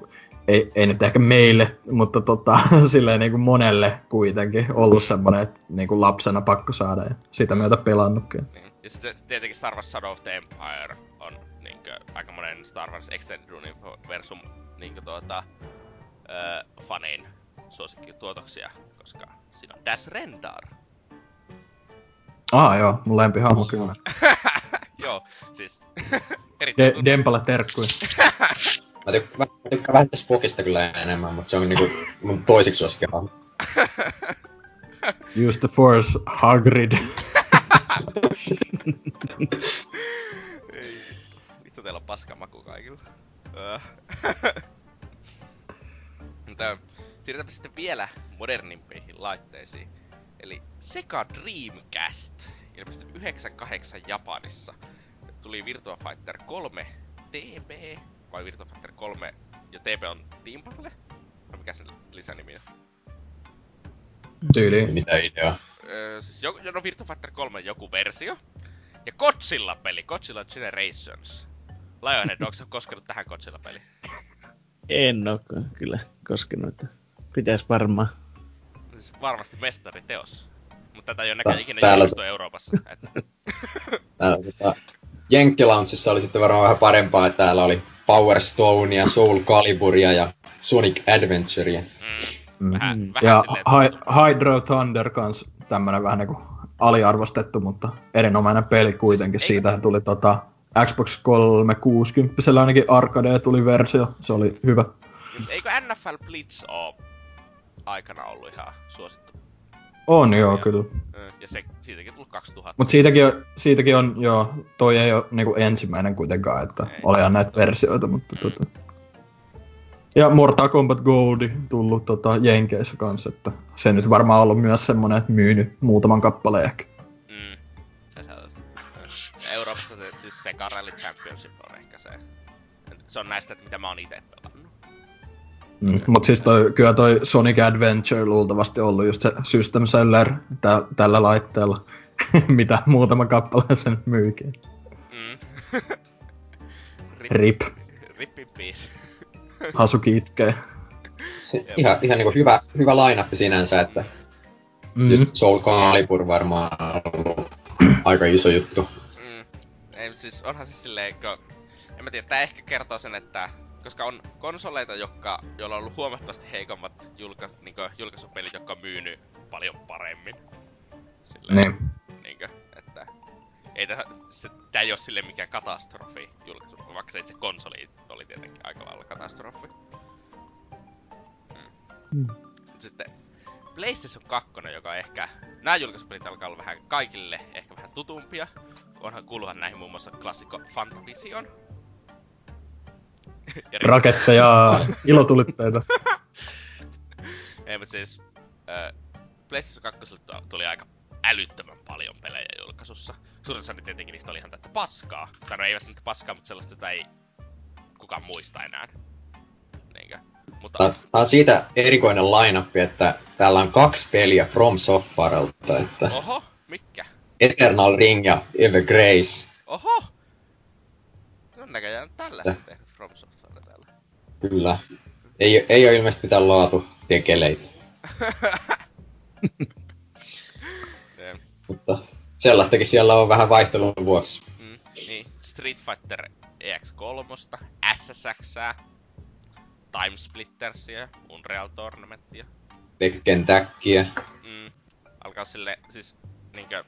ei, ei nyt ehkä meille, mutta tota, silleen niinku monelle kuitenkin ollut semmonen, että niinku lapsena pakko saada ja sitä myötä pelannutkin. Niin. Ja sitten tietenkin Star Wars Shadow of the Empire on niinkö aika monen Star Wars Extended Universum niinkö tuota, öö, fanin suosikkituotoksia, koska siinä on Dash Rendar. Ah joo, mun lempihahmo kyllä. Joo, siis De- Dempalle terkkuja. Mä, tyk- mä tykkään vähän tästä Spockista kyllä enemmän, mutta se on niinku mun toisiksi suosikkihahmo. Use the force, Hagrid. Vittu teillä on paska maku kaikilla. Öö. Mutta siirrytäänpä sitten vielä modernimpiin laitteisiin. Eli Sega Dreamcast ilmestyi 98 Japanissa. Tuli Virtua Fighter 3 TB, vai Virtua Fighter 3 ja TB on Team Battle? Vai mikä sen lisänimi on? Tyyliin. Mitä ideaa. Öö, siis joku, no Virtua Fighter 3 joku versio. Ja Godzilla peli, Godzilla Generations. Lionhead, onko sä koskenut tähän Godzilla peliin? En oo kyllä koskenut. että Pitäis varmaan. Siis varmasti mestariteos. Mutta tätä ei ole näköjään ikinä Täällä- julkaistu Euroopassa. Et, Täällä tota, Jenkkilaunchissa oli sitten varmaan vähän parempaa, että täällä oli Power Stonea, Soul Caliburia ja Sonic Adventurea. mm, Mm. vähän, Mm. vähän Ja Hy- Hydro Thunder kans tämmönen vähän niinku aliarvostettu, mutta erinomainen peli kuitenkin. Siis Siis, eikö- Siitähän tuli tota Xbox 360 ainakin arcade tuli versio. Se oli hyvä. eikö NFL Blitz oo aikana ollut ihan suosittu? On Se joo, on- kyllä. Ja se, siitäkin tullut 2000. Mut siitäkin on, siitäkin on joo, toi ei oo niinku ensimmäinen kuitenkaan, että Ei. olihan näitä versioita, mutta tota... Ja Mortal Kombat Goldi tullut tota Jenkeissä kanssa, että se nyt varmaan ollut myös semmonen, että myynyt muutaman kappaleen ehkä. Mm. Ja. Ja Euroopassa se, siis Sega Rally Championship on ehkä se. Se on näistä, että mitä mä oon ite pelannut. Mm. Mut siis toi, kyllä toi Sonic Adventure luultavasti ollut just se system seller tä, tällä laitteella, mitä muutama kappale sen myykin. Mm. Rip. Rip in peace. Hasuki itkee. Se, ihan, ihan niinku hyvä, hyvä line sinänsä, että Mm. just Soul Calibur varmaan ollut aika iso juttu. Mm. Ei, siis onhan se silleen, kun... En mä tiedä, tää ehkä kertoo sen, että... Koska on konsoleita, jotka, joilla on ollut huomattavasti heikommat julka, niinku, julkaisupelit, jotka on myynyt paljon paremmin. Silleen, Niin. niinkö, että... Ei täh, se, tää ei oo silleen mikään katastrofi julkaisu, vaikka se itse konsoli oli tietenkin aika lailla katastrofi. Mm. Mut Sitten PlayStation 2, joka ehkä... Nämä julkaisupelit alkaa olla vähän kaikille ehkä vähän tutumpia. Onhan kuuluhan näihin muun muassa klassikko Fantavision. Ja Raketteja, ilotulitteita. Ei, mutta siis... Äh, PlayStation 2 tu- tuli aika älyttömän paljon pelejä julkaisussa. Suurin osa tietenkin niistä oli ihan täyttä paskaa. Tai no eivät nyt paskaa, mutta sellaista, jota ei kukaan muista enää. Niinkö? Mutta... Tää on siitä erikoinen lineup, että täällä on kaksi peliä From Softwarelta, että Oho, mikä? Eternal Ring ja Ever Grace. Oho! No näköjään tällaista tehnyt From Software. Kyllä. Ei, ei ole ilmeisesti mitään laatu tekeleitä, mutta sellaistakin siellä on vähän vaihtelun vuoksi. Mm, niin, Street Fighter EX3, SSX, Time Splittersia, Unreal Tournamentia. Tekken Tackia. Mm, alkaa sille, siis niinkö...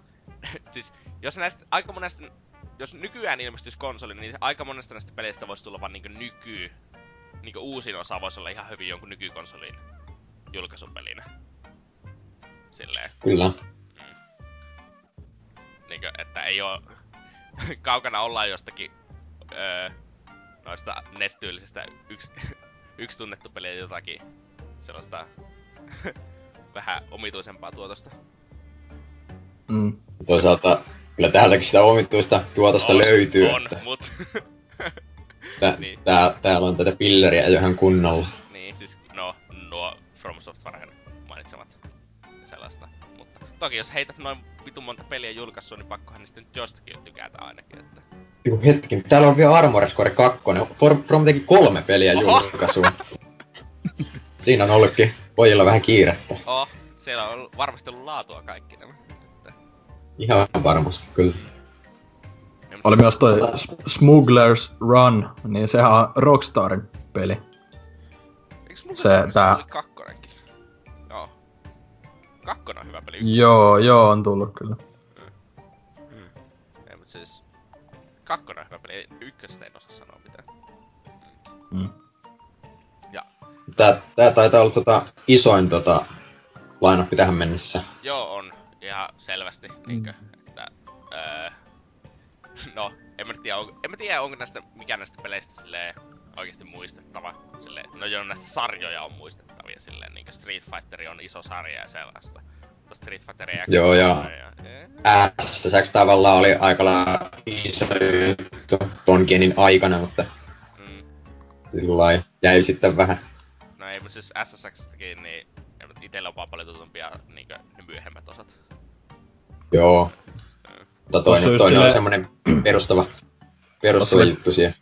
siis, jos näistä, aika monesta, jos nykyään ilmestyisi konsoli, niin aika monesta näistä peleistä voisi tulla vaan niinkö nyky niinku uusin osa voisi olla ihan hyvin jonkun nykykonsolin julkaisupelinä. Silleen, Kyllä. niinkö, että ei oo... kaukana ollaan jostakin öö, noista nestyylisistä yksi, yksi tunnettu peli ja jotakin sellaista vähän omituisempaa tuotosta. Mm. Toisaalta kyllä täältäkin sitä omituista tuotosta on, löytyy. On, että mut... tä- niin. tää, täällä on tätä pilleriä jo ihan kunnolla. niin, siis no, nuo From Softwaren mainitsemat sellaista. Mutta toki jos heität noin vitun monta peliä julkaissut, niin pakkohan niistä nyt jostakin tykätä ainakin, että... Joku hetki, täällä on vielä Armored Core 2. For- From teki kolme peliä julkaisuun. Siinä on ollutkin pojilla vähän kiirettä. Oh, siellä on varmasti ollut laatua kaikki nämä. Ihan varmasti kyllä. Oli myös toi Smuggler's Run, niin sehän on Rockstarin peli. Mulla se se, tää- oli kakkonenkin? Joo. Kakkonen on hyvä peli. Joo, joo, on tullut kyllä. Ei, mut siis... Kakkonen on hyvä peli, ei- ykkösestä en osaa sanoa mitään. Mm. Ja, Tää, tää taitaa olla tota isoin tota lainappi tähän mennessä. joo on ihan selvästi, niinkö, että... Öö, no, en mä tiedä, onko, en mä tiedä, onko näistä, mikä näistä peleistä silleen oikeasti muistettava. Silleen, no joo, näistä sarjoja on muistettavia silleen, niinkö Street Fighter on iso sarja ja sellaista. Mutta Street Fighter X Joo, ja- ja... SSX tavallaan oli aika lailla iso juttu ton genin aikana, mutta Mm. sillä jäi sitten vähän. No ei, mutta siis SSXstäkin, niin itellä on vaan paljon tutumpia niinkö ne myöhemmät osat. Joo. Mutta toinen, toinen oli silleen- semmonen perustava, perustava juttu siihen.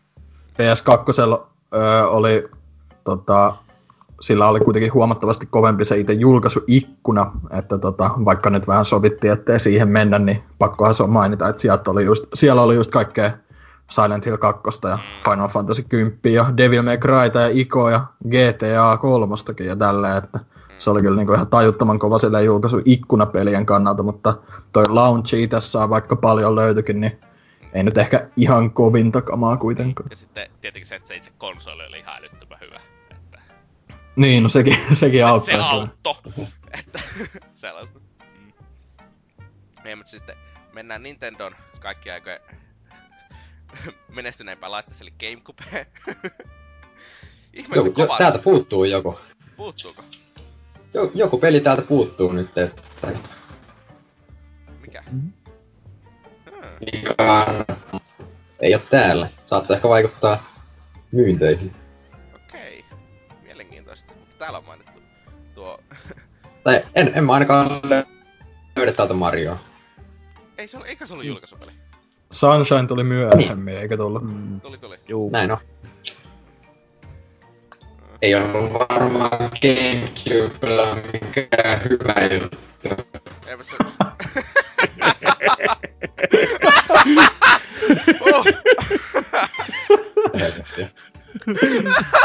PS2 öö, oli, tota, sillä oli kuitenkin huomattavasti kovempi se itse julkaisuikkuna, että tota, vaikka nyt vähän sovittiin, ettei siihen mennä, niin pakkohan se on mainita, että sieltä oli just, siellä oli just kaikkea Silent Hill 2 ja Final Fantasy 10 ja Devil May Cryta ja Ico ja GTA 3 ja tälleen, että se oli kyllä niinku ihan tajuttoman kova sille julkaisu ikkunapelien kannalta, mutta toi launchi tässä on vaikka paljon löytyikin, niin ei nyt ehkä ihan kovinta kamaa kuitenkaan. Ja sitten tietenkin se, että se itse konsoli oli ihan älyttömän hyvä. Että Niin, no sekin, sekin se, auttaa. se kyllä. auttoi. että sellaista. Mm. Ei, mutta sitten mennään Nintendon kaikki aikojen menestyneimpään laitteeseen, eli Gamecubeen. Ihmeellisen kova. täältä puuttuu joku. Puuttuuko? Jo, joku peli täältä puuttuu nyt, että Mikä? Mhm. Hmm. mikä ei ole täällä. Saattaa ehkä vaikuttaa myynteihin. Okei. Mielenkiintoista. Mutta täällä on mainittu tuo... Tai en, en mä ainakaan löydä täältä Marioa. Ei se ole, eikä se ollut julkaisupeli. Sunshine tuli myöhemmin, eikä tullut. Mm, Tuli, tuli. juu. Näin on. Ei ole varmaan Gamecubella mikään hyvä juttu. Ei se... oh!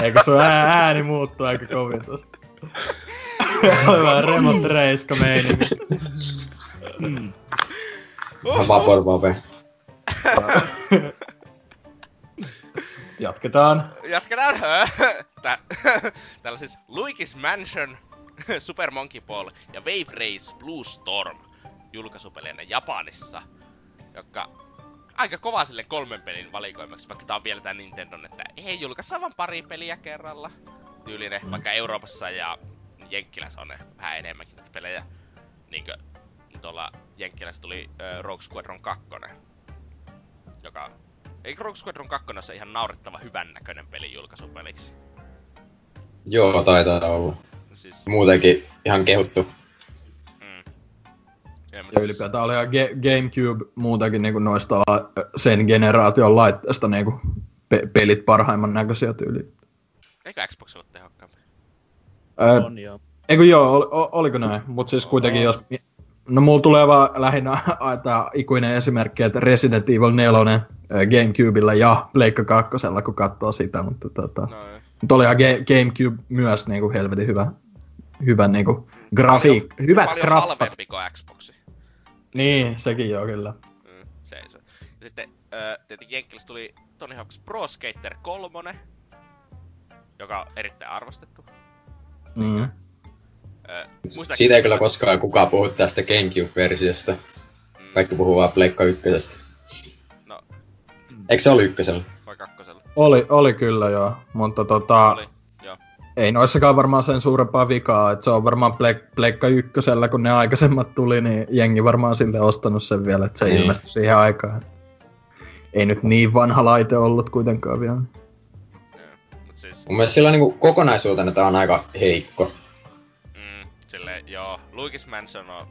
Eikö sun ää- ääni muuttu aika kovin tossa? Oli vähän remote reiska meininki. Vapor Vape. Jatketaan. Jatketaan. Tää, täällä siis Luigi's Mansion, Super Monkey Ball ja Wave Race Blue Storm julkaisupeleinä Japanissa, joka aika kova sille kolmen pelin valikoimaksi, vaikka tää on vielä tää Nintendon, että ei julkaissa vaan pari peliä kerralla. Tyylinen, vaikka Euroopassa ja Jenkkilässä on ne vähän enemmänkin näitä pelejä. Niinkö tuolla Jenkkilässä tuli äh, Rogue Squadron 2, joka Eikö Rogue Squadron 2 ole se ihan naurettava hyvän näköinen peli julkaisupeliksi? Joo, taitaa olla. Siis, Muutenkin ihan kehuttu. mm. Ja, mut Ja ylipäätään oli Gamecube muutenkin niinku noista sen generaation laitteesta niinku pe- pelit parhaimman näköisiä tyyliin. Eikö Xbox ole tehokkaampi? Öö, On joo. Eikö joo, ol, oliko näin? Mut siis kuitenkin jos... No mulla tulee vaan lähinnä tää ikuinen esimerkki, että Resident Evil 4 Gamecubella ja Pleikka 2, kun katsoo sitä, mutta tota... No. Mutta oli ihan Ga- Gamecube myös niinku helvetin hyvä, hyvä niinku grafiik, Paljon- hyvät paljon grappat. halvempi kuin Xboxi. Niin, sekin joo kyllä. Mm, se ei se. Ja sitten, äh, tietenkin Jenkkilässä tuli Tony Hawk's Pro Skater 3. joka on erittäin arvostettu. Mm. Ö, muistaakseni- Siitä ei kyllä koskaan kukaan puhu tästä Gamecube-versiosta. Mm, Kaikki puhuu vaan Pleikka ykkösestä. No, Eikö se ollut ykkösellä? Oli, oli kyllä joo, mutta tota, Oli, joo. ei noissakaan varmaan sen suurempaa vikaa, että se on varmaan Plek- Pleikka ykkösellä, kun ne aikaisemmat tuli, niin jengi varmaan sille ostanut sen vielä, että se Niin. ilmestyi siihen aikaan. Ei nyt niin vanha laite ollut kuitenkaan vielä. Joo. Mut siis, Mun mielestä sillä niinku kokonaisuutena tää on aika heikko. mm, silleen, joo, Luigi's Mansion on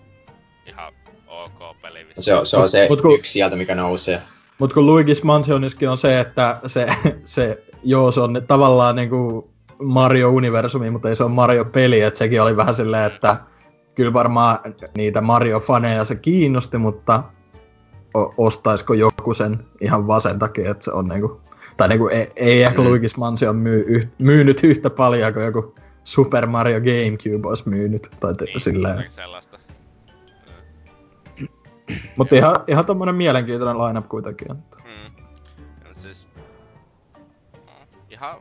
ihan ok peli. Se on se, on se Mut kun- yksi sieltä, mikä nousee. Mut kun Luigi's Mansioniskin on se, että se, se joo, se on tavallaan niinku Mario-universumi, mutta ei se ole Mario-peli, että sekin oli vähän silleen, että kyllä varmaan niitä Mario-faneja se kiinnosti, mutta o- ostaisiko joku sen ihan vaan sen takia, että se on niinku, tai niinku ei, ei ehkä Mm. Luigi's Mansion myy, yh, myynyt yhtä paljon kuin joku Super Mario Gamecube olisi myynyt, tai niin, silleen. jotakin sellaista. Mutta ihan, ihan tommonen mielenkiintoinen lineup kuitenkin. Että. Mm. Mut siis, mm, ihan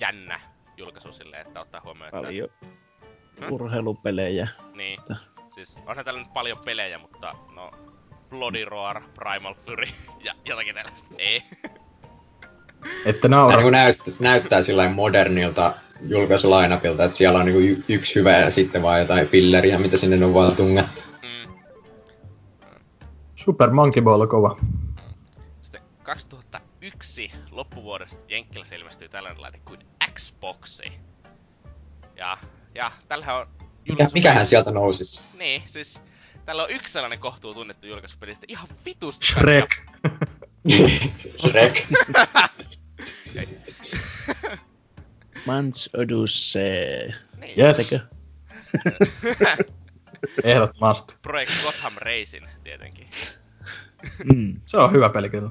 jännä julkaisu silleen, että ottaa huomioon, että... Paljon Hmm? urheilupelejä. Niin, siis onhan täällä nyt paljon pelejä, mutta no... Bloody Roar, Primal Fury ja jotakin tällaista. Ei. Ette Tää naura. niinku näyt, näyttää sillä modernilta julkaisulainapilta, että siellä on niinku y- yksi hyvä ja sitten vaan jotain pilleriä, mitä sinne on vaan tungettu. Super Monkey Ball on kova. Sitten 2001 loppuvuodesta Jenkkilässä ilmestyi tällainen laite kuin Xboxi. Ja, ja tällähän on Mikä, mikähän sieltä nousisi? Niin, siis täällä on yksi sellainen kohtuu tunnettu julkaisupeli, sitten ihan vitusti Shrek. Shrek. Mans Odyssey. Niin. Yes. Ehdottomasti. Project Gotham Racing tietenkin. Mm. Se on hyvä peli kyllä.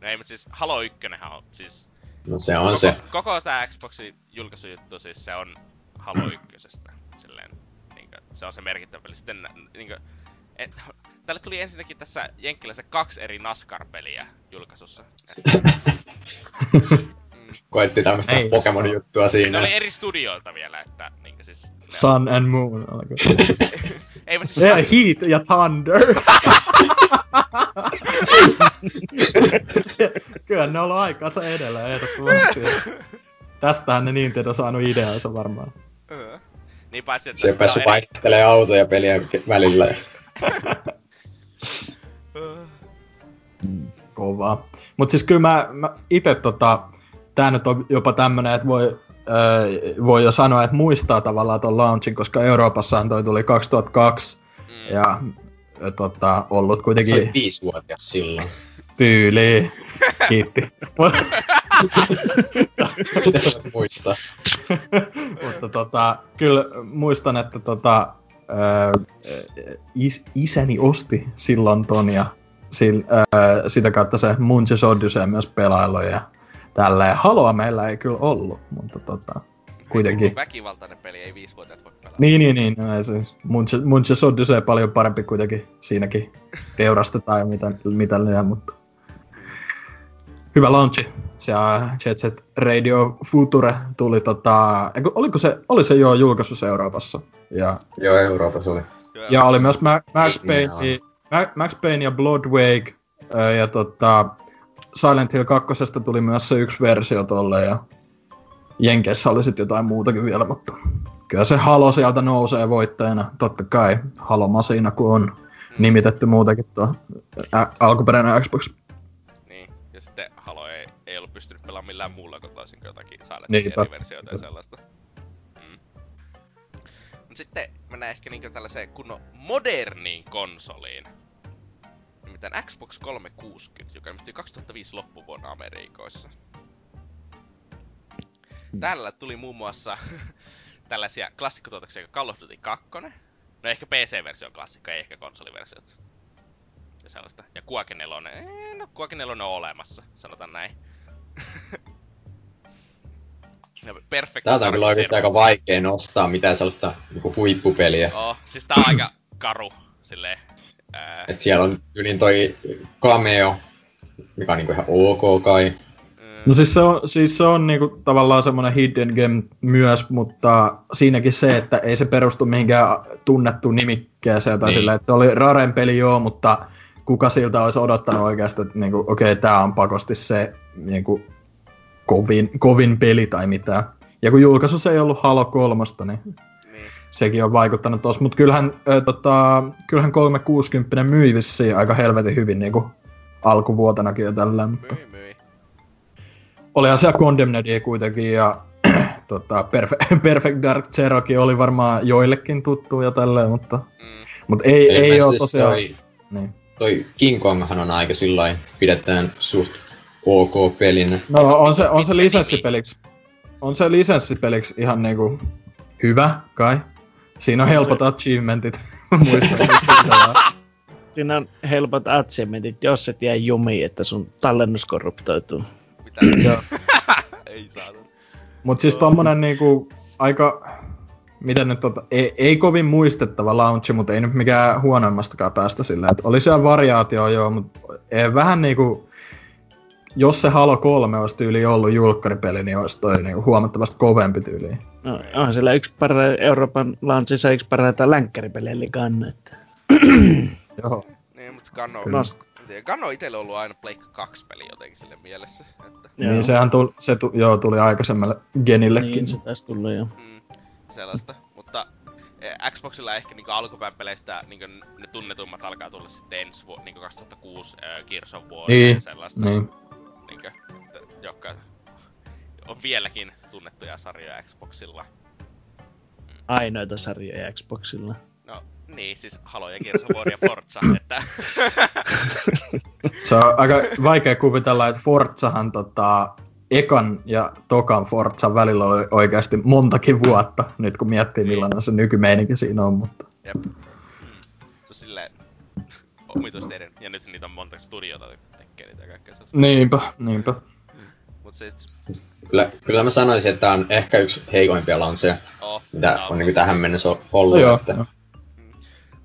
No ei, mutta siis Halo 1 on siis... No se on se. Koko, koko tää Xboxin julkaisujuttu, siis se on Halo 1. Silleen, niinkö, se on se merkittävä peli. Sitten niinkö, et, tälle tuli ensinnäkin tässä Jenkkilässä kaksi eri NASCAR-peliä julkaisussa. Et, Koitti tämmöstä Ei. Pokemon-juttua ne siinä. oli eri studioilta vielä, että niinkö siis... Ne, Sun and Moon alkoi. ei, siis... Yeah, Heat ja Thunder. Kyllä ne on ollut aikaansa edellä ehdottomasti. Tästähän ne Nintendo saanut ideansa varmaan. Öö. Niin paitsi, että... Se päässyt eri- vaihtelee autoja peliä välillä. Öö. Kovaa. Mut siis kyllä mä, mä ite tota, tää nyt on jopa tämmönen, että voi, äh, voi jo sanoa, että muistaa tavallaan ton launchin, koska Euroopassahan toi tuli 2002 Mm. ja äh, tota, ollut Se kuitenkin oli viisivuotias silloin. tyyli. Kiitti. Muistaa? Mutta tota, kyllä muistan, että tota, ää, is, isäni osti silloin ton ja sil, ää, sitä kautta se Munches Odyssey myös pelailu ja tälleen. Haloa meillä ei kyllä ollut, mutta tota, kuitenkin. Väkivaltainen peli, ei viisivuotiaat voi pelata. Niin, niin, niin. No, siis Munches, Munches Odyssey paljon parempi kuitenkin. Siinäkin teurastetaan ja mitä, mitä lyö, mutta hyvä launchi. Se äh, Jet Set Radio Future tuli tota, eiku, oliko se, oli se jo julkaisussa Euroopassa. Ja, Joo, Euroopassa oli. ja oli myös Ma- Max Niin, Payne, Ma- Max Payne ja Blood Wake äh, ja tota, Silent Hill 2 tuli myös se yksi versio tolle ja Jenkeissä oli sitten jotain muutakin vielä, mutta kyllä se Halo sieltä nousee voittajana, totta kai. Halo Masina, kun on nimitetty muutakin tuo ä- alkuperäinen Xbox. Niin, ja sitten Halo ei, ei ollut pystynyt pelaamaan millään muulla toisin kuin jotakin Silent. Hill versioita ja sellaista. Mm. Mut sitten mennään ehkä niinku tällaiseen kunnon moderniin konsoliin. Nimittäin Xbox 360, joka ilmestyi 2005 loppuvuonna Amerikoissa. Tällä tuli muun muassa tällaisia klassikkotuotoksia kuin Call of Duty 2. No ehkä PC-versio on klassikko, ei ehkä konsoliversiot. Ja sellaista. Ja Quake 4. Eh, no Quake 4 on olemassa, sanotaan näin. ja Perfect Täältä on kyllä Zero. aika vaikea nostaa mitään sellaista niinku huippupeliä. Oh, siis tää on aika karu, silleen. Ää, Et siellä on ylin toi Cameo, mikä on niinku ihan ok kai. No siis se on, siis se on niinku tavallaan semmoinen hidden game myös, mutta siinäkin se, että ei se perustu mihinkään tunnettuun nimikkeeseen tai Niin. sillä, että se oli Raren peli joo, mutta kuka siltä olisi odottanut oikeasti, että niinku, okei, okay, tää on pakosti se niinku, kovin, kovin peli tai mitään. Ja kun julkaisussa ei ollut Halo 3, niin Niin. Sekin on vaikuttanut tossa, mutta kyllähän, ö, tota, kyllähän 360 myi vissiin aika helvetin hyvin niinku alkuvuotenakin ja tällä, mutta Myi, myi. olihan siellä Condemnedia kuitenkin ja tota, Perfe- Perfect Dark Zerokin oli varmaan joillekin tuttu ja tälleen, mutta, Mm. mutta ei, ei Ilmeisesti ole tosiaan... Toi, Niin. toi King Konghan on aika sillä pidetään suht ok pelinä. No on se, on se lisenssipeliksi. On se lisenssipeliksi ihan niinku hyvä, kai. Siinä on helpot achievementit. Siinä on helpot achievementit, jos se jää jumiin, että sun tallennus korruptoituu. Mitä? Joo. ei saata. Mut siis tommonen niinku aika, miten nyt tota, ei, ei kovin muistettava launchi, mutta ei nyt mikään huonoimmastakaan päästä sillä. Et oli siellä variaatio joo, mutta vähän niinku, jos se Halo 3 olisi tyyli ollut julkkaripeli, niin olisi toi niinku huomattavasti kovempi tyyli. No, on siellä yksi parha, Euroopan launchissa yksi parhaita länkkäripeliä, eli Gun, että Joo. Niin, mutta Kanno, Kyllä. Kanno on itselle ollut aina Pleikka 2 peli jotenkin sille mielessä. Että, Niin sehän tuli, se tu, joo, tuli aikaisemmalle Genillekin. Niin, se taisi tulla jo. mm, sellaista. Mutta eh, Xboxilla ehkä niinku alkupään peleistä niinku ne tunnetummat alkaa tulla sitten ensi vuonna, niinku 2006 äh, Gears of War Niin, ja sellaista. niin. Niinku, jotka on vieläkin tunnettuja sarjoja Xboxilla. Ainoita sarjoja Xboxilla. No niin, siis Halo ja Gears of War ja Forza, että Se on aika vaikea kuvitella, että Forzahan tota, ekan ja tokan Forzan välillä oli oikeasti montakin vuotta, nyt kun miettii millainen se nykymeininki siinä on, mutta jep. Mm. Se on silleen omituisesti eri. Ja nyt niitä on monta studiota tekee niitä kaikkea sellaista. niinpä, niinpä. Mut sit, Kyllä, kyllä mä sanoisin, että tää on ehkä yksi heikoimpia launcheja, oh, mitä tää on niin tähän mennessä ollut. No joo, että joo.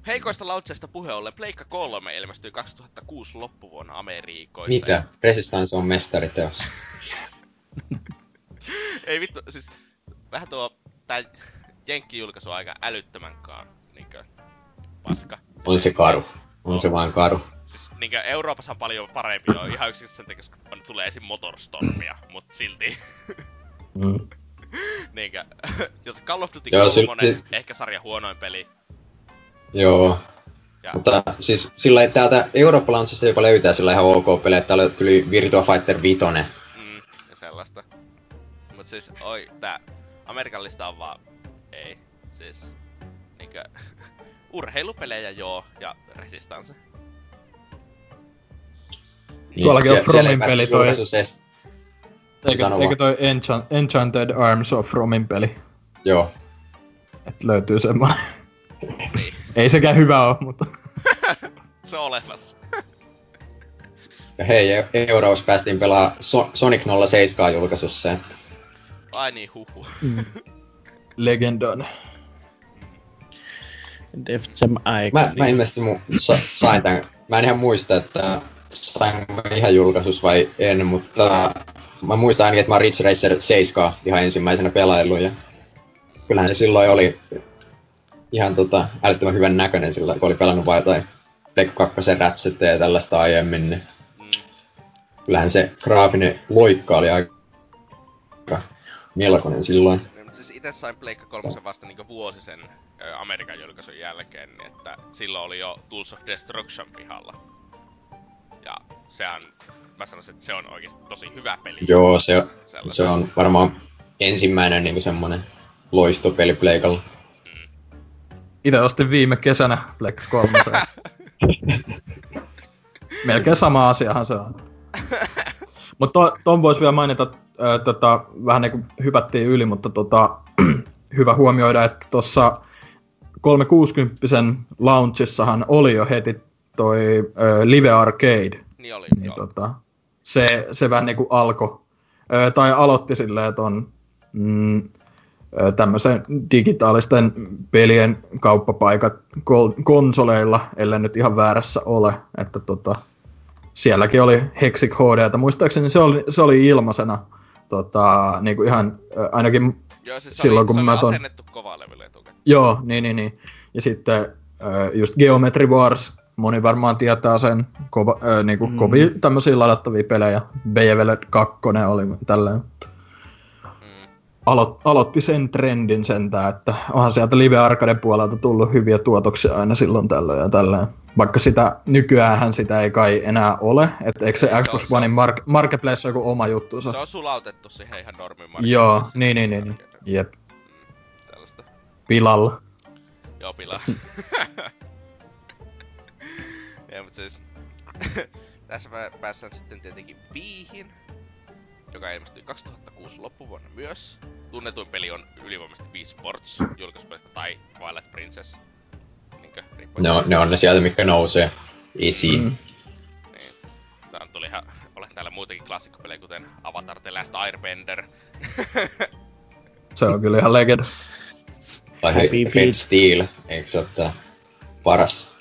Heikoista launcheista puhe ollen, Pleikka 3 ilmestyi 2006 loppuvuonna Amerikoissa. Mitä? Resistance on mestariteos. Ei vittu, siis vähän tuo, tää Jenkki-julkaisu on aika älyttömän niinkö, paska. On se karu. On se vaan karu. Siis niinkö Euroopassa on paljon parempi jo ihan yksinkertaisesti sen takia, koska tulee esim. Motorstormia, mut silti Mm. niinkö, Call of Duty Joo, 3, sil- si- ehkä sarjan huonoin peli. Joo. Ja, Mutta siis sillä että täältä Eurooppa launchista jopa löytää sillä ihan ok pelejä, että täällä tuli Virtua Fighter 5. mm, ja sellaista. Mut siis, oi, tää Amerikan lista on vaan, ei, siis, niinkö, urheilupelejä joo, ja Resistance. Tuollakin on Fromin peli toi- Eikö, eikö toi Enchant, Enchanted Arms of Fromin peli? Joo. Et löytyy semmoinen. Niin, Ei sekään hyvä oo, mutta... se on olevassa. Ja hei, E- Euroopassa päästiin pelaa so- Sonic 07 julkaisussa. Ai niin, huhu. Legendan. Def Jam aika. Mä, mä ilmeisesti mu- sa- sain tän. Mä en ihan muista, että sain ihan julkaisus vai en, mutta mä muistan ainakin, että mä Ridge Racer 7 ihan ensimmäisenä pelaillut ja kyllähän se silloin oli ihan tota, älyttömän hyvän näköinen sillä, kun oli pelannut vain jotain Pleikka 2 Ratchetia ja tällaista aiemmin, niin Mm. kyllähän se graafinen loikka oli aika melkoinen silloin. Mutta siis itse sain Pleikka 3 vasta niinku vuosi sen Amerikan julkaisun jälkeen, niin että silloin oli jo Tools of Destruction pihalla. Ja sehän, mä sanoisin, että se on oikeasti tosi hyvä peli. Joo, se, Sellainen. se on varmaan ensimmäinen niinku semmonen loistopeli Pleikalla. Itse ostin viime kesänä Black 3. Melkein sama asiahan se on. Mutta to, ton voisi vielä mainita, ää, tota, vähän niin kuin hypättiin yli, mutta tota, hyvä huomioida, että tuossa 360 launchissahan oli jo heti toi ö, Live Arcade, Niin oli, niin joo. tota, se, se vähän niinku alkoi, tai aloitti silleen ton mm, tämmöisen digitaalisten pelien kauppapaikat konsoleilla, ellei nyt ihan väärässä ole, että tota, sielläkin oli Hexic HD, muistaakseni se oli, se oli ilmaisena tota, niin kuin ihan ainakin Joo, siis Silloin, oli, kun se mä ton- asennettu. Joo, niin, niin, niin. Ja sitten just Geometry Wars, moni varmaan tietää sen, kova, äh, niinku Mm. kovia tämmöisiä ladattavia pelejä. Bejevelet 2 oli tälleen. Mm. Alo- aloitti sen trendin sentään, että onhan sieltä Live Arcade puolelta tullut hyviä tuotoksia aina silloin tällöin ja tälleen. Vaikka sitä, nykyäänhän sitä ei kai enää ole, että eikö se Ei, se on- Xbox Onein mark- Marketplace on joku oma juttuunsa? Se on sulautettu siihen ihan normiin Joo, niin, niin, niin, niin. Jep, Mm, tällaista. pilalla. Joo, pilaa. ja, mutta siis... tässä pä- päästään sitten tietenkin Viihin, joka ilmestyi 2006 loppuvuonna myös. Tunnetuin peli on ylivoimaisesti Wii Sports julkaisupelistä tai Twilight Princess. Niinkö, riippuen. Ne on, ne on ne sieltä, mitkä nousee esiin. Mm. Niin. Tää tuli ihan, olen täällä muitakin klassikkopelejä, kuten Avatar The Last Airbender. Se on kyllä ihan legenda. Tai Happy Red. Steel, eikö se ole tää paras?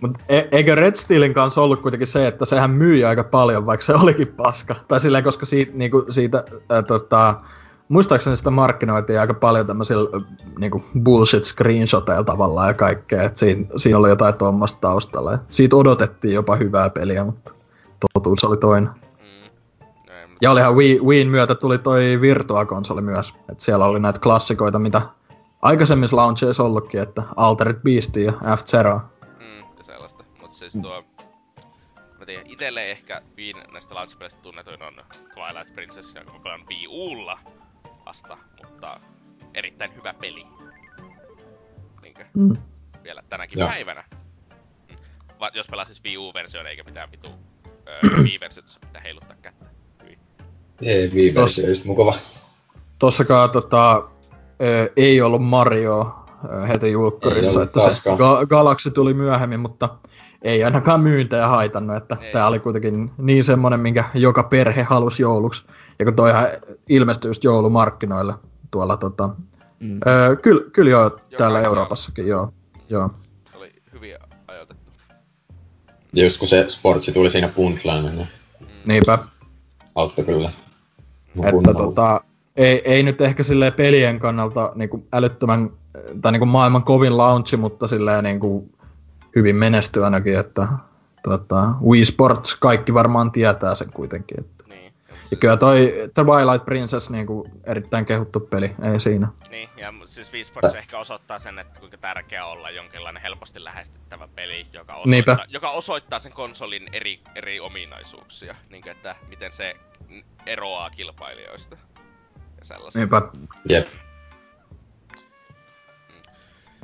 Mut e- eikö Red Steelin kanssa ollut kuitenkin se, että sehän myi aika paljon, vaikka se olikin paska. Tai silleen, koska siitä, niinku, siitä ää, tota, muistaakseni sitä markkinoitiin aika paljon tämmöisillä niinku bullshit screenshoteilla tavallaan ja kaikkea. Et siinä, siinä oli jotain tuommoista taustalla. Et siitä odotettiin jopa hyvää peliä, mutta totuus oli toinen. Mm. No, Ja olihan Wii, Wiin myötä tuli toi Virtua-konsoli myös. Et siellä oli näitä klassikoita, mitä aikaisemmissa launcheissa ollutkin, että Altered Beast ja F-Zero. Mm, ja sellaista. Mut siis tuo... Mä tiedän, itelle ehkä Viin näistä launchpeleistä tunnetuin on Twilight Princess, jonka mä pelaan Wii Ulla vasta, mutta erittäin hyvä peli. Niinkö? Mm. Vielä tänäkin Joo. päivänä. Mm. Va- jos pelaa siis Wii U-versioon eikä mitään vitu öö, Wii-versiota, jossa pitää heiluttaa kättä. Hyi. Ei, Wii-versio just mukava. Tossakaan tota, ö, ei ollut Mario heti Ei julkkarissa, että se. Ga- Galaxy tuli myöhemmin, mutta ei ainakaan myyntejä haitannut, että Ei. tämä oli kuitenkin niin semmonen, minkä joka perhe halusi jouluksi. Ja kun toihan ilmestyi just joulumarkkinoille tuolla tota, Mm. öö, kyllä kyl joo, täällä kaikkialla. Euroopassakin, joo. joo. Se oli hyvin ajoitettu. Ja just kun se sportsi tuli siinä bundlana, niin Niinpä, auttoi kyllä. että tota, ei, ei nyt ehkä silleen pelien kannalta niinku älyttömän, tai niinku maailman kovin launchi, mutta silleen niinku hyvin menestyy ainakin, että tota, Wii Sports kaikki varmaan tietää sen kuitenkin. Että. Niin. Ja, Ja kyllä toi Twilight Princess niinku erittäin kehuttu peli, ei siinä. Niin, ja siis Wii Sports ehkä osoittaa sen, että kuinka tärkeää olla jonkinlainen helposti lähestyttävä peli, joka osoittaa, Niinpä. joka osoittaa sen konsolin eri, eri ominaisuuksia, niin kuin, että miten se eroaa kilpailijoista ja sellaista. Niinpä. Jep.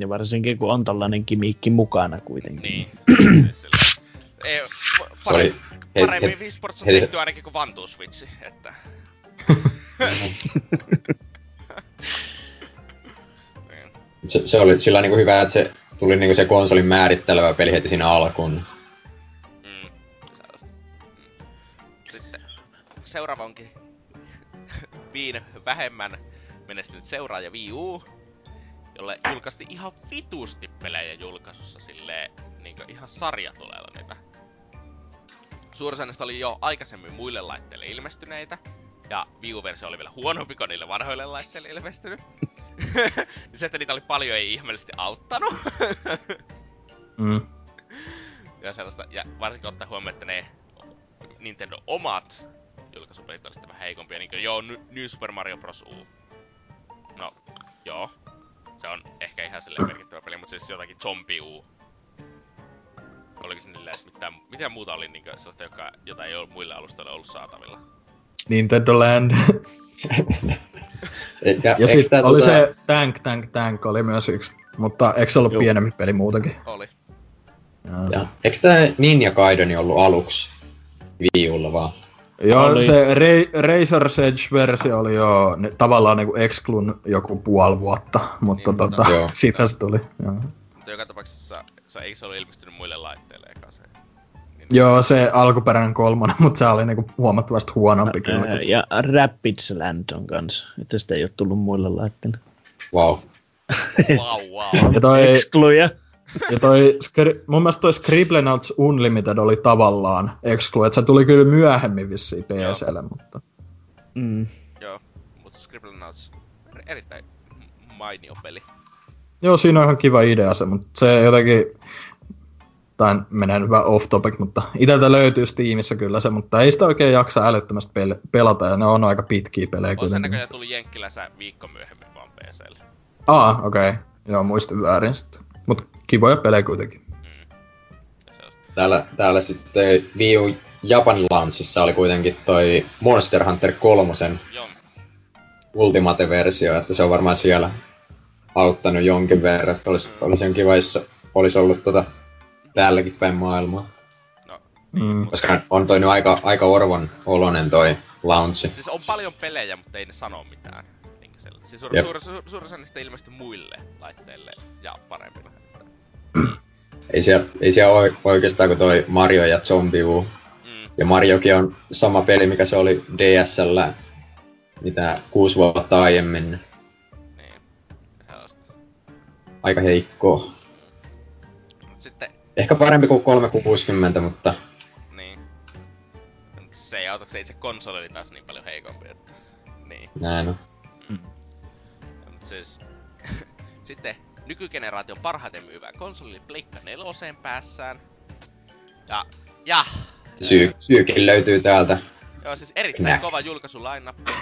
Ja varsinkin kun on tällainen kimikki mukana kuitenkin. Niin, ei, he- paremmin he- Wii Sports on heti- tehty ainakin kuin Vantuu Switchi, että... niin. se, se oli sillä niinku hyvä, että se tuli niinku se konsolin määrittelevä peli heti siinä alkuun. Mm. Mm. Sitten seuraava onkin Viin vähemmän menestynyt seuraaja Wii U, jolle julkaistiin ihan vitusti pelejä julkaisussa silleen, niinkö ihan sarjatuleella niitä. Näistä oli jo aikaisemmin muille laitteille ilmestyneitä, ja Wii U-versio oli vielä huonompi kuin niille vanhoille laitteille ilmestynyt. niin se, että niitä oli paljon, ei ihmeellisesti auttanut. Mm. ja sellaista, ja varsinkin ottaa huomioon, että ne Nintendo omat julkaisupelit on sitten vähän heikompia, niin kuin joo, New Super Mario Bros. U. No, joo. Se on ehkä ihan silleen merkittävä peli, mutta siis jotakin Zombie U. Oliko niillä edes mitään, mitä muuta oli niin sellaista, joka, jota ei ole muille alustoille ollut saatavilla? Nintendo Land. Eikä, ja sitten tää oli tota- se Tank Tank Tank oli myös yksi. Mutta eikö se ollut Joo. pienempi peli muutenkin? Oli. Jaa. Ja, eikö tää Ninja Gaideni ollut aluksi Wii Ulla vaan? Joo, Oli. se Ra- Razor's Edge-versio oli jo ne, tavallaan niinku Exclun joku puoli vuotta, mutta Niin, tota, Joo. siitä se tuli. Joo. Mutta joka tapauksessa se eikö se ollut ilmestynyt muille laitteille eka se? Niin, Joo, se alkuperäinen kolmonen, mutta se oli niinku huomattavasti huonompi kyllä. Ää, Ja Rapids Land on kanssa, että sitä ei ole tullut muilla laitteilla. Wow. Wow, wow. Ja toi, Excluja. Ja toi, Skri- mun mielestä toi Scribblenauts Unlimited oli tavallaan exclu, että se tuli kyllä myöhemmin vissiin PClle, mutta... Mm. Joo, mutta Scribblenauts erittäin mainio peli. Joo, siinä on ihan kiva idea se, mutta se jotenkin... Tai menee hyvä off topic, mutta iteltä löytyy Steamissa kyllä se, mutta ei sitä oikein jaksa älyttömästi pel- pelata, ja ne on aika pitkiä pelejä On kyllä. sen näköjään tuli Jenkkilässä viikko myöhemmin vaan PClle. Aa, okei. Okay. Joo, muistin väärin sitten. Kivoja pelejä kuitenkin. Mm. Täällä, täällä sitten Wii U Japan launchissa oli kuitenkin toi Monster Hunter 3 Joo, Ultimate-versio, että se on varmaan siellä auttanut jonkin verran, että olisi, olisi kiva, jos olisi ollut tota täälläkin päin maailmaa. no Mm. Koska on toi nyt aika, aika orvon olonen toi launchi. Siis on paljon pelejä, mutta ei ne sano mitään. Niin sel- siis suur, Jep. suur, suur, suur osa niistä ilmestyy muille laitteille ja parempina. Ei siellä, ei siellä oi- oikeastaan kuin toi Mario ja Zombie mm, Ja Mariokin on sama peli, mikä se oli DSL mitä kuusi vuotta aiemmin. niin. Aika heikkoa. Sitten, Ehkä parempi kuin 360, mutta niin. Se ei auta, se itse konsoli oli taas niin paljon heikompi, että... Niin. näin on. Mut siis... sitten nykygeneraation parhaiten myyvään konsoli Pleikka neloseen päässään. Ja... Ja! Syy, syykin löytyy täältä. Joo, siis erittäin Knack. kova julkaisu lainappi.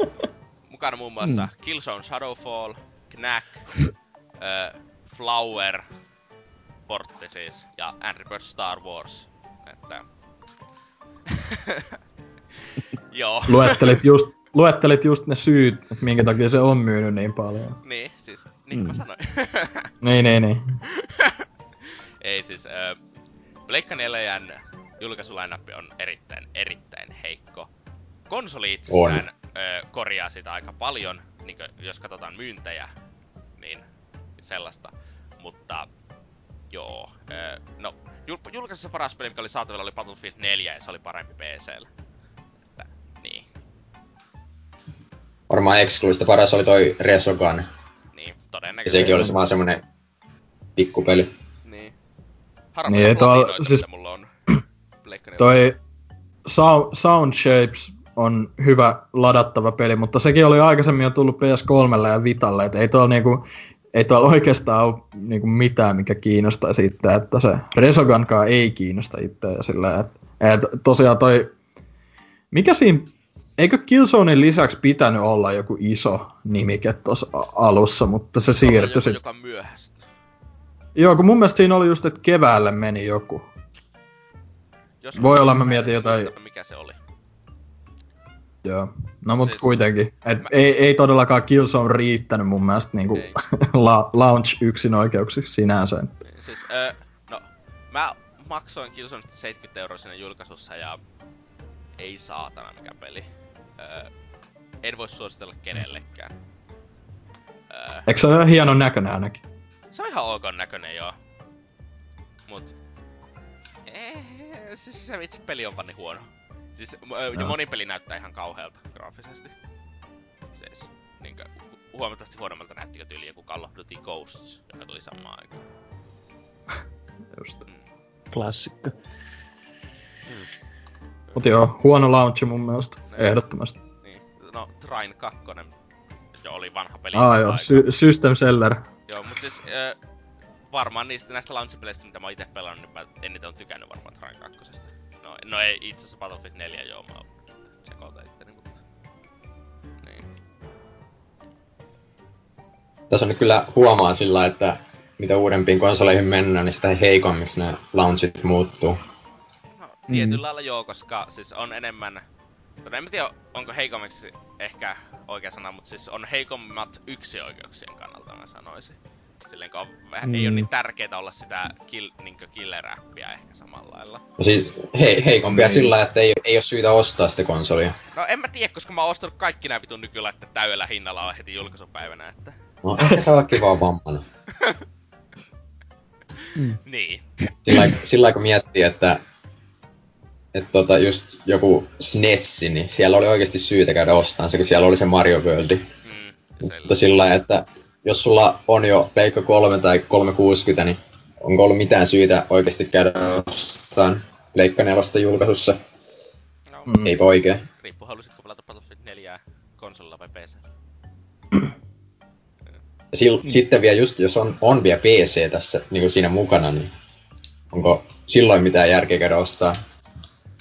Mukana muun muassa mm. Killzone Shadowfall, Knack, äh, Flower, portti siis, ja Angry Birds Star Wars. Että... Joo. Luettelit just, luettelit just ne syyt, että minkä takia se on myynyt niin paljon. niin, siis, niin mm. mä sanoin. Niin, niin, niin. Ei siis, äh, Pleikka 4 julkaisulainappi on erittäin, erittäin heikko. Konsoli itsessään äh, korjaa sitä aika paljon, niin jos katsotaan myyntejä, niin sellaista. Mutta joo, äh, no jul- julkaisussa paras peli, mikä oli saatavilla, oli Battlefield 4 ja se oli parempi PCllä. Varmaan Excluista paras oli toi Resogun. niin, Ja todennäköisesti. sekin olisi vaan semmonen pikkupeli. Niin. Harvoin Niin, ei tuolla- siis... mulla on. Pleikka 4. Toi Sound, Sound Shapes on hyvä ladattava peli, mutta sekin oli aikaisemmin jo tullut PS3 ja Vitalle, et ei tuolla niinku, ei tuolla oikeastaan ole niinku mitään, mikä kiinnostaisi itse, että se Resogunkaan ei kiinnosta itseä ja sillä, että et tosiaan toi, mikä siinä, eikö Killzonein lisäksi pitänyt olla joku iso nimike tuossa alussa, mutta se siirtyi sitten. joka myöhästyi. Joo, kun mun mielestä siinä oli just, että keväälle meni joku. Jos Voi olla, mä mietin jotain- Mikä se oli. Joo. No mut Siis- kuitenkin. Et mä- ei, ei todellakaan Killzone riittänyt mun mielestä niinku la, launch yksin oikeuksiksi sinänsä. Siis, öö, no, mä maksoin Killzonesta 70 euroa siinä julkaisussa ja ei saatana mikä peli. Öö, en voi suositella kenellekään. Öö, Eikö se ole hienon näköinen ainakin? se on ihan ok näköinen joo. Mut... Eh, siis se itse peli on vaan niin huono. Siis Joo. moni peli näyttää ihan kauhealta graafisesti. Siis niinkö hu- huomattavasti huonommalta näytti jo tyyli joku Call of Duty Ghosts, joka tuli samaan aikaan. Just. Klassikko. Mut joo, huono launch mun mielestä. Niin. Ehdottomasti. Niin, no Trine 2 jo oli vanha peli. Siihen joo, sy- System Seller. Joo, mut siis ö, varmaan niistä näistä launchipeleistä, mitä mä oon ite pelannut, niin mä eniten on tykännyt varmaan Trine 2. No, no ei itse asiassa Battlefield 4 joo, mä sekoitan itteni, mutta... Niin. Tässä on nyt kyllä huomaa sillä, että mitä uudempiin konsoleihin mennään, niin sitä heikommiksi nämä launchit muuttuu. No, tietyllä Mm. lailla joo, koska siis on enemmän... No, en mä tiedä, onko heikommiksi ehkä oikea sana, mutta siis on heikommat yksioikeuksien kannalta, mä sanoisin. Silleen, kun on, vähän, ei ole Mm. niin tärkeää olla sitä kill, niin killer-appia ehkä samalla lailla. No siis he, heikompia Niin. sillä, että ei, ei ole syytä ostaa sitä konsolia. No en mä tiedä, koska mä oon ostanut kaikki nämä vitun nykylaitteet täydellä hinnalla heti julkaisupäivänä, että... No ehkä se ollakin vaan vamman. Niin. Sillä, sillä lailla kun miettii, että, että tota, just joku SNES, niin siellä oli oikeasti syytä käydä ostamaan se, kun siellä oli se Mario World. Mm, Mutta sillä lailla, että jos sulla on jo Pleikka 3 tai 360, niin onko ollut mitään syytä oikeasti käydä ostamaan Pleikka 4 julkaisussa? No, Mm. Eipä oikein. riippuu halusitko pelata Battlefield 4 konsolilla vai PC. Sil, sitten vielä just, jos on, on vielä PC tässä niin kuin siinä mukana, niin onko silloin mitään järkeä käydä ostaa?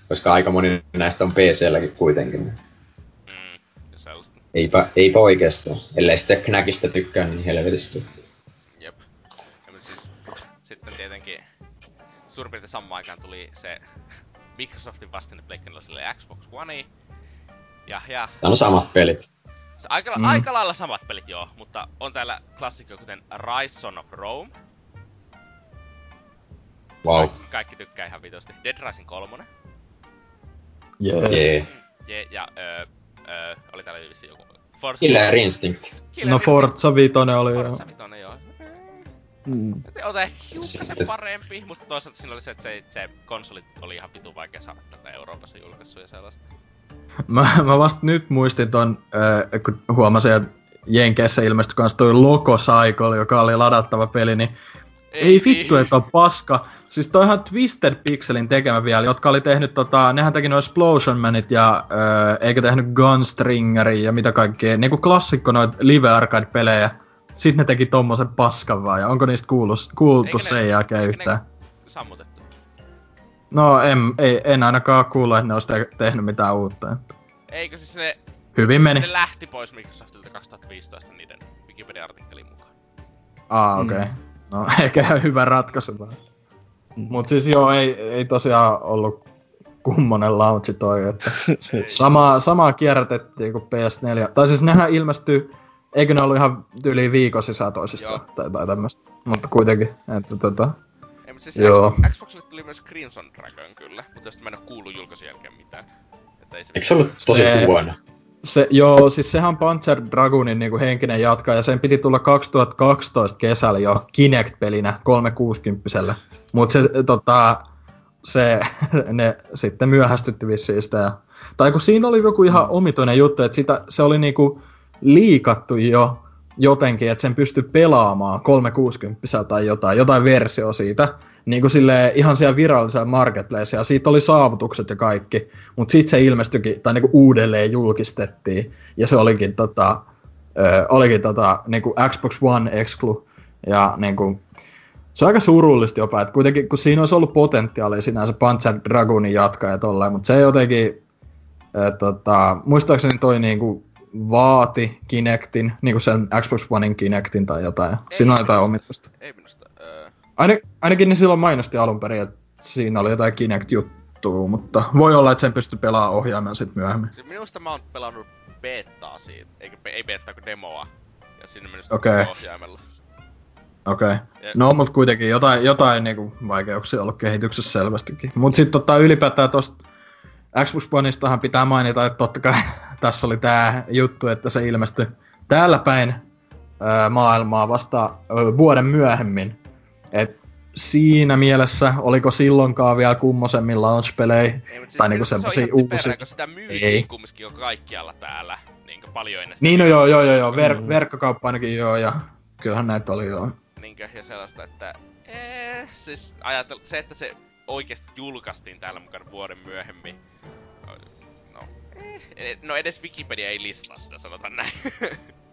Koska aika moni näistä on PC-lläkin kuitenkin. Mm, sellaista. Eipä, eipä oikeastaan. Ellei sitten Knackista tykkää niin helvetisti. Jep. Ja, mutta siis, sitten tietenkin suurin piirtein samaan aikaan tuli se Microsoftin vastine Pleikka 4 ja Xbox One. Ja, ja Täällä on samat pelit. se aika, Mm. mm. aika lailla samat pelit joo, mutta on täällä klassikkoja kuten Rise Son of Rome. Wow. Ka- kaikki tykkää ihan vitosti. Dead Rising 3. Jee. Jee. Ja, ja öö, öö, oli täällä vissiin joku... Forza Killer Instinct. Killer No. Forza Vitoinen oli jo. Forza Vitoinen, joo. Mm. Se on hiukkasen parempi, mutta toisaalta siinä oli se, että se, se konsoli oli ihan vitu vaikea saada tätä Euroopassa julkaissut ja sellaista. Mä, mä vasta nyt muistin ton, äh, kun huomasin, että Jenkeissä ilmestyi kans toi Loco Cycle, joka oli ladattava peli, niin ei vittu, että on paska. Siis toi ihan Twisted Pixelin tekemä vielä, jotka oli tehnyt tota, nehän teki noin Explosion Manit ja öö, eikä tehnyt Gunstringerin ja mitä kaikkea, niinku klassikko noit live arcade pelejä. Sitten ne teki tommosen paskan vaan, ja onko niistä kuullut, kuultu Eikö ne- sen jälkeen eikö ne yhtään? Sammutettu. No en, ei, en ainakaan kuullut, että ne olisi te- tehnyt mitään uutta. Eikö siis ne, Hyvin meni. ne lähti pois Microsoftilta 2015 niiden Wikipedia-artikkelin mukaan. Aa, okei. Okay. No, ehkä ihan hyvä ratkaisu vaan. Mut siis joo, ei, ei tosiaan ollut kummonen launchi toi, että samaa, samaa kierrätettiin kuin PS4. Tai siis nehän ilmestyi, eikö ne ollut ihan yli viikon sisään toisistaan, tai, tai tämmöstä. Mutta kuitenkin, että tota, Ei, mutta siis Joo. X- Xboxille tuli myös Crimson Dragon kyllä, mutta josta mä en oo kuullut julkaisun jälkeen mitään. Että ei se Eikö se ollut tosi Se- huono? Se, joo, siis sehän Panzer Dragonin niinku henkinen jatkaja, ja sen piti tulla 2012 kesällä jo Kinect-pelinä 360 Mut se, tota, se, ne sitten myöhästytti vissiin sitä. Ja, tai kun siinä oli joku ihan omituinen juttu, että sitä, se oli niinku liikattu jo jotenkin, että sen pystyi pelaamaan 360 tai jotain, jotain versio siitä, niin kuin silleen ihan siellä virallisella marketplace, ja siitä oli saavutukset ja kaikki, mutta sitten se ilmestyikin, tai niinku uudelleen julkistettiin, ja se olikin tota, ö, olikin tota, niinku Xbox One exclu, ja niinku, se on aika surullista jopa, että kuitenkin kun siinä olisi ollut potentiaalia sinänsä Panzer Dragonin jatkaa ja tolleen, mutta se jotenkin, ö, tota, muistaakseni toi niinku vaati Kinectin, niinku sen Xbox Onein Kinectin tai jotain. Siinä on jotain minusta. omituista. Ei minusta. Aine, ainakin ne silloin mainosti alun perin, että siinä oli jotain Kinect-juttua, mutta voi olla, että sen pystyy pelaamaan ohjaimen sitten myöhemmin. siis minusta mä oon pelannut betaa siitä, eikä ei betaa kuin demoa. Ja sinne minusta Okei. okay. ohjaimella. Okei. Okay. Ja- No, mutta kuitenkin jotain, jotain niinku vaikeuksia ollut kehityksessä selvästikin. Mutta sitten tota, ylipäätään tosta Xbox Oneistahan pitää mainita, että totta kai tässä oli tää juttu, että se ilmestyi täällä päin ää, maailmaa vasta ää, vuoden myöhemmin. Et siinä mielessä, oliko silloinkaan vielä kummosemmin launch-pelejä? Ei, siis Tai niinku se on semmosia typerää, uusia. kun sitä Ei. kumminkin jo kaikkialla täällä. Niinkö paljon ennen Niin no joo, joo, joo, joo. Ver- Mm. verkkokauppa ainakin joo, ja kyllähän näitä oli joo. niinkö, ja sellaista, että ee, siis ajatel, se, että se oikeasti julkaistiin täällä mukana vuoden myöhemmin. No, eh, no edes Wikipedia ei listaa sitä, sanotaan näin.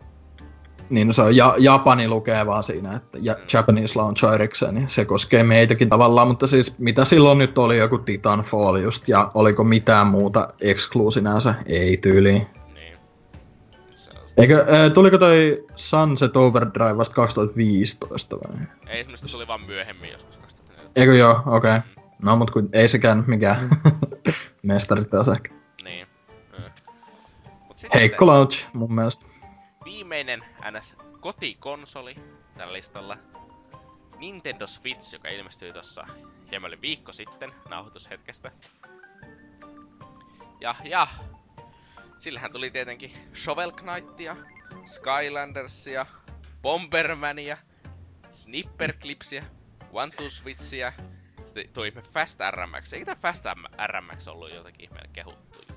Niin se on ja- Japani lukee vaan siinä, että ja- Mm. Japanese launch erikseen, niin se koskee meitäkin tavallaan, mutta siis mitä silloin nyt oli joku Titanfall just, ja oliko mitään muuta exclusinänsä? Ei tyyliin. niin. Eikö, äh, tuliko toi Sunset Overdrive vasta 2015 vai? Ei semmoista tuli vaan myöhemmin joskus 2014. Eikö joo, okei. Okay. No mut kun ei sekään mikään mestari taas ehkä. Niin. Mm. Mut Heikko launch mun mielestä. Viimeinen NS kotikonsoli tällä listalla. Nintendo Switch, joka ilmestyi tuossa hieman yli viikko sitten nauhoitushetkestä. Ja, ja, sillähän tuli tietenkin Shovel Knightia, Skylandersia, Bombermania, Snipperclipsia, One Two Switchia, sitten ihme Fast RMX. Eikö tää Fast RMX ollut jotakin ihmeen kehuttu?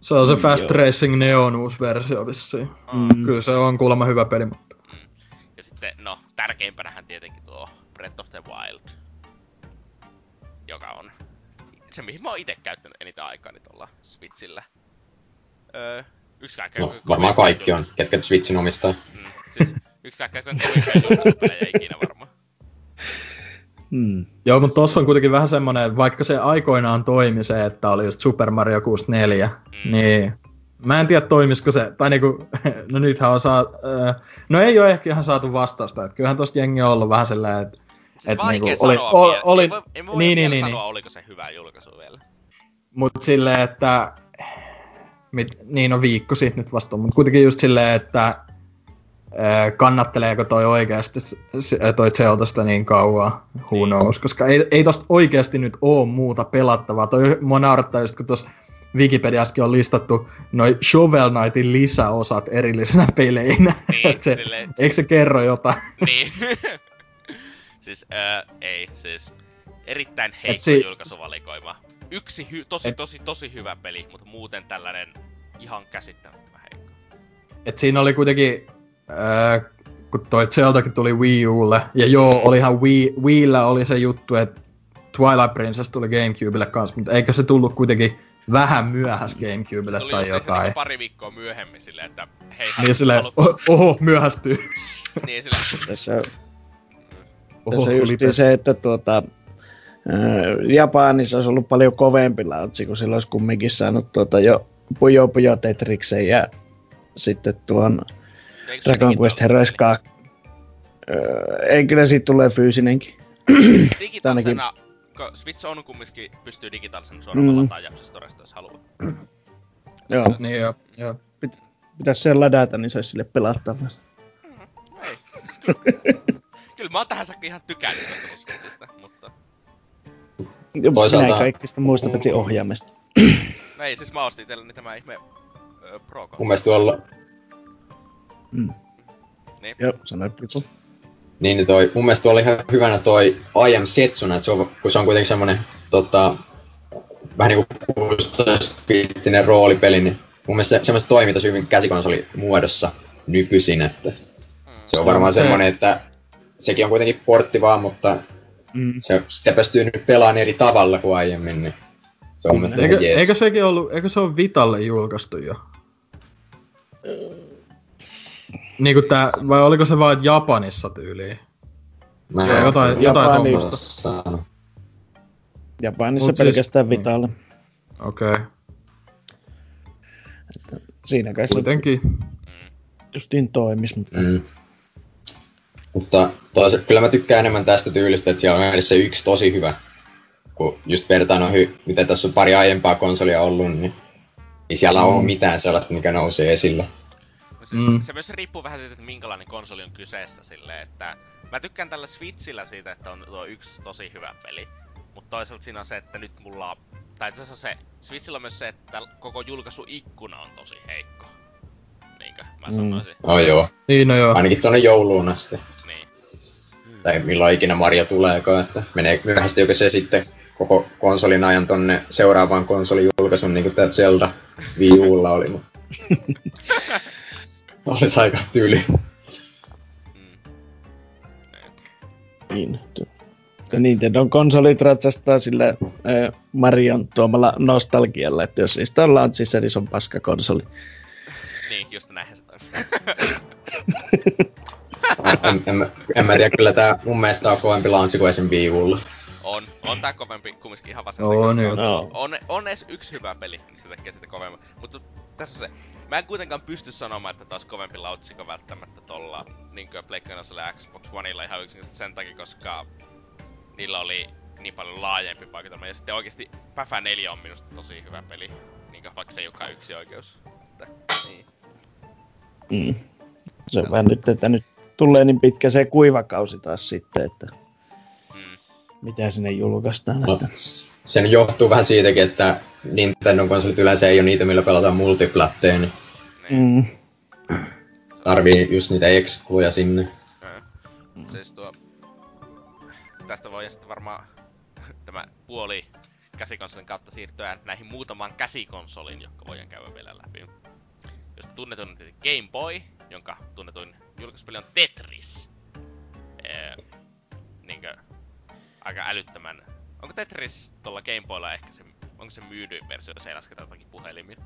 Se on se Fast Joo. Racing Neon uusi versio vissiin. Mm. Kyllä se on kuulemma hyvä peli, mutta... Ja sitten, no, tärkeimpänähän tietenkin tuo Breath of the Wild. Joka on se, mihin mä oon itse käyttänyt eniten aikaa niin tuolla Switchillä. Öö, yksi kaikkein... No, varmaan kaikki on, ketkä Switchin omistaa. Mm, siis yksi kaikkein kovimpia julkaisupelejä ikinä varmaan. Hmm. Joo, mutta tossa on kuitenkin vähän semmonen, vaikka se aikoinaan toimi se, että oli just Super Mario 64, mm. niin mä en tiedä toimisiko se, tai niinku, no nythän on saa, äh, no ei ole ehkä ihan saatu vastausta, että kyllähän tosta jengi on ollut vähän sellainen, että Siis et niinku, sanoa oli, vielä. oli, ei voi, ei voi niin, niin, niin, sanoa, niin. oliko se hyvä julkaisu vielä. Mut silleen, että mit, niin on viikko sitten nyt vasta, mutta kuitenkin just silleen, että kannatteleeko toi oikeasti toi Zeltasta niin kauan, who niin. knows, koska ei, ei tosta oikeasti nyt oo muuta pelattavaa. Toi mua naurattaa just, kun tossa Wikipediassakin on listattu noin Shovel Knightin lisäosat erillisenä peleinä. Niin, se, silleen... Eikö se kerro jotain? Niin. siis, äh, ei, siis erittäin heikko si- julkaisuvalikoima. Yksi hy- tosi, et... tosi, tosi hyvä peli, mutta muuten tällainen ihan käsittämättömän heikko. Et siinä oli kuitenkin Äh, kun toi Zeldakin tuli Wii Ulle, ja joo, olihan Wii, Wiillä oli se juttu, että Twilight Princess tuli Gamecubelle kanssa, mutta eikö se tullut kuitenkin vähän myöhäs Gamecubelle tuli tai jotain? Niinku pari viikkoa myöhemmin silleen, että hei... Niin silleen, haluat... oho, myöhästyy. niin silleen... Tässä, oho, tässä just se, että tuota, Japanissa olisi ollut paljon kovempi lautsi, kun sillä olisi kumminkin saanut tuota jo Puyo Puyo Tetriksen ja sitten tuon Dragon Quest Heroes 2. Öö, ei kyllä siitä tulee fyysinenkin. Digitaalisena, kun Switch on kumminkin, pystyy digitaalisena suoraan mm. lataa jaksosta jos haluaa. joo. Niin joo, joo. Pit, pitäis sen ladata, niin se olisi sille pelattavasti. Mm, ei, siis kyllä, kyllä mä oon tähän saakka ihan tykännyt tästä Switchistä, mutta... Toisaalta... Minä kaikista muista paitsi ohjaamista. no ei, siis mä ostin itselleni tämä ihme Pro Mun mielestä tuolla Mm. Niin. Joo, sanoit Pritsu. Niin, niin, toi, mun mielestä oli ihan hyvänä toi I Am Setsuna, että se on, kun se on kuitenkin semmonen, tota, vähän niinku 16-bittinen roolipeli, niin mun mielestä se, semmoista toimii tosi hyvin käsikonsolimuodossa nykyisin, että se on varmaan se... semmonen, että sekin on kuitenkin portti vaan, mutta mm. se, sitä pystyy nyt pelaamaan eri tavalla kuin aiemmin, niin se on mun mielestä eikö, eikö sekin ollut, eikö se ole Vitalle julkaistu jo? Niinku tää, vai oliko se vain Japanissa tyyliin? Mä ja jotain, jotain tuommoista. Japanissa Mut siis- pelkästään siis, Vitalle. Okei. Okay. siinä kai Kuitenkin. se justiin toimis, mutta... Mm. Mutta toisaalta kyllä mä tykkään enemmän tästä tyylistä, että siellä on edes se yksi tosi hyvä. Kun just vertaan on hy- miten tässä on pari aiempaa konsolia ollut, niin ei siellä mm. ole mitään sellaista, mikä nousee esille siis mm. se myös riippuu vähän siitä, että minkälainen konsoli on kyseessä silleen, että mä tykkään tällä Switchillä siitä, että on tuo yksi tosi hyvä peli. Mutta toisaalta siinä on se, että nyt mulla on, tai se on se, Switchillä on myös se, että koko julkaisuikkuna on tosi heikko. Niinkö mä mm. sanoisin. Mm. Oh joo. Niin no joo. Ainakin tonne jouluun asti. Niin. Mm. Tai milloin ikinä Mario tuleeko, että menee myöhästyykö se sitten koko konsolin ajan tonne seuraavaan konsolin julkaisuun, niin kuin tää Zelda Wii Ulla oli. Olisi aika tyyli. Mm. Niin. Nintendo konsolit ratsastaa sillä äh, Marion tuomalla nostalgialla, että jos niistä on launchissa, niin se on paska konsoli. Niin, just näinhän se toimii. en, en, en, mä tiedä, kyllä tää mun mielestä on kovempi launchi kuin esim. Wii Ulla. On, on tää kovempi kumminkin ihan vasen. On, no. on, on edes yksi hyvä peli, niin se tekee sitä kovemmin. Mutta tässä on se, Mä en kuitenkaan pysty sanomaan, että taas kovempi lautsikko välttämättä tolla niinkö Pleikkanoselle Xbox Oneilla ihan yksinkertaisesti sen takia, koska niillä oli niin paljon laajempi paikitelma. Ja sitten oikeesti Päfä 4 on minusta tosi hyvä peli, niinkö vaikka se ei olekaan yksi oikeus. Että, niin. Mm. Se on vähän nyt, että nyt tulee niin pitkä se kuivakausi taas sitten, että. Mitä sinne julkaistaan. No, että... Sen johtuu vähän siitäkin, että Nintendo konsolit yleensä ei ole niitä, millä pelataan multiplatteja, niin mm. tarvii just niitä excluja sinne. Mm. Siis tuo... Tästä voi sitten varmaan tämä puoli käsikonsolin kautta siirtyä näihin muutamaan käsikonsolin, jotka voidaan käydä vielä läpi. Josta tunnetuin on Game Boy, jonka tunnetuin julkaispeli on Tetris. Ee, niinkö aika älyttömän... Onko Tetris tuolla Gameboylla ehkä se, onko se myydyin versio, jos ei lasketa jotakin puhelimia?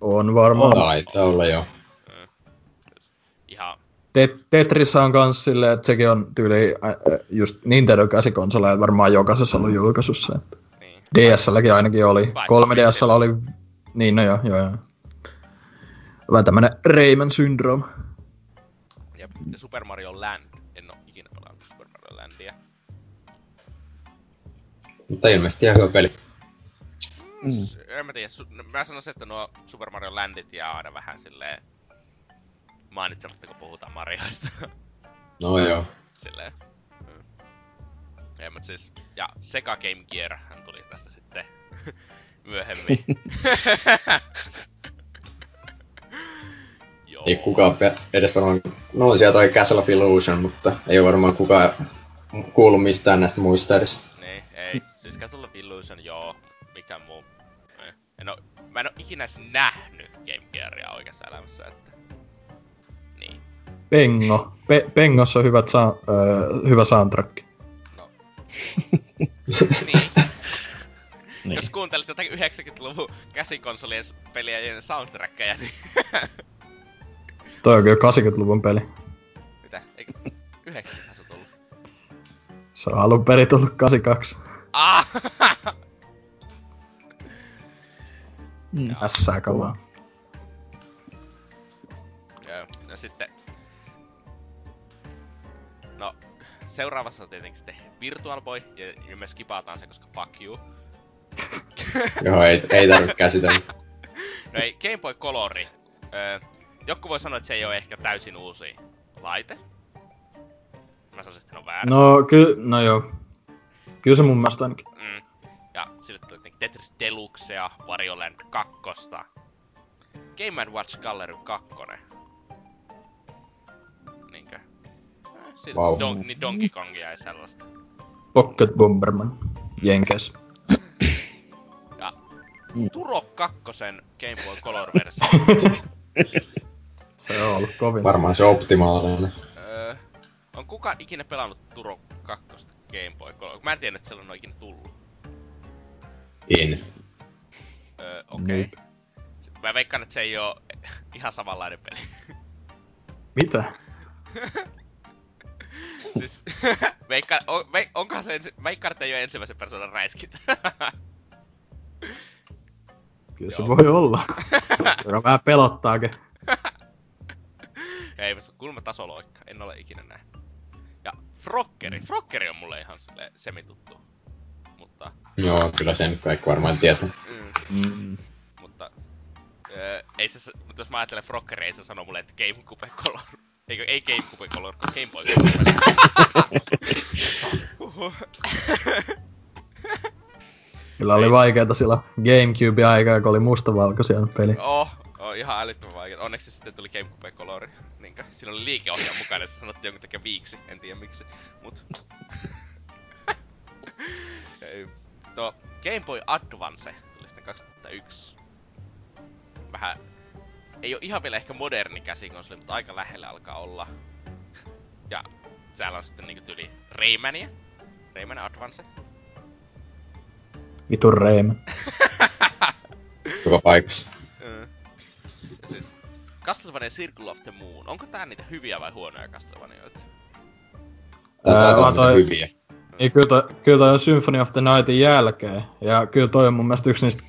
On varmaan. Taitaa olla jo. Mm. Ihan, Tet- Tetris on kans silleen, että sekin on tyyli äh, äh, just Nintendo käsikonsoleja varmaan jokaisessa ollut julkaisussa. Että niin. DSLläkin ainakin oli. Paitsi 3DSllä oli... Niin, no joo, joo, joo. Vähän tämmönen Rayman syndrome. Ja, ja Super Mario Land. En oo ikinä pelannut Super Mario Landia. Mutta ilmeisesti ihan hyvä peli. Mm. En mä tiedä, su- no, mä sanoisin, että nuo Super Mario Landit jää aina vähän silleen mainitsematta, kun puhutaan Marioista. No joo. silleen. Mm. Ei, mut siis, ja Sega Game Gear hän tuli tästä sitten myöhemmin. Joo. Ei kukaan pe- edes varmaan... No sieltä toi Castle of Illusion, mutta ei ole varmaan kukaan kuullut mistään näistä muista edes. Ei. Siis Castle of Illusion, joo. Mikä muu. En oo, mä en oo ikinä edes nähnyt Game Gearia oikeassa elämässä, että... Niin. Pengo. Pe- Pengossa on hyvät sa- öö, hyvä soundtrack. No. niin. Niin. Jos kuuntelet jotakin 90-luvun käsikonsolien pelien soundtrackeja, niin... Toi on kyllä 80-luvun peli. Mitä? Eikö 90 se on tullut? Se on alun perin tullut 82. Ah! Mm. Ässää kamaa. Joo, ja sitten... No, seuraavassa on tietenkin sitten Virtual Boy, ja, ja me skipataan se, koska fuck you. Joo, ei, ei tarvitse käsitellä. No ei, Game Boy Colori. Öö, joku voi sanoa, että se ei ole ehkä täysin uusi laite. Mä sanoisin, että ne on väärässä. No, ky- no joo. Kyllä se mun mielestä ainakin. Mm. Ja sille tuli tietenkin Tetris Deluxea, Wario Land 2. Game Watch Gallery 2. Niinkö? Eh, Sillä Vau. Don, niin Donkey Kongia ja sellaista. Pocket Bomberman. Jenkes. Ja Mm. Turo 2 Game Boy Color-versio. Se on ollut kovin. Varmaan se optimaalinen. öö, on kukaan ikinä pelannut Turo 2 Game Boy Color? Mä en tiedä, että sellainen on ikinä tullut. In. Öö, okei. Nope. Mä veikkaan, että se ei oo ihan samanlainen peli. Mitä? siis, veikka, on, ve, onkohan se, ensi, veikkaan, että ei oo ensimmäisen persoonan räiskintä. Kyllä se Joo. voi olla. Kyllä vähän pelottaakin. ei, mutta kulma tasoloikka, en ole ikinä nähnyt. Ja Frokkeri, Frokkeri on mulle ihan silleen semituttu. Mutta, Joo, kyllä sen kaikki varmaan tietää. mm, Mm. mutta, öö, ei se, mutta jos mä ajattelen Frokkeria, ei se sano mulle, että GameCube Color. Eikö, ei GameCube Color, kun Game Boy Color. Huhhuh. Kyllä oli vaikeeta sillä Gamecube aikaa, kun oli mustavalkoisia peli. Oh, oh, ihan älyttömän vaikea. Onneksi sitten tuli GameCube Color. Niinkö, siinä oli liikeohjaaja mukana ja se sanottiin jonkun takia viiksi. En tiedä miksi. Mut... Tuo Game Boy Advance tuli sitten 2001. Vähän... Ei oo ihan vielä ehkä moderni käsikonsoli, mutta aika lähellä alkaa olla. Ja täällä on sitten niinku tyyli Raymania. Rayman Advance. Vitun Rayman. Joka paikassa. Mm. Siis Castlevania Circle of the Moon. Onko tää niitä hyviä vai huonoja Castlevanioita? Tää Ää, on toi- hyviä. Niin kyllä toi, kyllä toi on Symphony of the Nightin jälkeen. Ja kyllä toi on mun mielestä yksi niistä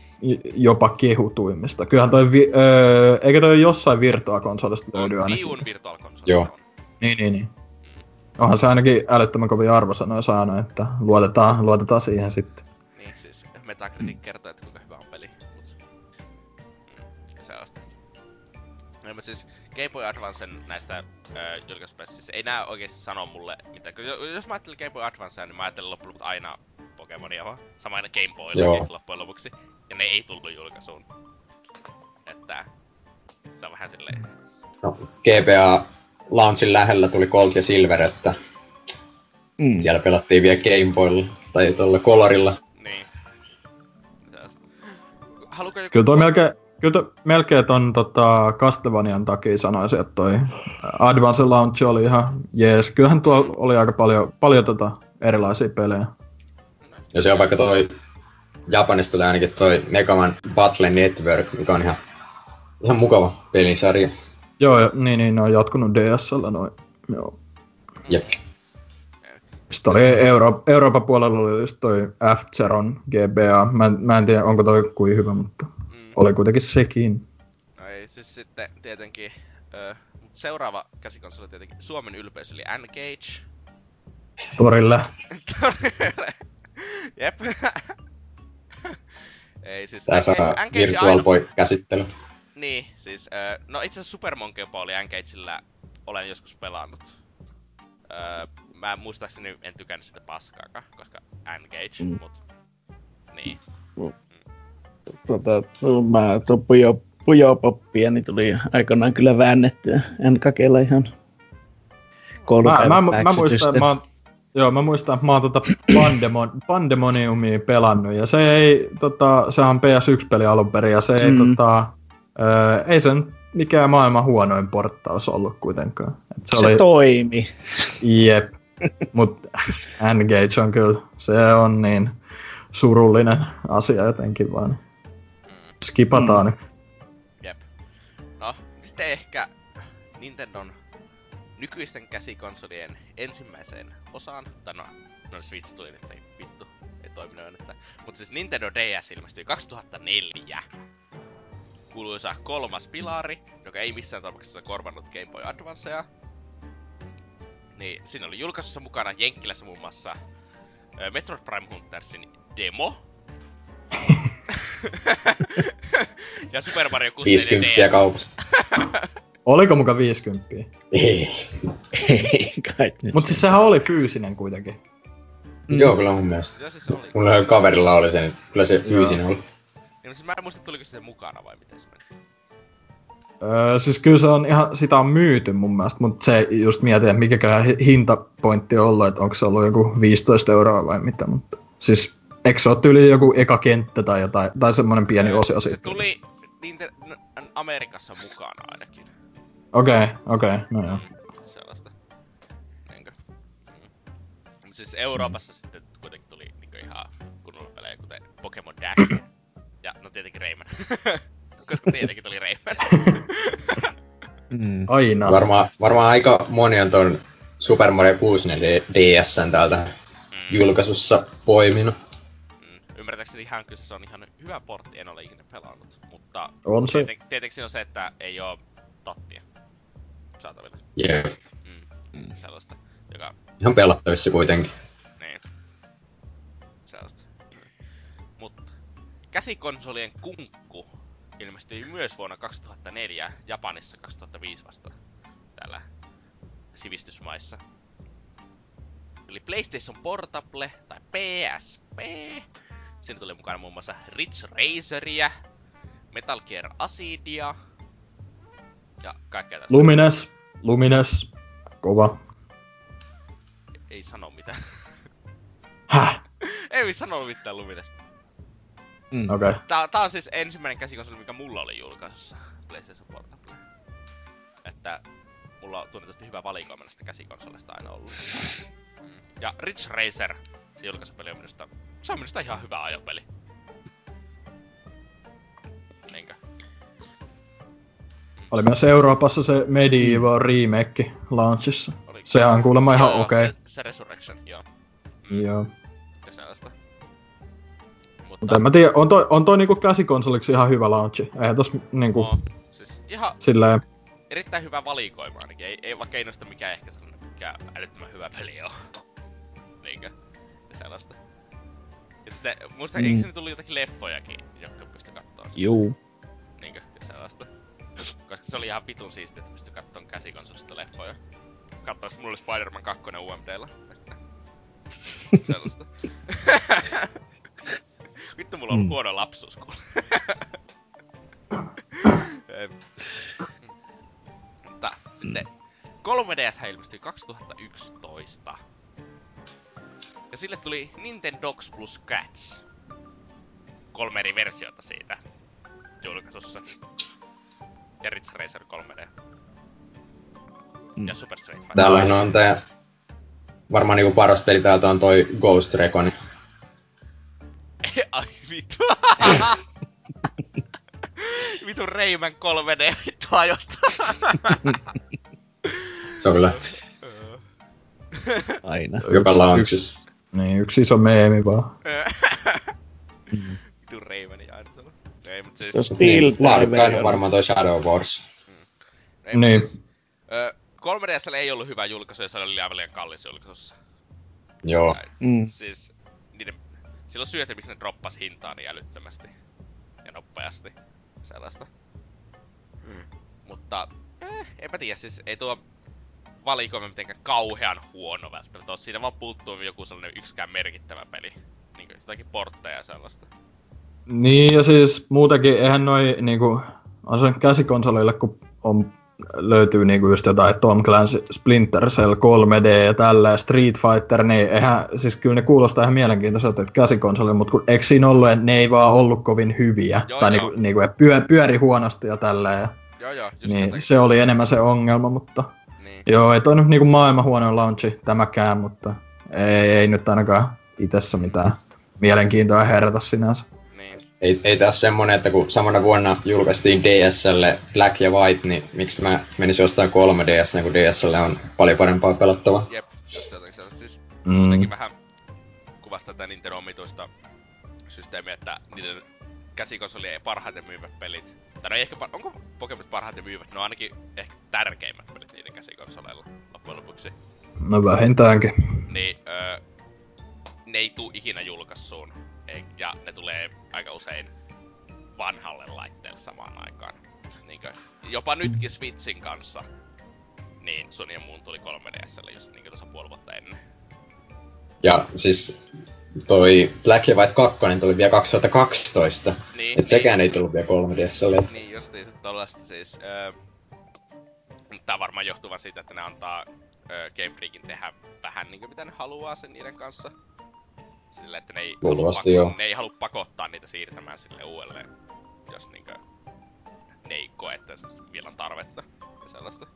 jopa kehutuimmista. Kyllähän toi, vi- öö, eikö toi jossain Virtua-konsolista löydy ainakin? Viun Virtual Console. Joo. Niin, niin, niin. Onhan se ainakin älyttömän kovin arvosanoja saanut, että luotetaan, luotetaan siihen sitten. Niin, siis Metacritic kertoo, että kuinka No, mutta siis Game Boy Advancen näistä äh, julkaisupäistä, siis ei nää oikeesti sano mulle mitään. Jos mä ajattelen Game Boy Advancea, niin mä ajattelen loppujen lopuksi aina Pokemonia vaan. Sama aina Game Boy loppujen lopuksi. Ja ne ei tullut julkaisuun. Että se on vähän silleen... No, GBA launchin lähellä tuli Gold ja Silver, että Mm. siellä pelattiin vielä Game Boylla tai tuolla Colorilla. Niin. Haluatko joku... Kyllä toi melkein, Kyllä melkein ton tota, Castlevanian takia sanoisin, että toi Advance Launch oli ihan jees. Kyllähän tuo oli aika paljon, paljon tota erilaisia pelejä. Ja se on vaikka toi Japanista tuli ainakin toi Megaman Battle Network, mikä on ihan, ihan mukava pelisarja. Joo, niin, niin, ne on jatkunut DSL noin. Joo. Jep. Sitten oli Euro- Euroopan puolella oli just toi F-Zeron GBA. Mä, en- mä en tiedä, onko toi kuin hyvä, mutta. Oli kuitenkin sekin. No ei, siis sitten tietenkin... Ö, mut seuraava käsikonsoli tietenkin Suomen ylpeys eli N-Gage. Torille. Jep. ei siis... Tää saa Virtual aino- Boy käsittely. Niin, siis... Ö, no itse asiassa Super Monkey Ball N-Gagella olen joskus pelannut. Ö, mä muistaakseni en tykännyt sitä paskaakaan, koska N-Gage, Mm. mut... Niin. Tota, mä tuon pujo, pujopoppia, niin tuli aikoinaan kyllä väännettyä. En kakella ihan Mä, koulupäivän mä, mä, muistan, päksytysten. mä, oon- joo, mä muistan, että mä oon tota Pandemon, Pandemoniumia pelannut, ja se ei, tota, sehän on PS1-peli alun perin, ja se ei, Mm. tota, ö, ei sen mikään maailman huonoin porttaus ollut kuitenkaan. Et se, se oli, toimi. jep, mut N-Gage on kyllä, se on niin surullinen asia jotenkin vaan. Skipataan Mm. Jep. No, sitten ehkä Nintendon nykyisten käsikonsolien ensimmäiseen osaan, tai no, no Switch tuli nyt, vittu, ei toiminut että, mutta siis Nintendo DS ilmestyi 2004. Kuuluisa kolmas pilari, joka ei missään tapauksessa korvannut Game Boy Advancea. Niin, siinä oli julkaisussa mukana Jenkkilässä muun muassa Metroid Prime Huntersin demo. ja Super Mario 64 50 DS. kaupasta. Oliko muka 50? Ei. Ei kai nyt. Mut siis sehän oli fyysinen kuitenkin. Mm. Joo, kyllä mun mielestä. Se se oli? Mulla kaverilla oli se, niin kyllä se fyysinen oli. Niin, siis mä en muista, tuliko se mukana vai miten se meni. Öö, siis kyllä se on ihan, sitä on myyty mun mielestä, mutta se just mietin, että mikäkään hi- hintapointti on ollut, että onko se ollut joku 15 euroa vai mitä, mutta siis eikö se ole tyyli joku eka kenttä tai jotain, tai semmoinen pieni Öö, osio Se siitä? tuli n- Amerikassa mukana ainakin. Okei, okay, okei, okay, no joo. Mm, Sellaista. Niinkö? Mm. Mut siis Euroopassa sitten kuitenkin tuli niinkö ihan kunnolla pelejä, kuten Pokemon Dash. ja no tietenkin Rayman. Koska tietenkin tuli Rayman. Mm. Aina. Varmaan, varmaan aika moni on ton Super Mario 64 DSn täältä Mm. julkaisussa poiminut. Mm. Ymmärtääkseni ihan kyllä se on ihan hyvä portti, en ole ikinä pelannut. Mutta On se. tieten, tietenkin siinä on se, että ei oo tattia saatavilla. Jee. Mm. Sellaista, joka Ihan pelattavissa kuitenkin. Niin. Sellaista. Mutta käsikonsolien kunkku ilmestyi myös vuonna 2004 Japanissa 2005 vasta täällä sivistysmaissa. Eli PlayStation Portable tai PSP. Siinä tuli mukana muun muassa Ridge Raceria, Metal Gear Acidia ja kaikkea tästä. Lumines, Lumines, kova. Ei sano mitään. Häh? Ei sano mitään Lumines. Mm. Okei. Okay. Tää, tää on siis ensimmäinen käsikonsoli, mikä mulla oli julkaisussa PlayStation Portable. Että mulla on tunnetusti hyvä valikoima näistä käsikonsolista aina ollut. Ja Ridge Racer, se julkaisupeli on minusta, se on minusta ihan hyvä ajopeli. Niinkö? Oli myös Euroopassa se Medieval remake launchissa. Oli... Sehän on kuulemma ihan okei. Se, se Resurrection, joo. Mm, Joo. Ja sellaista. Mutta Mutta, en mä tiedä, on toi, on toi niinku käsikonsoliksi ihan hyvä launchi. Eihän tos niinku no, siis ihan silleen... erittäin hyvä valikoima ainakin. Ei, ei vaikka ei noista mikään ehkä sellainen mikä älyttömän hyvä peli on. Niinkö? Ja sellaista. Ja sitten, muista, Mm. eikö sinne tullut jotakin leffojakin, jotka pystyi kattoon? Juu. Niinkö? Ja sellaista. Koska se oli ihan vitun siistiä, että pystyi kattoon käsikonsolista leffoja. Kattois mulle Spider-Man 2 UMDllä. Sellaista. Vittu, mulla on ollut Mm. huono lapsuus, kuule. Mutta sitten 3DS ilmestyi 2011. Ja sille tuli Nintendox plus Cats. Kolme eri versiota siitä. julkaisussa. Ja Ridge Racer 3D. Mm. Ja Super Street Fighter. Täällähän on tää... Varmaan niinku paras peli täältä on toi Ghost Recon. Ai vittu. Vitu Rayman 3D vittu ajoittaa. Se on kyllä Aina. joka launchissa. Niin, yksi iso meemi vaan. Vitu aina tuolla. Ei mut siis... Steel Niin, varmaan toi Shadow Wars. Ei, mut Niin. Siis, ö, 3DSL ei ollut hyvä julkaisu ja se oli liian liian kallis julkaisussa. Joo. Mm. Siis niiden... Silloin syötiin, miksi ne droppas hintaa niin älyttömästi. Ja nopeasti. Sellaista. Mutta... Eh, enpä tiedä, siis ei tuo valikoima mitenkään kauhean huono välttämättä. ole. Siinä vaan puuttuu joku sellainen yksikään merkittävä peli. Niin kuin jotakin portteja ja sellaista. Niin, ja siis muutenkin, eihän noi niinku, on se käsikonsolille, kun on, löytyy niinku just jotain Tom Clancy Splinter Cell 3D ja tällä Street Fighter, niin eihän, siis kyllä ne kuulostaa ihan mielenkiintoiselta, että käsikonsolille, mutta kun eikö siinä ollut, että ne ei vaan ollut kovin hyviä, Joo, tai joo. niinku, niinku pyö, pyöri huonosti ja tällä ja Joo joo, just niin jotenkin. se oli enemmän se ongelma, mutta. Joo, ei toi nyt niinku maailman huonoin launchi tämäkään, mutta ei, ei nyt ainakaan itessä mitään mielenkiintoa herätä sinänsä. Niin. Ei, ei tässä semmonen, että kun samana vuonna julkaistiin DSL Black ja White, niin miksi mä menisin ostamaan 3DS, kun DSL on paljon parempaa pelattavaa. Jep, just jotenkin sellaista. Siis Mm. vähän kuvasta tätä Nintendo omituista systeemiä, että niiden käsikonsolien parhaiten myyvät pelit. Tai no ei ehkä, par- onko Pokemon parhaiten myyvät? Ne on ainakin ehkä tärkeimmät pelit niiden käsikonsoleilla loppujen lopuksi. No vähintäänkin. Niin, öö, ne ei tuu ikinä julkaisuun. Ei, ja ne tulee aika usein vanhalle laitteelle samaan aikaan. Niinkö, jopa nytkin Switchin kanssa. Niin Sony ja muun tuli 3DSlle just niinkö tuossa puoli vuotta ennen. Ja siis toi Black ja White 2 tuli vielä 2012. Niin, Et sekään ei tullut vielä 3DSlle. Niin justiin sit tollasta siis. Öö, mutta tää varmaan johtuu vaan siitä, että ne antaa öö, Game Freakin tehdä vähän niinku mitä ne haluaa sen niiden kanssa. Sillä että ne ei, halua, joo. ne ei halua pakottaa niitä siirtämään sille uudelleen, jos niinkö ne ei koe, että se vielä on tarvetta ja sellaista.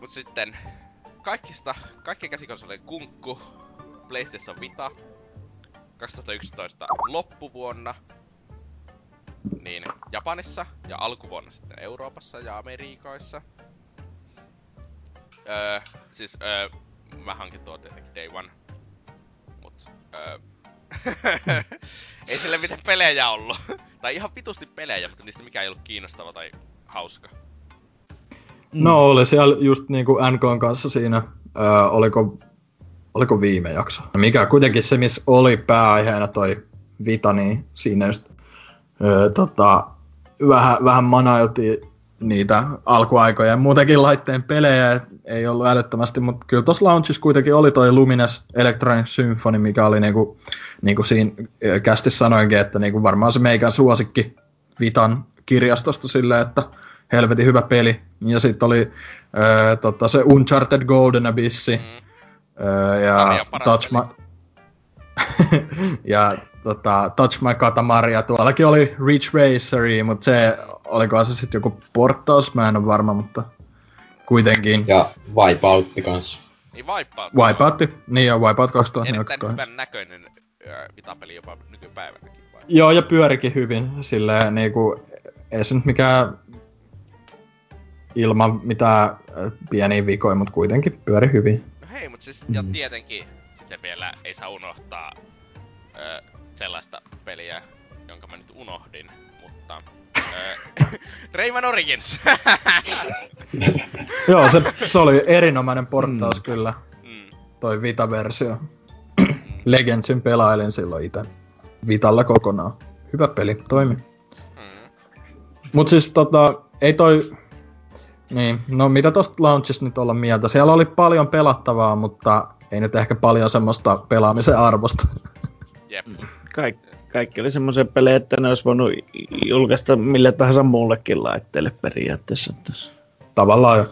Mut sitten kaikista, kaikkien käsikonsolien kunkku, PlayStation Vita, 2011 loppuvuonna, niin Japanissa ja alkuvuonna sitten Euroopassa ja Amerikoissa. Öö, siis öö, mä hankin tuo tietenkin Day One. Mut öö, ei sille mitään pelejä ollut. tai ihan vitusti pelejä, mutta niistä mikään ei ollut kiinnostava tai hauska. No oli siellä just niinku NKn kanssa siinä, öö, oliko, oliko viime jakso. Mikä kuitenkin se, missä oli pääaiheena toi Vita, niin siinä just öö, tota, vähän, vähän manailtiin niitä alkuaikoja ja muutenkin laitteen pelejä ei ollut älyttömästi, mutta kyllä tuossa launchissa kuitenkin oli toi Lumines Electronic Symphony, mikä oli niinku, niinku siinä ö, kästissä sanoinkin, että niinku varmaan se meikän suosikki Vitan kirjastosta silleen, että helvetin hyvä peli. Ja sitten oli öö, tota, se Uncharted Golden Abyss Mm. öö, ja Touch. My... ja tota, Touch My Katamari ja tuollakin oli Ridge Raceri, mutta se, olikohan se sitten joku portaus, mä en ole varma, mutta kuitenkin. Ja Wipeoutti kanssa. Niin Wipeout. Wipeout, niin ja Wipeout Erittäin 2042. hyvän näköinen Vita-peli jopa nykypäivänäkin. Vai? Joo, ja pyörikin hyvin, silleen niinku, ei se nyt mikään ilman mitään pieniä vikoja, mutta kuitenkin pyöri hyvin. No hei, mut siis, ja Mm. tietenkin sitten vielä ei saa unohtaa ö, sellaista peliä, jonka mä nyt unohdin, mutta... Rayman Origins! Joo, se, se oli erinomainen portaus mm. kyllä, mm, toi Vita-versio. Legendsin pelailin silloin itse Vitalla kokonaan. Hyvä peli, toimi. mm. Mut siis tota, ei toi... Niin, no mitä tosta launchista nyt olla mieltä? Siellä oli paljon pelattavaa, mutta ei nyt ehkä paljon semmoista pelaamisen arvosta. Jep. Kaik, kaikki oli semmoisia pelejä, että ne olisi voinut julkaista mille tahansa muullekin laitteelle periaatteessa. Tavallaan jo.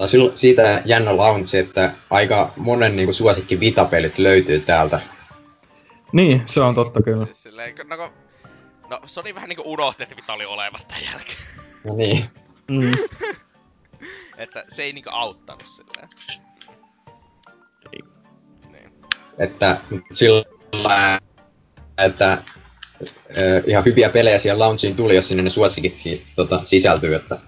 No silloin siitä jännä launchi, että aika monen niinku suosikki Vita-pelit löytyy täältä. Niin, se on totta kyllä. Siis silleen, no kun No, Sony vähän niinku unohti, että mitä oli olevasta jälkeen. No niin. Mm. että se ei niinku auttanut silleen. Ei. Niin. Että sillä että ö, ihan hyviä pelejä siellä launchiin tuli, jos sinne ne suosikitkin tota, sisältyy, että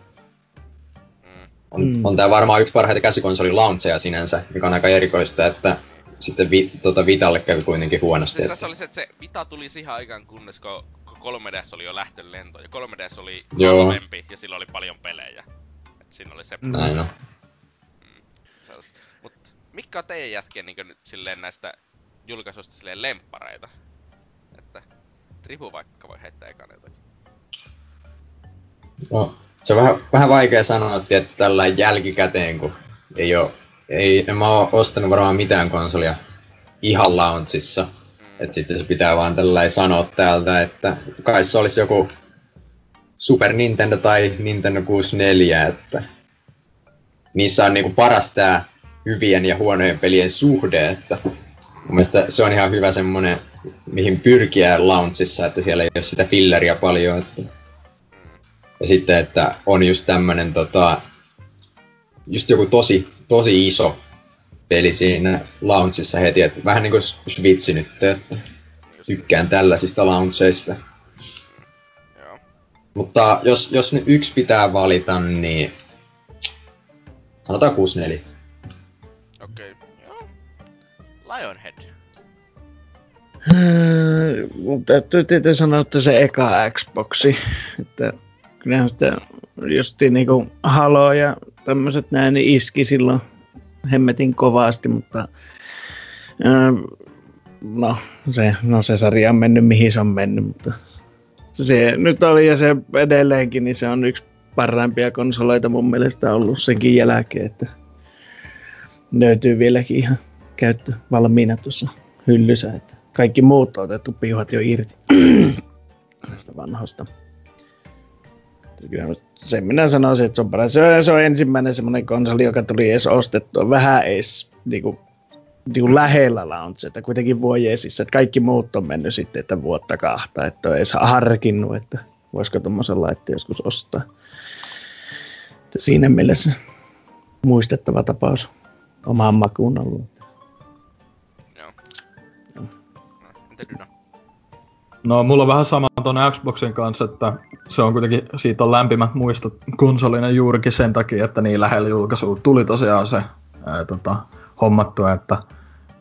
Mm. on, Mm. mm. on tää varmaan yksi parhaita käsikonsolin launcheja sinänsä, mikä on aika erikoista, että sitten vi, tota Vitalle kävi kuitenkin huonosti. Siis Että, tässä oli se, että se Vita tuli siihen aikaan, kunnes kun, kun 3DS oli jo lähtenyt lentoon. Ja 3DS oli halvempi ja sillä oli paljon pelejä. Et siinä oli se Mm. näin on. sellaista. Mut mikä on teidän jätkien niin nyt silleen näistä julkaisuista silleen lemppareita? Että Tripu vaikka voi heittää ekana jotakin. No, se on vähän, vähän vaikea sanoa, että tällä jälkikäteen, kun ei oo, ei, en mä oo ostanut varmaan mitään konsolia ihan launchissa. Mm. Et sitten se pitää vaan tällä sanoa täältä, että kai se olisi joku Super Nintendo tai Nintendo 64, että niissä on niinku paras tää hyvien ja huonojen pelien suhde, että mun mielestä se on ihan hyvä semmonen, mihin pyrkiä launchissa, että siellä ei ole sitä filleria paljon, että ja sitten, että on just tämmönen tota, just joku tosi, tosi iso peli siinä launchissa heti, että vähän niinku Switch nyt, että tykkään tällaisista launcheista. Joo. Mutta jos, jos nyt yksi pitää valita, niin sanotaan 64. Okei. Okay. Joo. Lionhead. Mun täytyy tietysti sanoa, että se eka Xboxi, että kyllähän sitä justiin niinku Halo ja tämmöiset näin niin iski silloin hemmetin kovasti, mutta öö, no, se, no se sarja on mennyt mihin se on mennyt, mutta se nyt oli ja se edelleenkin, niin se on yksi parhaimpia konsoleita mun mielestä ollut senkin jälkeen, että löytyy vieläkin ihan käyttö valmiina tuossa hyllyssä, että kaikki muut on otettu piuhat jo irti näistä vanhoista. Sen minä sanoisin, että se on paras. Se on, se on ensimmäinen semmoinen konsoli, joka tuli edes ostettua vähän edes niinku, niinku lähellä launch, että kuitenkin vuojesissä, että kaikki muut on mennyt sitten, että vuotta kahta, että on edes harkinnut, että voisiko tuommoisen laitteen joskus ostaa. Että siinä mielessä muistettava tapaus omaan makuun ollut. Dyna? No, mulla on vähän sama ton Xboxin kanssa, että se on kuitenkin, siitä on lämpimät muistot konsolina juurikin sen takia, että niin lähellä julkaisua tuli tosiaan se ää, tota, hommattua, että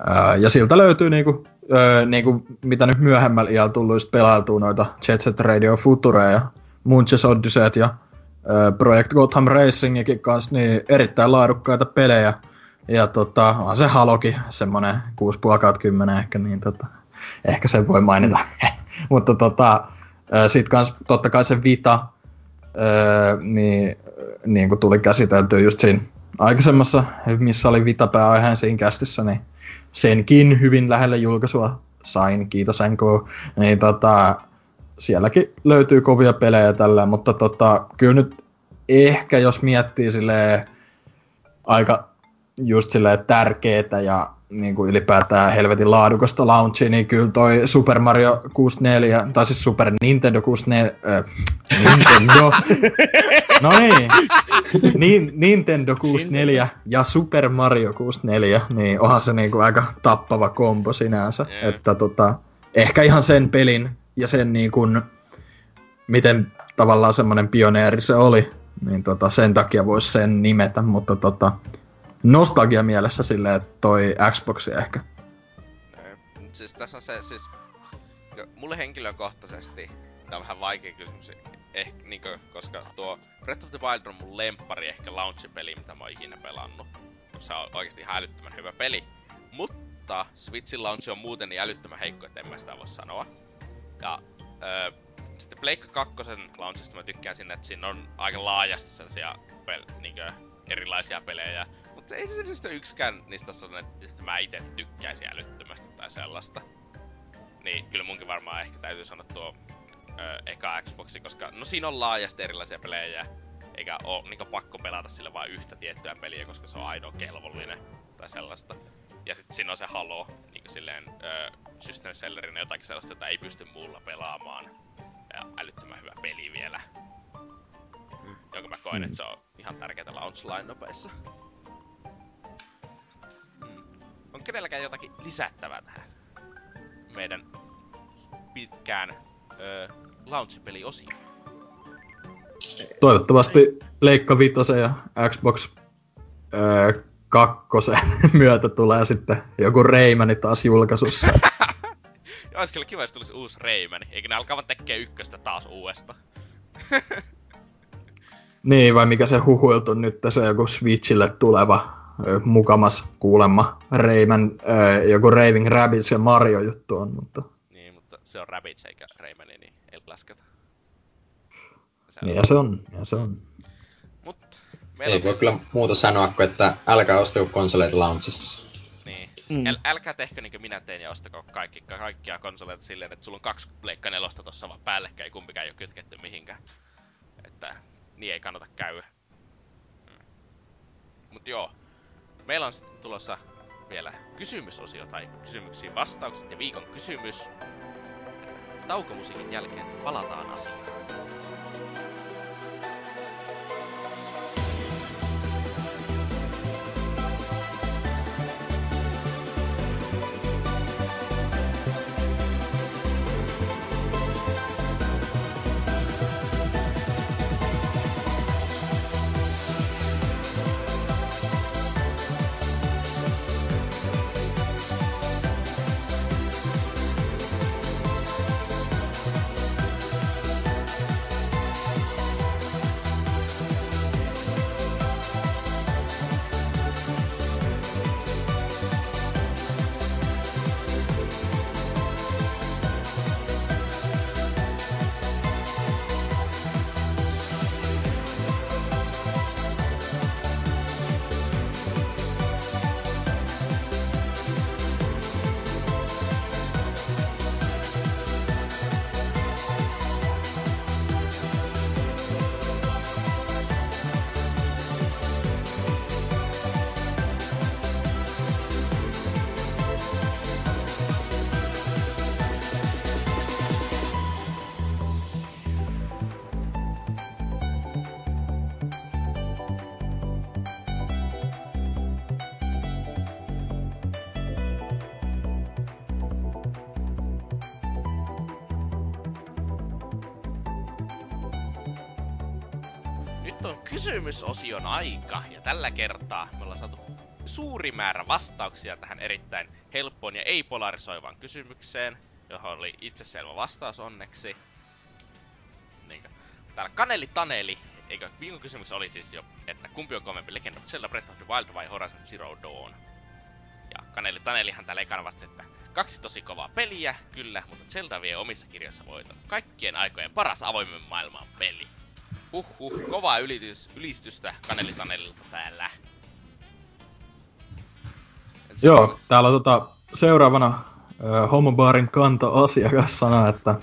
ää, ja siltä löytyy niinku, ää, niinku, mitä nyt myöhemmällä iällä tullut just pelailtua noita Jet Set Radio Future ja Munches Odysseyt ja ää, Project Gotham Racingikin kanssa, niin erittäin laadukkaita pelejä. Ja tota, on se Halokin semmonen 6,5 10 ehkä, niin tota, ehkä sen voi mainita. Mutta tota, sitten kans totta kai se Vita, niin, niin kuin tuli käsitelty just siinä aikaisemmassa, missä oli Vita pääaiheen siinä kästissä, niin senkin hyvin lähelle julkaisua sain, kiitos NK. Niin tota, sielläkin löytyy kovia pelejä tällä, mutta tota, kyllä nyt ehkä jos miettii silleen aika just silleen tärkeetä ja niin kuin ylipäätään helvetin laadukasta launchia, niin kyllä toi Super Mario 64, tai siis Super Nintendo 64, äh, Nintendo, no niin, niin, Nintendo 64 ja Super Mario 64, niin onhan se niin kuin aika tappava kombo sinänsä, Jep. että tota, ehkä ihan sen pelin ja sen niin kuin, miten tavallaan semmoinen pioneeri se oli, niin tota, sen takia voisi sen nimetä, mutta tota, nostalgia mielessä silleen, että toi Xbox ehkä. Siis tässä on se, siis... no, Mulle henkilökohtaisesti tää on vähän vaikea kysymys, ehkä niinkö, koska tuo Breath of the Wild on mun lemppari ehkä launch-peli, mitä mä oon ikinä pelannut. Se on oikeesti ihan älyttömän hyvä peli. Mutta Switchin launch on muuten niin älyttömän heikko, että en mä sitä voi sanoa. Ja öö, sitten Pleikka 2 launchista mä tykkään sinne, että siinä on aika laajasti sellaisia pel- niinkö, erilaisia pelejä. Mutta ei se syystä yksikään niistä ole että mä itse tykkäisin älyttömästi tai sellaista. Niin kyllä munkin varmaan ehkä täytyy sanoa tuo ö, eka Xboxi, koska no siinä on laajasti erilaisia pelejä. Eikä oo niinku pakko pelata sillä vain yhtä tiettyä peliä, koska se on ainoa kelvollinen tai sellaista. Ja sitten siinä on se Halo, niinku silleen ö, system sellerina jotakin sellaista, jota ei pysty muulla pelaamaan. ja älyttömän hyvä peli vielä. Jonka mä koen, että se on ihan tärkeää launch line On kenelläkään jotakin lisättävää tähän meidän pitkään öö, launch-peliosioon? Toivottavasti Leikka Vitosen ja Xbox öö, kakkosen myötä tulee sitten joku Reimani taas julkaisussa. Olisi kyllä kiva, jos tulisi uusi Reimani. Eikö ne alkaa tekee ykköstä taas uudesta? niin, vai mikä se huhuiltu nyt, se joku Switchille tuleva mukamas kuulemma Rayman, joku Raving Rabbids ja Mario juttu on, mutta... Niin, mutta se on Rabbids eikä Raymani, niin ei lasketa. Se niin, ja se on, ja se on. Meillä Ei voi kyllä muuta sanoa kuin, että älkää ostako konsoleita launchissa. Niin. Mm. Äl, älkää tehkö niin kuin minä teen ja ostako kaikki, kaikkia konsoleita silleen, että sulla on kaksi Pleikka nelosta tossa vaan päällekkäin, ei kumpikaan ei ole kytketty mihinkään. Että niin ei kannata käydä. Mm. Mut joo. Meillä on sitten tulossa vielä kysymysosio tai kysymyksiin vastaukset ja viikon kysymys. Taukomusiikin jälkeen palataan asiaan. Tällä kertaa me ollaan saatu suuri määrä vastauksia tähän erittäin helppoon ja ei-polarisoivaan kysymykseen, johon oli itseselvä vastaus onneksi. Niinkö. Täällä Kaneli Taneli, eikö viikon kysymys oli siis jo, että kumpi on kovempi Legend of Zelda Breath of the Wild vai Horizon Zero Dawn? Ja Kaneli Tanelihan täällä ekana vastasi, että kaksi tosi kovaa peliä, kyllä, mutta Zelda vie omissa kirjoissa voiton. Kaikkien aikojen paras avoimen maailman peli. Huhhuh, kovaa ylitys, ylistystä Kanelitanelilta täällä. Se Joo, täällä on tota, seuraavana äh, homobaarin kanta-asiakas sanoo, että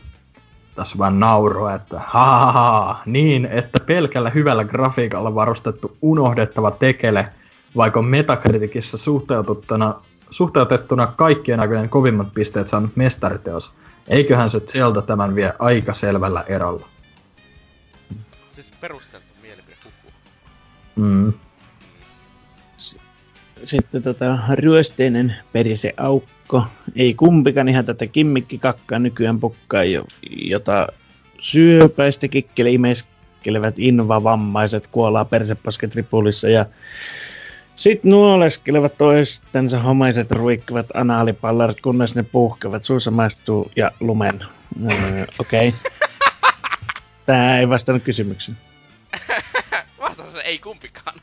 tässä vähän nauroa, että ha niin, että pelkällä hyvällä grafiikalla varustettu unohdettava tekele, vaikka Metacriticissa suhteutettuna, suhteutettuna kaikkien aikojen kovimmat pisteet saanut mestariteos. Eiköhän se Zelda tämän vie aika selvällä erolla perusteltu mielipide hukkuu. Mm. Sitten tota, ryösteinen perise aukko. Ei kumpikaan ihan tätä kimmikkikakkaa nykyään pukkaa, jota syöpäistä kikkeli imeskelevät invavammaiset kuolaa persepasket ripulissa ja sitten nuoleskelevat toistensa homaiset ruikkivat anaalipallarit, kunnes ne puhkevat. Suussa maistuu ja lumen. Öö, Okei. Okay. Tää ei vastannut kysymykseen. Vastaus se ei kumpikaan.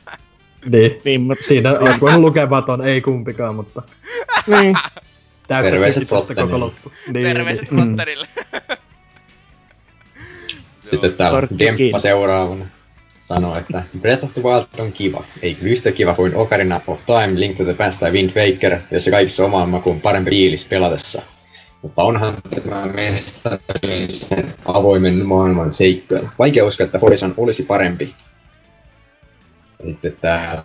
Niin, niin mutta... siinä olisi voinut lukematon ei kumpikaan, mutta... niin. Terveiset koko loppu. Niin, Terveiset niin. Potterille. Sitten täällä Demppa seuraavana sanoo, että Breath of the Wild on kiva. Ei yhtä kiva kuin Ocarina of Time, Link to the Past tai Wind Waker, jossa kaikissa omaan makuun parempi fiilis pelatessa. Mutta onhan tämä mestarillisen avoimen maailman seikkoja. Vaikea uskoa, että Horizon olisi parempi. Sitten täällä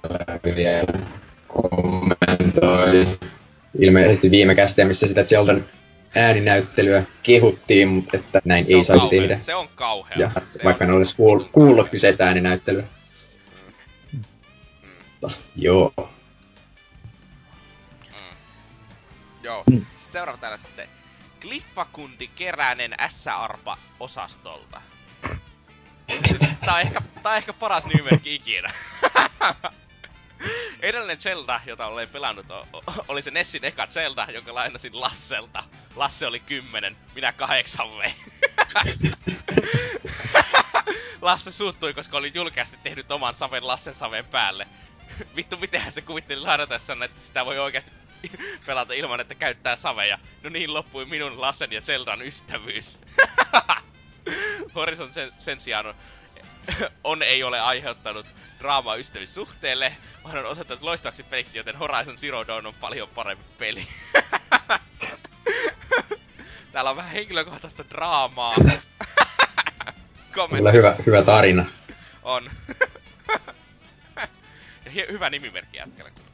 vielä kommentoi ilmeisesti viime kästiä, missä sitä Zeldan ääninäyttelyä kehuttiin, mutta että näin Se ei saisi kauhea. tehdä. Se on kauhea. Ja se vaikka on... en olisi kuullut, kuullut kyseistä ääninäyttelyä. Mm. Mutta joo. Mm. Joo. Mm. Sitten seuraava täällä sitten. Kliffakundi Keränen S-arpa osastolta. Tää on ehkä, tää on ehkä paras nimimerkki ikinä. Edellinen Zelda, jota olen pelannut, oli se Nessin eka Zelda, jonka lainasin Lasselta. Lasse oli kymmenen, minä kahdeksan vei. Lasse suuttui, koska oli julkeasti tehnyt oman saven Lassen saven päälle. Vittu, mitenhän se kuvitteli ladatessaan, että sitä voi oikeasti pelata ilman, että käyttää saveja. No niin loppui minun Lassen ja Zeldan ystävyys. Horizon sen, sen sijaan on, on ei ole aiheuttanut draamaa ystävyyssuhteelle, vaan on osoittanut loistavaksi peliksi, joten Horizon Zero Dawn on paljon parempi peli. Täällä on vähän henkilökohtaista draamaa. Kyllä hyvä, hyvä tarina. on. ja hi- hyvä nimimerkki jätkällä kyllä.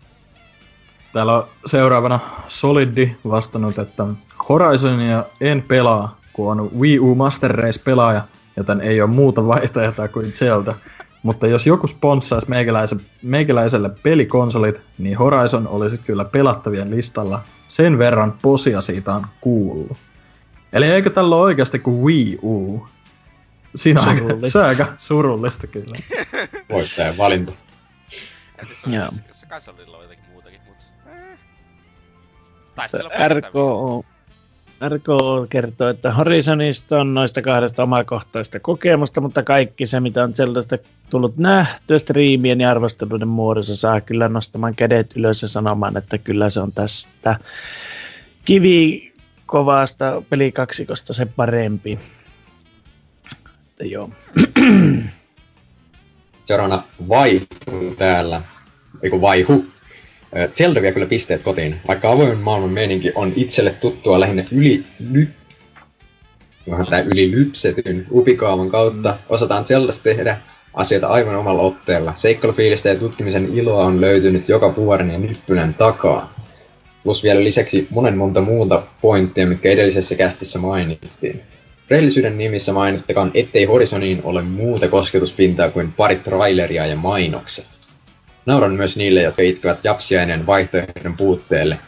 Täällä on seuraavana Solidi vastannut, että Horizonia en pelaa, kun on Wii U Master Race pelaaja, joten ei ole muuta vaihtoehtoa kuin Zelda. Mutta jos joku sponssaisi meikäläise, meikäläiselle pelikonsolit, niin Horizon olisi kyllä pelattavien listalla. Sen verran posia siitä on kuullut. Eli eikö tällä ole oikeasti kuin Wii U? Siinä on se on aika surullista kyllä. Voittajan valinta. Ja siis se, oli Joo. siis, se kai on jotakin muutakin, mut... Eh. RKO, RKO kertoo, että Horizonista on noista kahdesta omakohtaista kokemusta, mutta kaikki se, mitä on Zeldasta tullut nähtyä striimien ja arvosteluiden muodossa, saa kyllä nostamaan kädet ylös ja sanomaan, että kyllä se on tästä kivi kovasta pelikaksikosta se parempi. Että joo. Seuraavana Vaihu täällä. Eiku Vaihu. Zelda vie kyllä pisteet kotiin. Vaikka avoimen maailman meininki on itselle tuttua lähinnä yli ly... Vähän tää yli lypsetyn upikaavan kautta, osataan Zeldasta tehdä asioita aivan omalla otteella. Seikkailufiilistä ja tutkimisen iloa on löytynyt joka vuoren ja nyppylän takaa. Plus vielä lisäksi monen monta muuta pointtia, mitkä edellisessä kästissä mainittiin. Rehellisyyden nimissä mainittakaan, ettei Horizoniin ole muuta kosketuspintaa kuin pari traileria ja mainokset. Nauran myös niille, jotka itkevät japsiaineen vaihtoehdon puutteelle.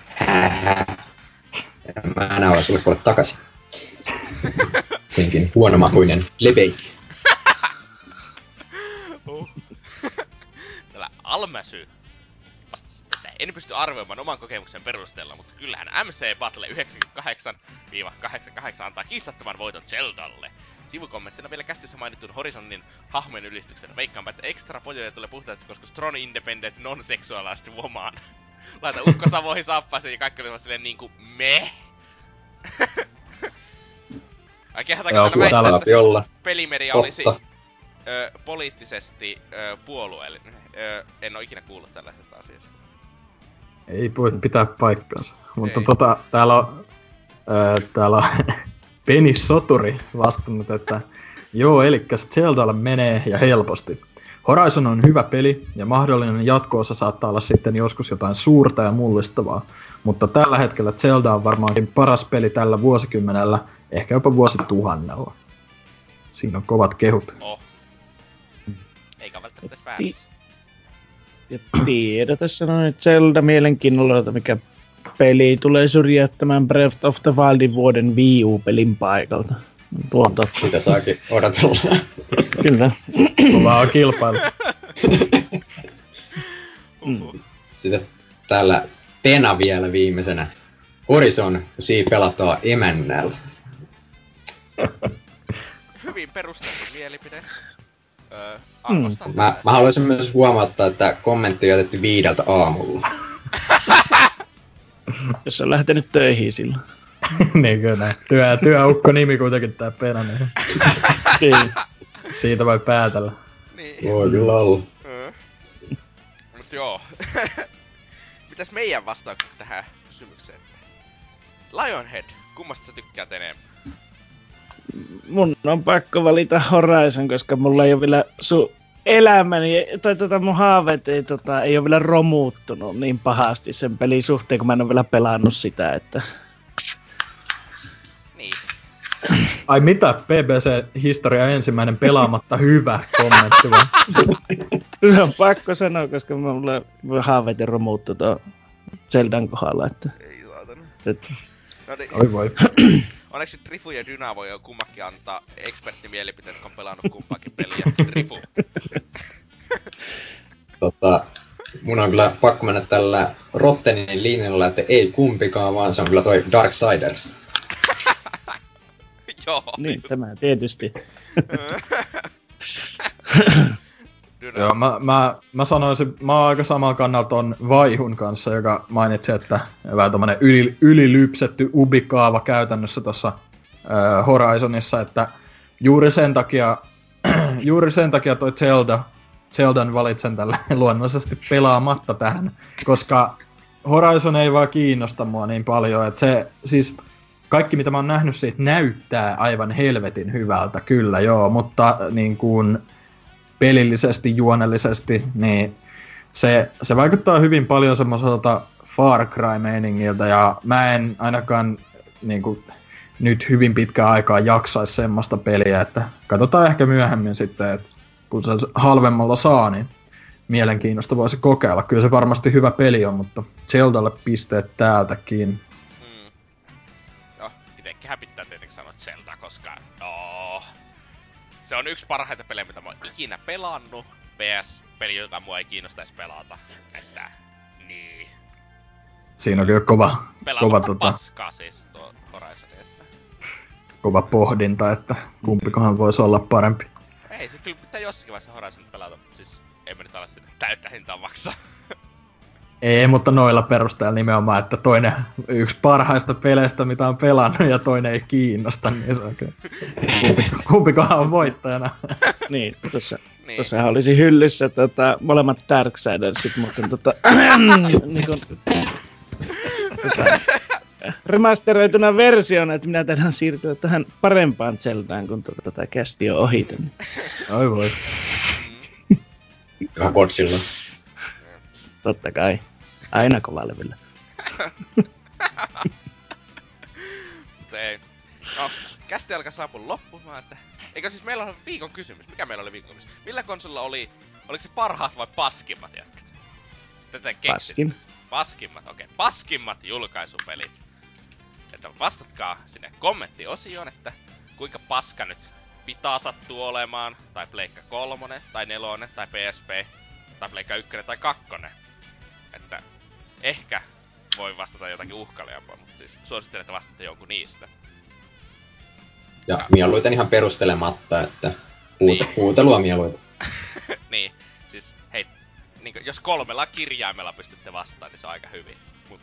Ja Mä nauran sulle kuule takaisin. Senkin huonomakuinen lebeikki. Uh. Täällä Almäsy en pysty arvioimaan oman kokemuksen perusteella, mutta kyllähän MC Battle 98-88 antaa kiistattoman voiton Zeldalle. Sivukommenttina vielä kästissä mainittuun Horizonin hahmojen ylistyksen. Veikkaanpa, että ekstra pojoja tulee puhtaasti, koska strong independent non-sexualized woman. Laita ukko Savoihin saappaaseen ja kaikki oli vaan silleen niinku meh. Ai kehataanko Joo, täällä väittää, että siis pelimedia olisi Totta. ö, poliittisesti ö, puolueellinen. Ö, en ole ikinä kuullut tällaisesta asiasta. Ei voi pitää paikkansa. Mutta Ei. tota, täällä on, ää, täällä on Penny Soturi vastannut, että joo, eli Zeldalle menee ja helposti. Horizon on hyvä peli ja mahdollinen jatkoosa saattaa olla sitten joskus jotain suurta ja mullistavaa, mutta tällä hetkellä Zelda on varmaankin paras peli tällä vuosikymmenellä, ehkä jopa vuosituhannella. Siinä on kovat kehut. Oh. Eikä välttämättä väärässä. Ja tiedotus sanoi, että Zelda mielenkiinnolla, että mikä peli tulee syrjäyttämään Breath of the Wildin vuoden Wii U-pelin paikalta. Tuo on totta. Sitä saakin odotella. Kyllä. Kovaa on kilpailu. Uhu. Sitten täällä Pena vielä viimeisenä. Horizon, siinä pelataan emännällä. Hyvin perusteltu mielipide. Öö, Mm. arvostan. Mä, mä haluaisin myös huomauttaa, että kommentti on jätetty viideltä aamulla. Jos on lähtenyt töihin silloin. Niinkö näin. Työ, työukko nimi kuitenkin tää Pena, niin Niin. siitä voi päätellä. Niin. Voi kyllä olla. Mut joo. Mitäs meidän vastaukset tähän kysymykseen? Lionhead, kummasta sä tykkäät enemmän? Mun on pakko valita Horizon, koska mulla ei ole vielä su elämäni, tai tota mun haaveet ei, tota, ei ole vielä romuuttunut niin pahasti sen pelin suhteen, kun mä en ole vielä pelannut sitä, että Ai mitä, BBC-historia ensimmäinen pelaamatta hyvä kommentti vaan. Se on pakko sanoa, koska mulla haaveet romuuttu tuon Zeldan kohdalla, että... Ei saatana. että No niin, Oi voi. onneksi Rifu ja Dyna voi jo kummakin antaa eksperttimielipiteen, jotka on pelannut kumpaakin peliä. Rifu. Tota, mun on kyllä pakko mennä tällä Rottenin linjalla, että ei kumpikaan, vaan se on kyllä toi Darksiders. Joo. niin, tämä tietysti. Dyna. Joo, mä, mä, mä sanoisin, mä oon aika samalla kannalta ton Vaihun kanssa, joka mainitsi, että vähän tommonen yli, ylilypsetty ubikaava käytännössä tuossa äh, Horizonissa, että juuri sen takia, juuri sen takia toi Zelda, Zeldan valitsen tällä luonnollisesti pelaamatta tähän, koska Horizon ei vaan kiinnosta mua niin paljon, että se siis kaikki mitä mä oon nähnyt siitä näyttää aivan helvetin hyvältä, kyllä joo, mutta niin kuin pelillisesti, juonellisesti, niin se, se vaikuttaa hyvin paljon semmoiselta Far Cry-meiningiltä, ja mä en ainakaan niin kuin, nyt hyvin pitkään aikaa jaksaisi semmoista peliä, että katsotaan ehkä myöhemmin sitten, että kun se halvemmalla saa, niin mielenkiinnosta voisi kokeilla. Kyllä se varmasti hyvä peli on, mutta Zeldalle pisteet täältäkin. Mm. Joo, pitää tietenkin sanoa Zelda, koska se on yksi parhaita pelejä, mitä mä oon ikinä pelannut. PS-peli, jota mua ei kiinnostaisi pelata. Että, niin. Siinä on kyllä kova, Pelaa kova, kova, tota, paskaa siis tuo Horizon, että... kova pohdinta, että kumpikohan voisi olla parempi. Ei se kyllä pitää jossakin vaiheessa Horizon pelata, mutta siis ei me nyt ala sitä täyttä hintaa maksaa. Ei, mutta noilla perusteella nimenomaan, että toinen yksi parhaista peleistä, mitä on pelannut, ja toinen ei kiinnosta, niin se on kyllä. Kumpi, kumpikohan on voittajana. niin, tuossa, niin. tuossahan olisi hyllyssä tota, molemmat Darksidersit, mutta tota, niin kuin, tota, remasteroituna versiona, että minä tähän siirtyä tähän parempaan Zeldaan, kun tota, tätä kästi on ohite. Niin. Oi voi. Vähän kotsilla. Totta kai. Aina kovalla levyllä. Mutta ei. No, kästi alkaa saapua loppumaan, että... Eikö siis meillä on viikon kysymys? Mikä meillä oli viikon kysymys? Millä konsolilla oli... Oliko se parhaat vai paskimmat jätkät? Tätä keksin. Paskin. Paskimmat, okei. Okay. Paskimmat julkaisupelit. Että vastatkaa sinne kommenttiosioon, että kuinka paska nyt pitää sattuu olemaan, tai Pleikka kolmonen, tai nelonen, tai PSP, tai Pleikka ykkönen, tai kakkonen. Että ehkä voi vastata jotakin uhkailejampaa, mutta siis suosittelen, että vastaatte jonkun niistä. Ja mieluiten ihan perustelematta, että huut, Niin. huutelua mieluiten. niin, siis hei, niin jos kolmella kirjaimella pystytte vastaan, niin se on aika hyvin. Mut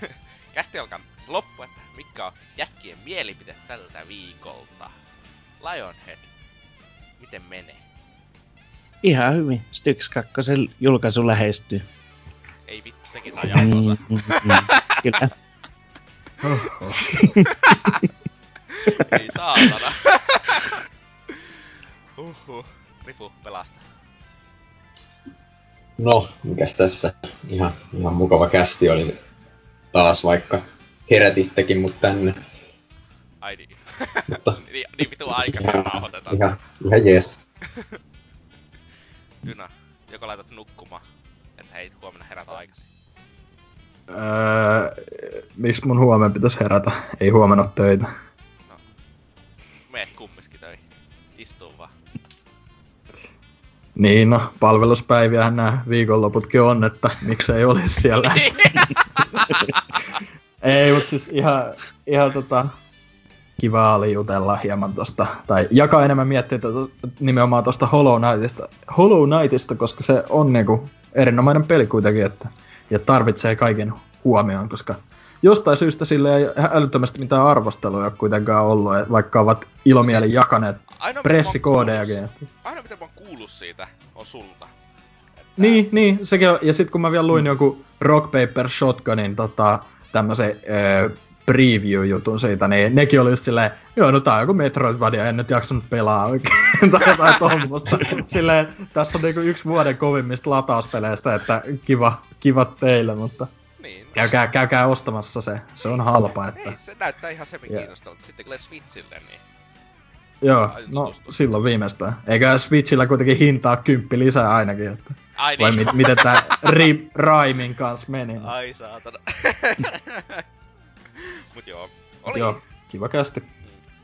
kästi alkaa loppu, että mikä on jätkien mielipide tältä viikolta. Lionhead, miten menee? Ihan hyvin. Styx 2 julkaisu lähestyy. Ei vittu, sekin saa jatkossa. Mm, mm, mm. Kyllä. Ei saatana. Uhuh. Rifu, pelasta. No, mikäs tässä? Ihan, ihan mukava kästi oli taas, vaikka herätittekin mut tänne. Ai niin. Mutta niin, niin vitu aikaisin nauhoitetaan. ihan, ihan jees. Dyna, joko laitat nukkumaan, hei, huomenna herätä aikaisin. Öö, miksi mun huomenna pitäisi herätä? Ei huomenna ole töitä. Meet kumminkin töihin. Istuu vaan. Niin no, palveluspäiviähän nämä viikonloputkin on, että miksei olisi siellä. Ei, mutta siis ihan, ihan tota, kiva oli jutella hieman tosta, tai jakaa enemmän mietteitä to, nimenomaan tosta Hollow Knightista, Hollow Knightista, koska se on niinku erinomainen peli kuitenkin, että, ja tarvitsee kaiken huomioon, koska jostain syystä sille ei älyttömästi mitään arvostelua ole kuitenkaan ollut, vaikka ovat ilomielin Siis jakaneet Ainoa, pressikoodejakin. Ainoa mitä mä oon kuullut siitä on sulta. Että, Niin, niin, sekin on, ja sitten kun mä vielä luin joku Rock Paper Shotgunin tota, tämmösen öö, preview-jutun siitä, niin nekin oli just silleen, joo, no tää on joku Metroidvania, en nyt jaksanut pelaa oikein, tai jotain tommosta. Silleen, tässä on niinku yksi vuoden kovimmista latauspeleistä, että kiva, kiva teille, mutta Niin. Käykää, käykää ostamassa se. Se on halpa, että... Ei, se näyttää ihan semi Ja- kiinnostavalta. Sitten tulee Switchille, niin... Joo, no silloin viimeistään. Eikä Switchillä kuitenkin hintaa kymppi lisää ainakin, että... Ai Vai niin. mit, miten tää Ri, Raimin kanssa meni. niin- Ai saatana. Mut joo. Oli, Joo, kiva kästi. Mm.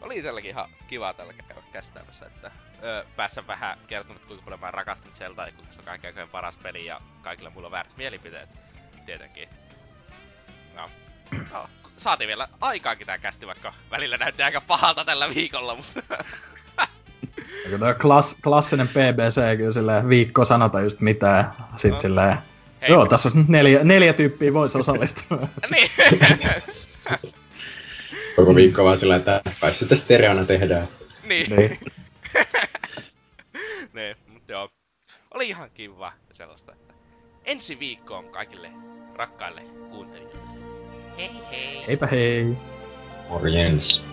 Oli itselläkin ihan kiva tällä käydä kästäämässä, että öö, päässä vähän kertonut, kuinka paljon mä rakastan Zeldaa ja kuinka se on aikojen paras peli ja kaikilla mulla on väärät mielipiteet, tietenkin. No, no saatiin vielä aikaankin tää kästi, vaikka välillä näytti aika pahalta tällä viikolla, mutta Eikö toi klass, klassinen PBC kyllä silleen viikko sanota just mitään. Sit No. silleen, hei, joo, tässä on neljä, neljä tyyppiä voisi osallistua. niin. Koko viikko vaan sillä, että kai sitä stereona tehdään. niin. niin. niin, mutta joo. Oli ihan kiva ja sellaista, että ensi viikkoon kaikille rakkaille kuuntelijoille. Hei hei! Eipä hei. Morjens.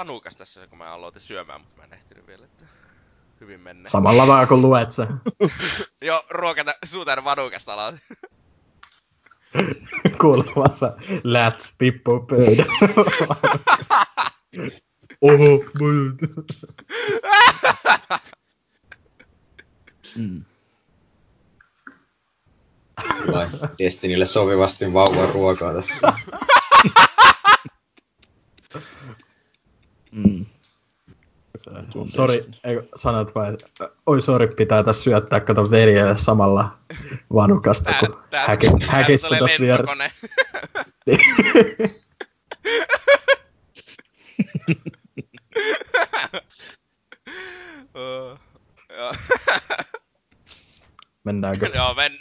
Vanukas tässä, kun mä aloitin syömään, mutta mä en ehtinyt vielä, että hyvin mennä. Samalla vaan kun luet sen. Joo, ruokata suutaan vanukasta aloitin. Kuuluvassa läts pippo pöydä. Oho, mä... Mm. Vai Destinille sopivasti vauvan ruokaa tässä. Mm. Sori, sanot vai, oi sori, pitää tässä syöttää, kato veljelle samalla vanukasta, Tää, kun tää, häke, täältä häkissä tässä vieressä. Oh. Mennäänkö? Joo, mennään.